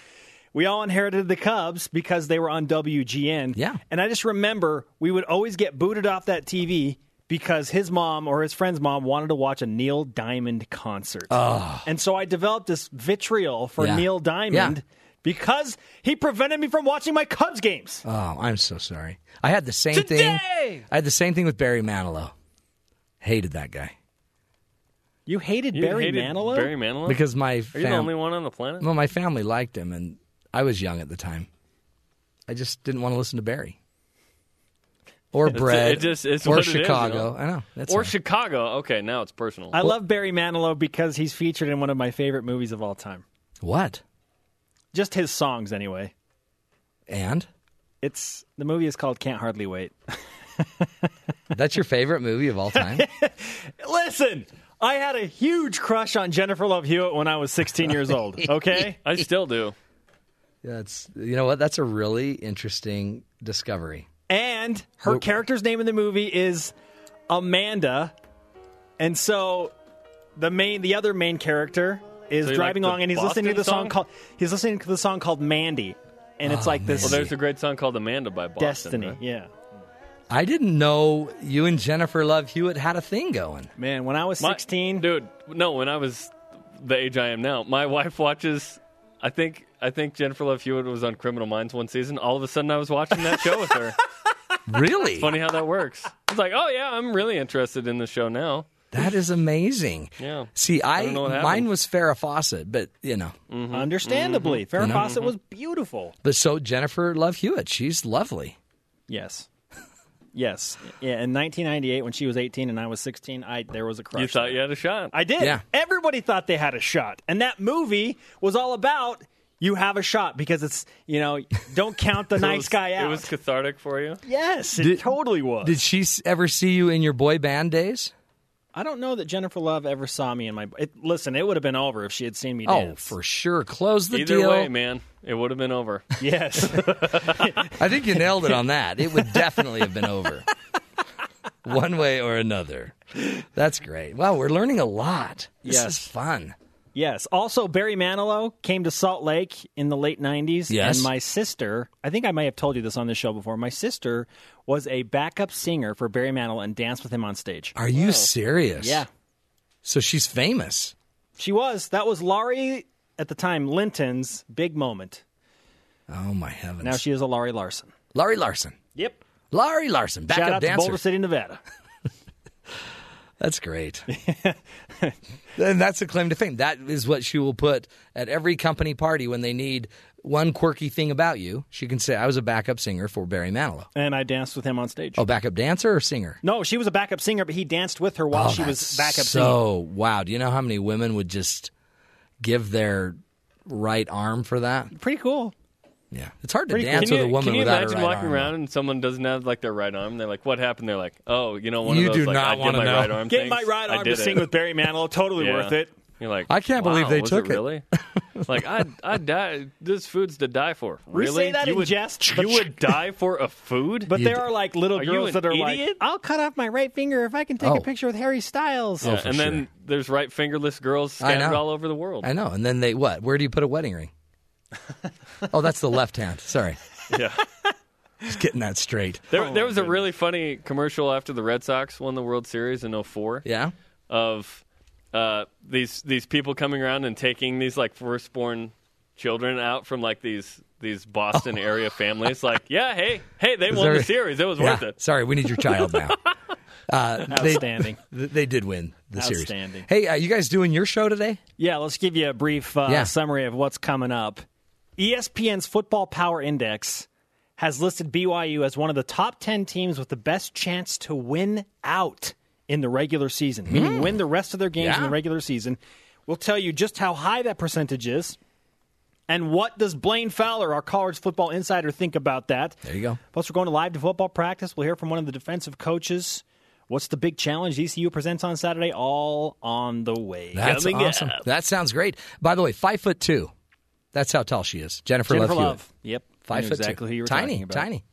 We all inherited the Cubs because they were on WGN. Yeah. And I just remember we would always get booted off that TV because his mom or his friend's mom wanted to watch a Neil Diamond concert. And so I developed this vitriol for Yeah. Neil Diamond Yeah. because he prevented me from watching my Cubs games. Oh, I'm so sorry. I had the same thing. I had the same thing with Barry Manilow. Hated that guy. You hated You Barry hated Manilow? Barry Manilow? Because my Are you the only one on the planet? Well, my family liked him, and I was young at the time. I just didn't want to listen to Barry. Or It's- Bread. It just, it's or what it is, you Chicago. know? I know. That's or all right. Chicago. Okay, now it's personal. I love Barry Manilow because he's featured in one of my favorite movies of all time. What? Just his songs, anyway. And? It's the movie is called Can't Hardly Wait. That's your favorite movie of all time? Listen, I had a huge crush on Jennifer Love Hewitt when I was 16 years old. Okay, I still do. That's you know what? That's a really interesting discovery. And her Well- character's name in the movie is Amanda, and so the main, the other main character is So driving like along, and he's listening to the song song? called he's listening to the song called Mandy, and it's Oh, like this Well, there's a great song called Amanda by Boston. destiny. right? Yeah, I didn't know you and Jennifer Love Hewitt had a thing going. man, when I was My- 16, dude. No, when I was the age I am now, my wife watches. I think I think Jennifer Love Hewitt was on Criminal Minds one season. All of a sudden, I was watching that show with her. Really? Funny how that works. It's like, oh yeah, I'm really interested in the show now. That is amazing. Yeah. See, I, don't know what mine was Farrah Fawcett, but you know, Mm-hmm. understandably, Farrah You know? Fawcett was beautiful. but so Jennifer Love Hewitt, she's lovely. Yes. Yes. Yeah, in 1998 when she was 18 and I was 16, I there was a crush. You thought you had a shot. I did. Yeah. Everybody thought they had a shot. And that movie was all about you have a shot because it's, you know, don't count the So nice was- guy out. It was cathartic for you. yes, it Did- totally was. Did she ever see you in your boy band days? I don't know that Jennifer Love ever saw me in my it, Listen, it would have been over if she had seen me Oh, for sure. Close the Either deal. way, man, it would have been over. Yes. I think you nailed it on that. It would definitely have been over. One way or another. That's great. Wow, we're learning a lot. This Yes. is fun. Yes. Also, Barry Manilow came to Salt Lake in the late 90s. Yes. And my sister, I think I may have told you this on this show before, my sister was a backup singer for Barry Manilow and danced with him on stage. Are you serious? Yeah. So she's famous. She was. That was Laurie, at the time, Linton's big moment. Oh my heavens. Now she is a Laurie Larson. Laurie Larson. Yep. Laurie Larson, Shout backup out to dancer. Boulder City, Nevada. That's great. and that's a claim to fame. That is what she will put at every company party when they need one quirky thing about you. She can say, I was a backup singer for Barry Manilow. And I danced with him on stage. Oh, backup dancer or singer? No, she was a backup singer, but he danced with her while Oh, she was backup singing. So, wow. Do you know how many women would just give their right arm for that? Pretty cool. Yeah. It's hard to Pretty dance Can with you, a woman can you without imagine her right walking arm. around and someone doesn't have like their right arm? They're like, "What happened?" They're like, "Oh, you know, one You of those do like not I did wanna my know. right arm Get things. my right I arm did to it." sing with Barry Manilow. Totally Yeah. worth it. You're like, I can't believe "Wow, they was took it." Really? like, I, I die. This food's to die for. We Really? say that you in would, jest, You but- would die for a food? But You there d- are like little Are you girls an that are like, idiot? I'll cut off my right finger if I can take Oh. a picture with Harry Styles. Oh, yeah, for and then there's right fingerless girls I scattered know. all over the world. I know. And then they, what? Where do you put a wedding ring? Oh, that's the left hand. Sorry. yeah. Just getting that straight. There, there was a really funny commercial after the Red Sox won the World Series in 04 Yeah? of uh, these these people coming around and taking these like firstborn children out from like these these Boston area families. Like, yeah, hey, hey, they Is won there- the series. It was Yeah. worth it. Sorry, we need your child now. Uh, they- Outstanding. They, did win the series. Hey, uh, you guys doing your show today? Yeah, let's give you a brief uh, Yeah. summary of what's coming up. ESPN's Football Power Index has listed BYU as one of the top 10 teams with the best chance to win out in the regular season, meaning win the rest of their games in Hmm. The regular season. We'll tell you just how high that percentage is. And what does Blaine Fowler, our college football insider, think about that? There you go. Plus, we're going to live to football practice. We'll hear from one of the defensive coaches. What's the big challenge ECU presents on Saturday? All on the way. That's Coming awesome. up. That sounds great. By the way, five foot two. That's how tall she is. Jennifer, Jennifer Love. Hewitt. Love. Yep. Five knew foot exactly two. who you were tiny, about. tiny.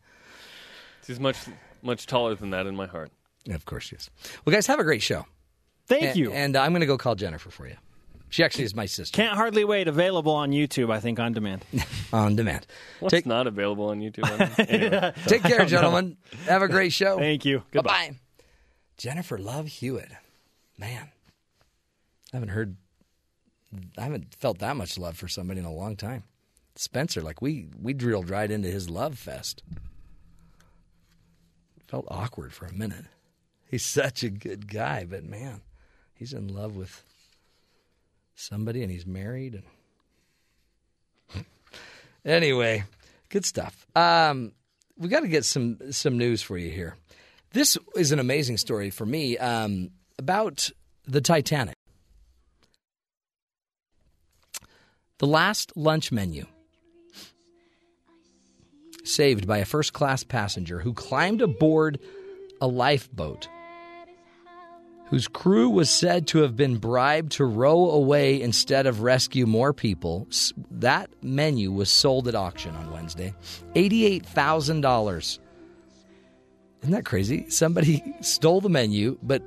She's much much taller than that in my heart. Yeah, of course she is. Well, guys, have a great show. Thank And- you. And I'm going to go call Jennifer for you. She actually is my sister. Can't hardly wait. Available on YouTube, I think, on demand. on demand. What's Take- not available on YouTube? Anyway. Take care, gentlemen. Have a great show. Thank you. Bye bye. Jennifer Love Hewitt. Man, I haven't heard, I haven't felt that much love for somebody in a long time. Spencer, like we we drilled right into his love fest. Felt awkward for a minute. He's such a good guy, but man, he's in love with somebody and he's married and anyway, good stuff. Um, we got to get some some news for you here. This is an amazing story for me um, about the Titanic. The last lunch menu saved by a first class passenger who climbed aboard a lifeboat whose crew was said to have been bribed to row away instead of rescue more people. That menu was sold at auction on Wednesday. $88,000. Isn't that crazy? Somebody stole the menu, but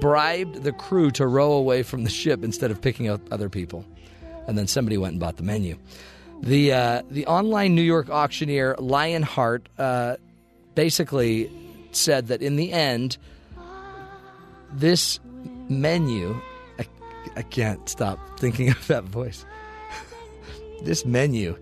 bribed the crew to row away from the ship instead of picking up other people. And then somebody went and bought the menu. The uh, the online New York auctioneer Lionheart uh, basically said that in the end, this menu, I, I can't stop thinking of that voice. this menu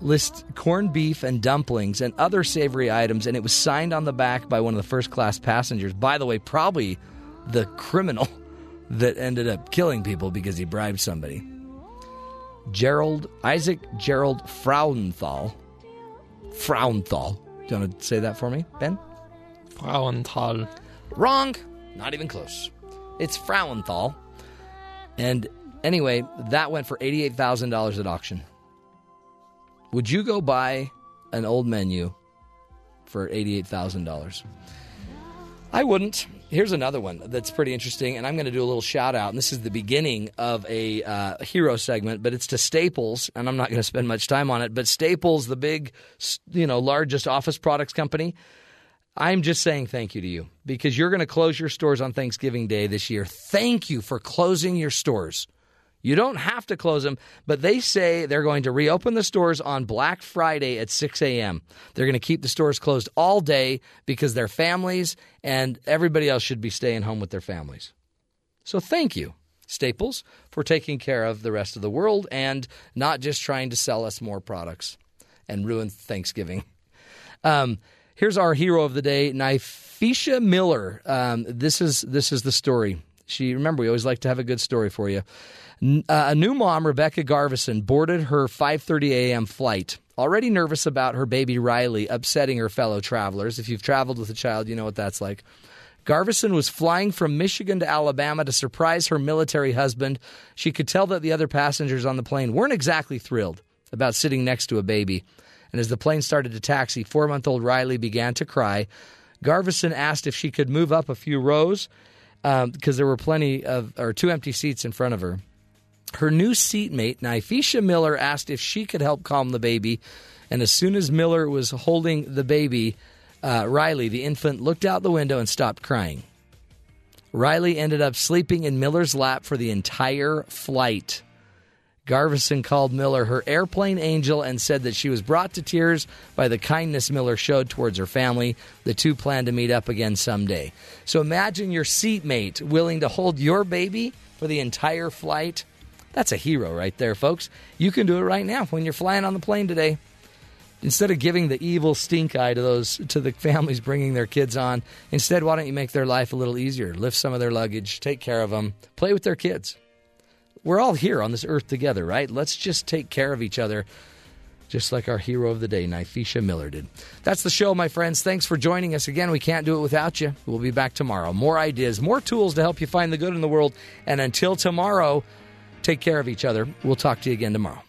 lists corned beef and dumplings and other savory items, and it was signed on the back by one of the first class passengers. By the way, probably the criminal that ended up killing people because he bribed somebody. Gerald Isaac Gerald Frauenthal. Frauenthal. Do you want to say that for me, Ben? Frauenthal. Wrong. Not even close. It's Frauenthal. And anyway, that went for $88,000 at auction. Would you go buy an old menu for $88,000? I wouldn't. Here's another one that's pretty interesting, and I'm going to do a little shout out. And this is the beginning of a uh, hero segment, but it's to Staples, and I'm not going to spend much time on it. But Staples, the big, you know, largest office products company, I'm just saying thank you to you because you're going to close your stores on Thanksgiving Day this year. Thank you for closing your stores. You don't have to close them, but they say they're going to reopen the stores on Black Friday at 6 a.m. They're going to keep the stores closed all day because their families and everybody else should be staying home with their families. So thank you, Staples, for taking care of the rest of the world and not just trying to sell us more products and ruin Thanksgiving. Um, here's our hero of the day, Nifisha Miller. Um, this is this is the story. She remember we always like to have a good story for you. Uh, a new mom, Rebecca Garvison, boarded her 5:30 a.m. flight. Already nervous about her baby Riley upsetting her fellow travelers. If you've traveled with a child, you know what that's like. Garvison was flying from Michigan to Alabama to surprise her military husband. She could tell that the other passengers on the plane weren't exactly thrilled about sitting next to a baby. And as the plane started to taxi, four month old Riley began to cry. Garvison asked if she could move up a few rows because there were plenty of, or two empty seats in front of her. Her new seatmate, Nifisha Miller, asked if she could help calm the baby. And as soon as Miller was holding the baby, uh, Riley, the infant, looked out the window and stopped crying. Riley ended up sleeping in Miller's lap for the entire flight. Garvison called Miller her airplane angel and said that she was brought to tears by the kindness Miller showed towards her family. The two plan to meet up again someday. So imagine your seatmate willing to hold your baby for the entire flight. That's a hero right there, folks. You can do it right now when you're flying on the plane today. Instead of giving the evil stink eye to those to the families bringing their kids on, instead why don't you make their life a little easier? Lift some of their luggage, take care of them, play with their kids. We're all here on this earth together, right? Let's just take care of each other, just like our hero of the day, Nifisha Miller did. That's the show, my friends. Thanks for joining us again. We can't do it without you. We'll be back tomorrow. More ideas, more tools to help you find the good in the world. And until tomorrow, take care of each other. We'll talk to you again tomorrow.